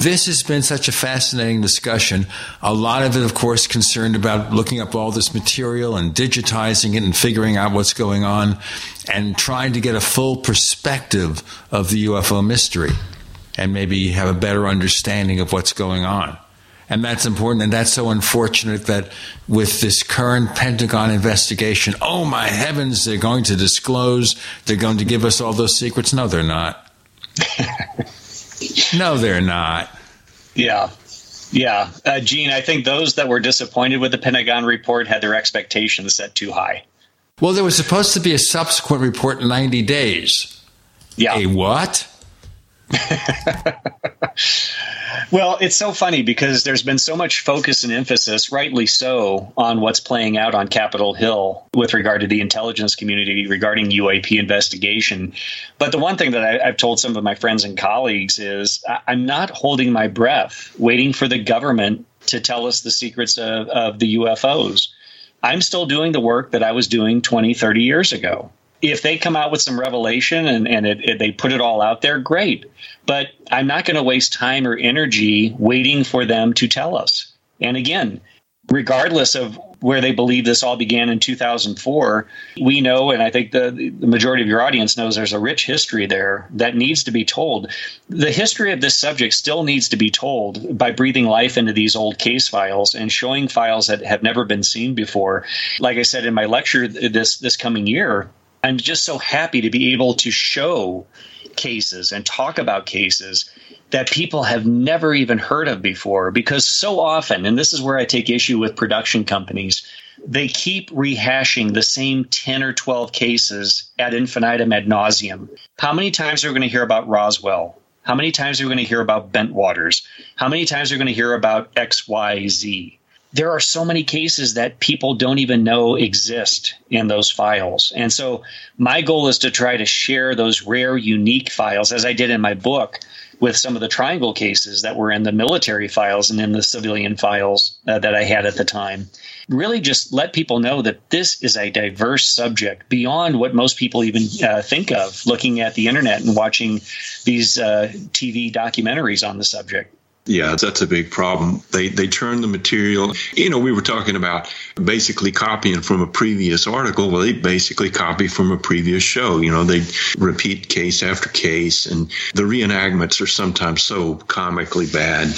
This has been such a fascinating discussion. A lot of it, of course, concerned about looking up all this material and digitizing it and figuring out what's going on and trying to get a full perspective of the UFO mystery and maybe have a better understanding of what's going on. And that's important. And that's so unfortunate that with this current Pentagon investigation, oh my heavens, they're going to disclose, they're going to give us all those secrets. No, they're not. no, they're not. Yeah. Yeah. Uh, Gene, I think those that were disappointed with the Pentagon report had their expectations set too high. Well, there was supposed to be a subsequent report in 90 days. Yeah. A what? Well, it's so funny because there's been so much focus and emphasis, rightly so, on what's playing out on Capitol Hill with regard to the intelligence community regarding UAP investigation. But the one thing that I, have told some of my friends and colleagues is I'm not holding my breath waiting for the government to tell us the secrets of, of the UFOs. I'm still doing the work that I was doing 20, 30 years ago if they come out with some revelation and, and it, it, they put it all out there, great. But I'm not going to waste time or energy waiting for them to tell us. And again, regardless of where they believe this all began in 2004, we know, and I think the, the majority of your audience knows there's a rich history there that needs to be told. The history of this subject still needs to be told by breathing life into these old case files and showing files that have never been seen before. Like I said in my lecture this this coming year, I'm just so happy to be able to show cases and talk about cases that people have never even heard of before because so often, and this is where I take issue with production companies, they keep rehashing the same 10 or 12 cases ad infinitum ad nauseum. How many times are we going to hear about Roswell? How many times are we going to hear about Bentwaters? How many times are we going to hear about XYZ? There are so many cases that people don't even know exist in those files. And so my goal is to try to share those rare, unique files, as I did in my book with some of the triangle cases that were in the military files and in the civilian files uh, that I had at the time. Really just let people know that this is a diverse subject beyond what most people even uh, think of looking at the internet and watching these uh, TV documentaries on the subject. Yeah, that's a big problem. They they turn the material. You know, we were talking about basically copying from a previous article. Well, they basically copy from a previous show. You know, they repeat case after case, and the reenactments are sometimes so comically bad.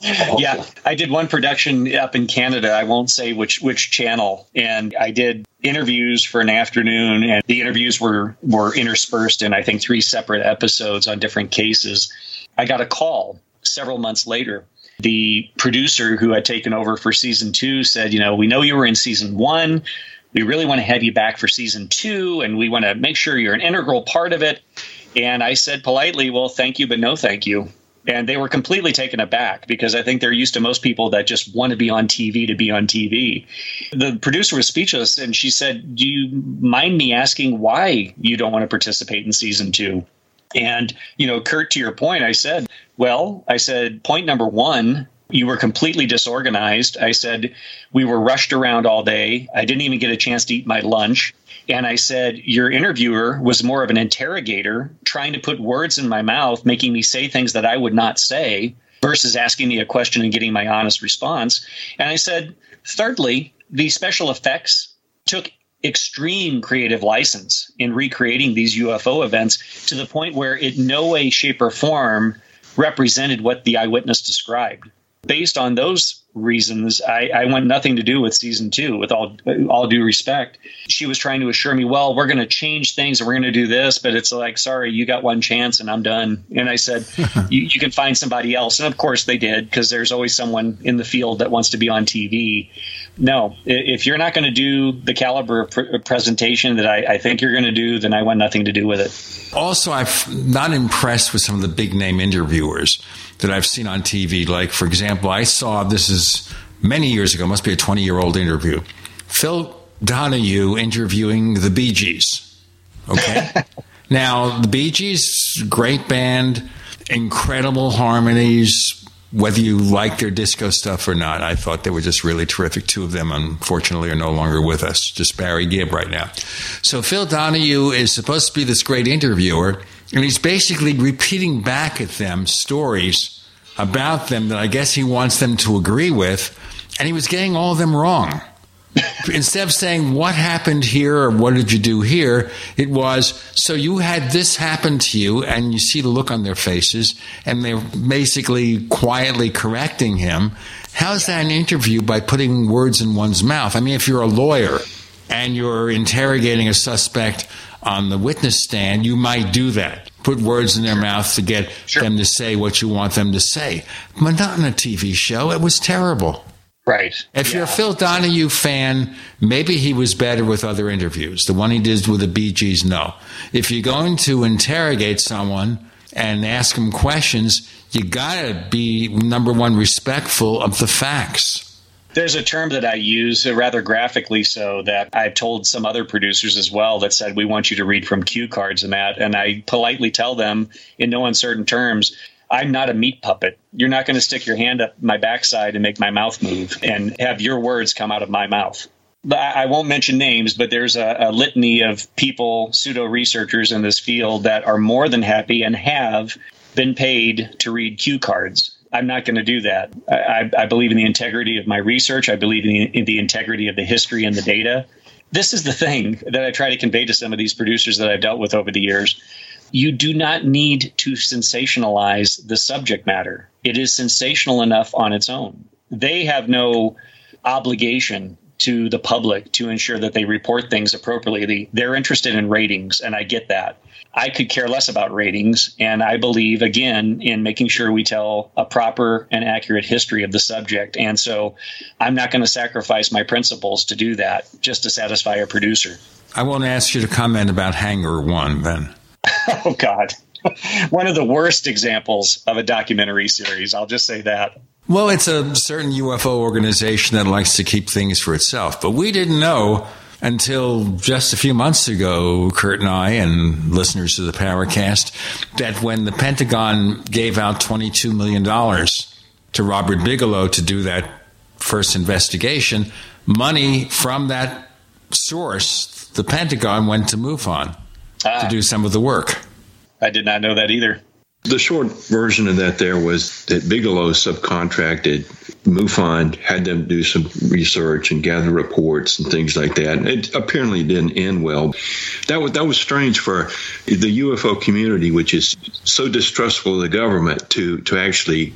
yeah, I did one production up in Canada. I won't say which which channel, and I did interviews for an afternoon, and the interviews were were interspersed in I think three separate episodes on different cases I got a call several months later. The producer who had taken over for season two said, You know, we know you were in season one. We really want to have you back for season two, and we want to make sure you're an integral part of it. And I said politely, well, thank you, but no thank you. And they were completely taken aback because I think they're used to most people that just want to be on TV to be on TV. The producer was speechless and she said, Do you mind me asking why you don't want to participate in season two? And, you know, Curt, to your point, I said, well, I said, point number one, you were completely disorganized. I said, we were rushed around all day. I didn't even get a chance to eat my lunch. And I said, Your interviewer was more of an interrogator, trying to put words in my mouth, making me say things that I would not say, versus asking me a question and getting my honest response. And I said, Thirdly, the special effects took extreme creative license in recreating these UFO events to the point where it no way, shape, or form represented what the eyewitness described. Based on those reasons, I, I want nothing to do with season two. With all all due respect, she was trying to assure me, "Well, we're going to change things and we're going to do this," but it's like, "Sorry, you got one chance and I'm done." And I said, you, "You can find somebody else," and of course they did because there's always someone in the field that wants to be on TV. No, if you're not going to do the caliber of pr- presentation that I, I think you're going to do, then I want nothing to do with it. Also, I'm not impressed with some of the big name interviewers that I've seen on TV. Like, for example, I saw this is many years ago, must be a 20 year old interview. Phil Donahue interviewing the Bee Gees. Okay. now, the Bee Gees, great band, incredible harmonies. Whether you like their disco stuff or not, I thought they were just really terrific. Two of them, unfortunately, are no longer with us. Just Barry Gibb right now. So Phil Donahue is supposed to be this great interviewer, and he's basically repeating back at them stories about them that I guess he wants them to agree with, and he was getting all of them wrong. Instead of saying, What happened here or what did you do here? It was, So you had this happen to you, and you see the look on their faces, and they're basically quietly correcting him. How's that an interview by putting words in one's mouth? I mean, if you're a lawyer and you're interrogating a suspect on the witness stand, you might do that. Put words in their mouth to get sure. them to say what you want them to say. But not in a TV show. It was terrible. Right. If yeah. you're a Phil Donahue fan, maybe he was better with other interviews. The one he did with the Bee Gees, no. If you're going to interrogate someone and ask them questions, you gotta be number one respectful of the facts. There's a term that I use uh, rather graphically so that I've told some other producers as well that said, we want you to read from cue cards and that. And I politely tell them in no uncertain terms, I'm not a meat puppet. You're not going to stick your hand up my backside and make my mouth move and have your words come out of my mouth. I won't mention names, but there's a, a litany of people, pseudo researchers in this field that are more than happy and have been paid to read cue cards. I'm not going to do that. I, I, believe in the integrity of my research. I believe in the, in the integrity of the history and the data. This is the thing that I try to convey to some of these producers that I've dealt with over the years you do not need to sensationalize the subject matter. It is sensational enough on its own. They have no obligation to the public to ensure that they report things appropriately. They're interested in ratings, and I get that. I could care less about ratings, and I believe, again, in making sure we tell a proper and accurate history of the subject. And so I'm not going to sacrifice my principles to do that just to satisfy a producer. I won't ask you to comment about Hangar One then. oh God, one of the worst examples of a documentary series. I'll just say that. Well, it's a certain UFO organization that likes to keep things for itself, but we didn't know until just a few months ago, Curt and I and listeners to the Paracast, that when the Pentagon gave out $22 million to Robert Bigelow to do that first investigation, money from that source, the Pentagon went to MUFON ah. to do some of the work. I did not know that either. The short version of that there was that Bigelow subcontracted MUFON, had them do some research and gather reports and things like that. And it apparently didn't end well. That was that was strange for the UFO community, which is so distrustful of the government, to to actually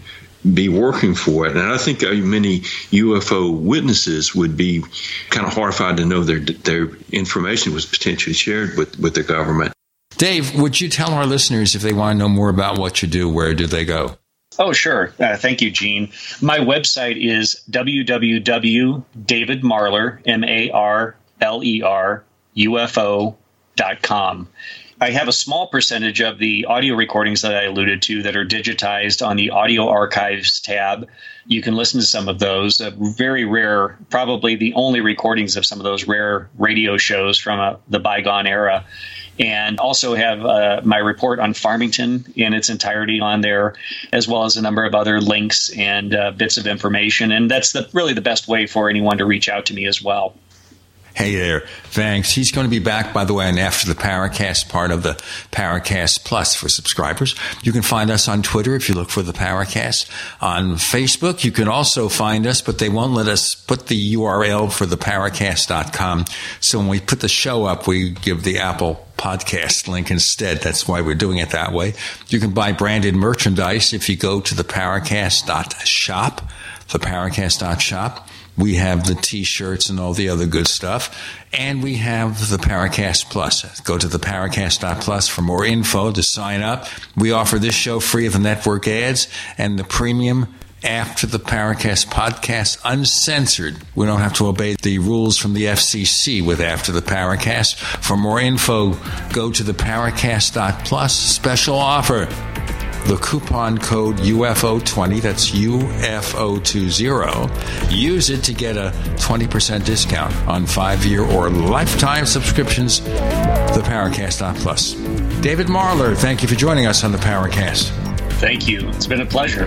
be working for it. And I think uh, many UFO witnesses would be kind of horrified to know their their information was potentially shared with, with the government. Dave, would you tell our listeners if they want to know more about what you do, where do they go? Oh, sure. Uh, thank you, Gene. My website is www.davidmarler, M A R L E R, UFO.com. I have a small percentage of the audio recordings that I alluded to that are digitized on the audio archives tab. You can listen to some of those. Uh, very rare, probably the only recordings of some of those rare radio shows from uh, the bygone era and also have uh, my report on Farmington in its entirety on there, as well as a number of other links and uh, bits of information. And that's the, really the best way for anyone to reach out to me as well. Hey there. Thanks. He's going to be back, by the way, and after the Paracast part of the Paracast Plus for subscribers. You can find us on Twitter if you look for the Paracast. On Facebook, you can also find us, but they won't let us put the URL for the Paracast.com. So when we put the show up, we give the Apple podcast link instead. That's why we're doing it that way. You can buy branded merchandise if you go to the Paracast.shop, the Paracast.shop. We have the t-shirts and all the other good stuff. And we have the Paracast Plus. Go to the Paracast.plus for more info to sign up. We offer this show free of the network ads and the premium after the Paracast podcast uncensored. We don't have to obey the rules from the FCC with After the Paracast. For more info, go to the Paracast.plus special offer the coupon code UFO20, that's UFO20. Use it to get a 20% discount on five year or lifetime subscriptions, to the Paracast Plus. David Marler, thank you for joining us on the Paracast. Thank you. It's been a pleasure.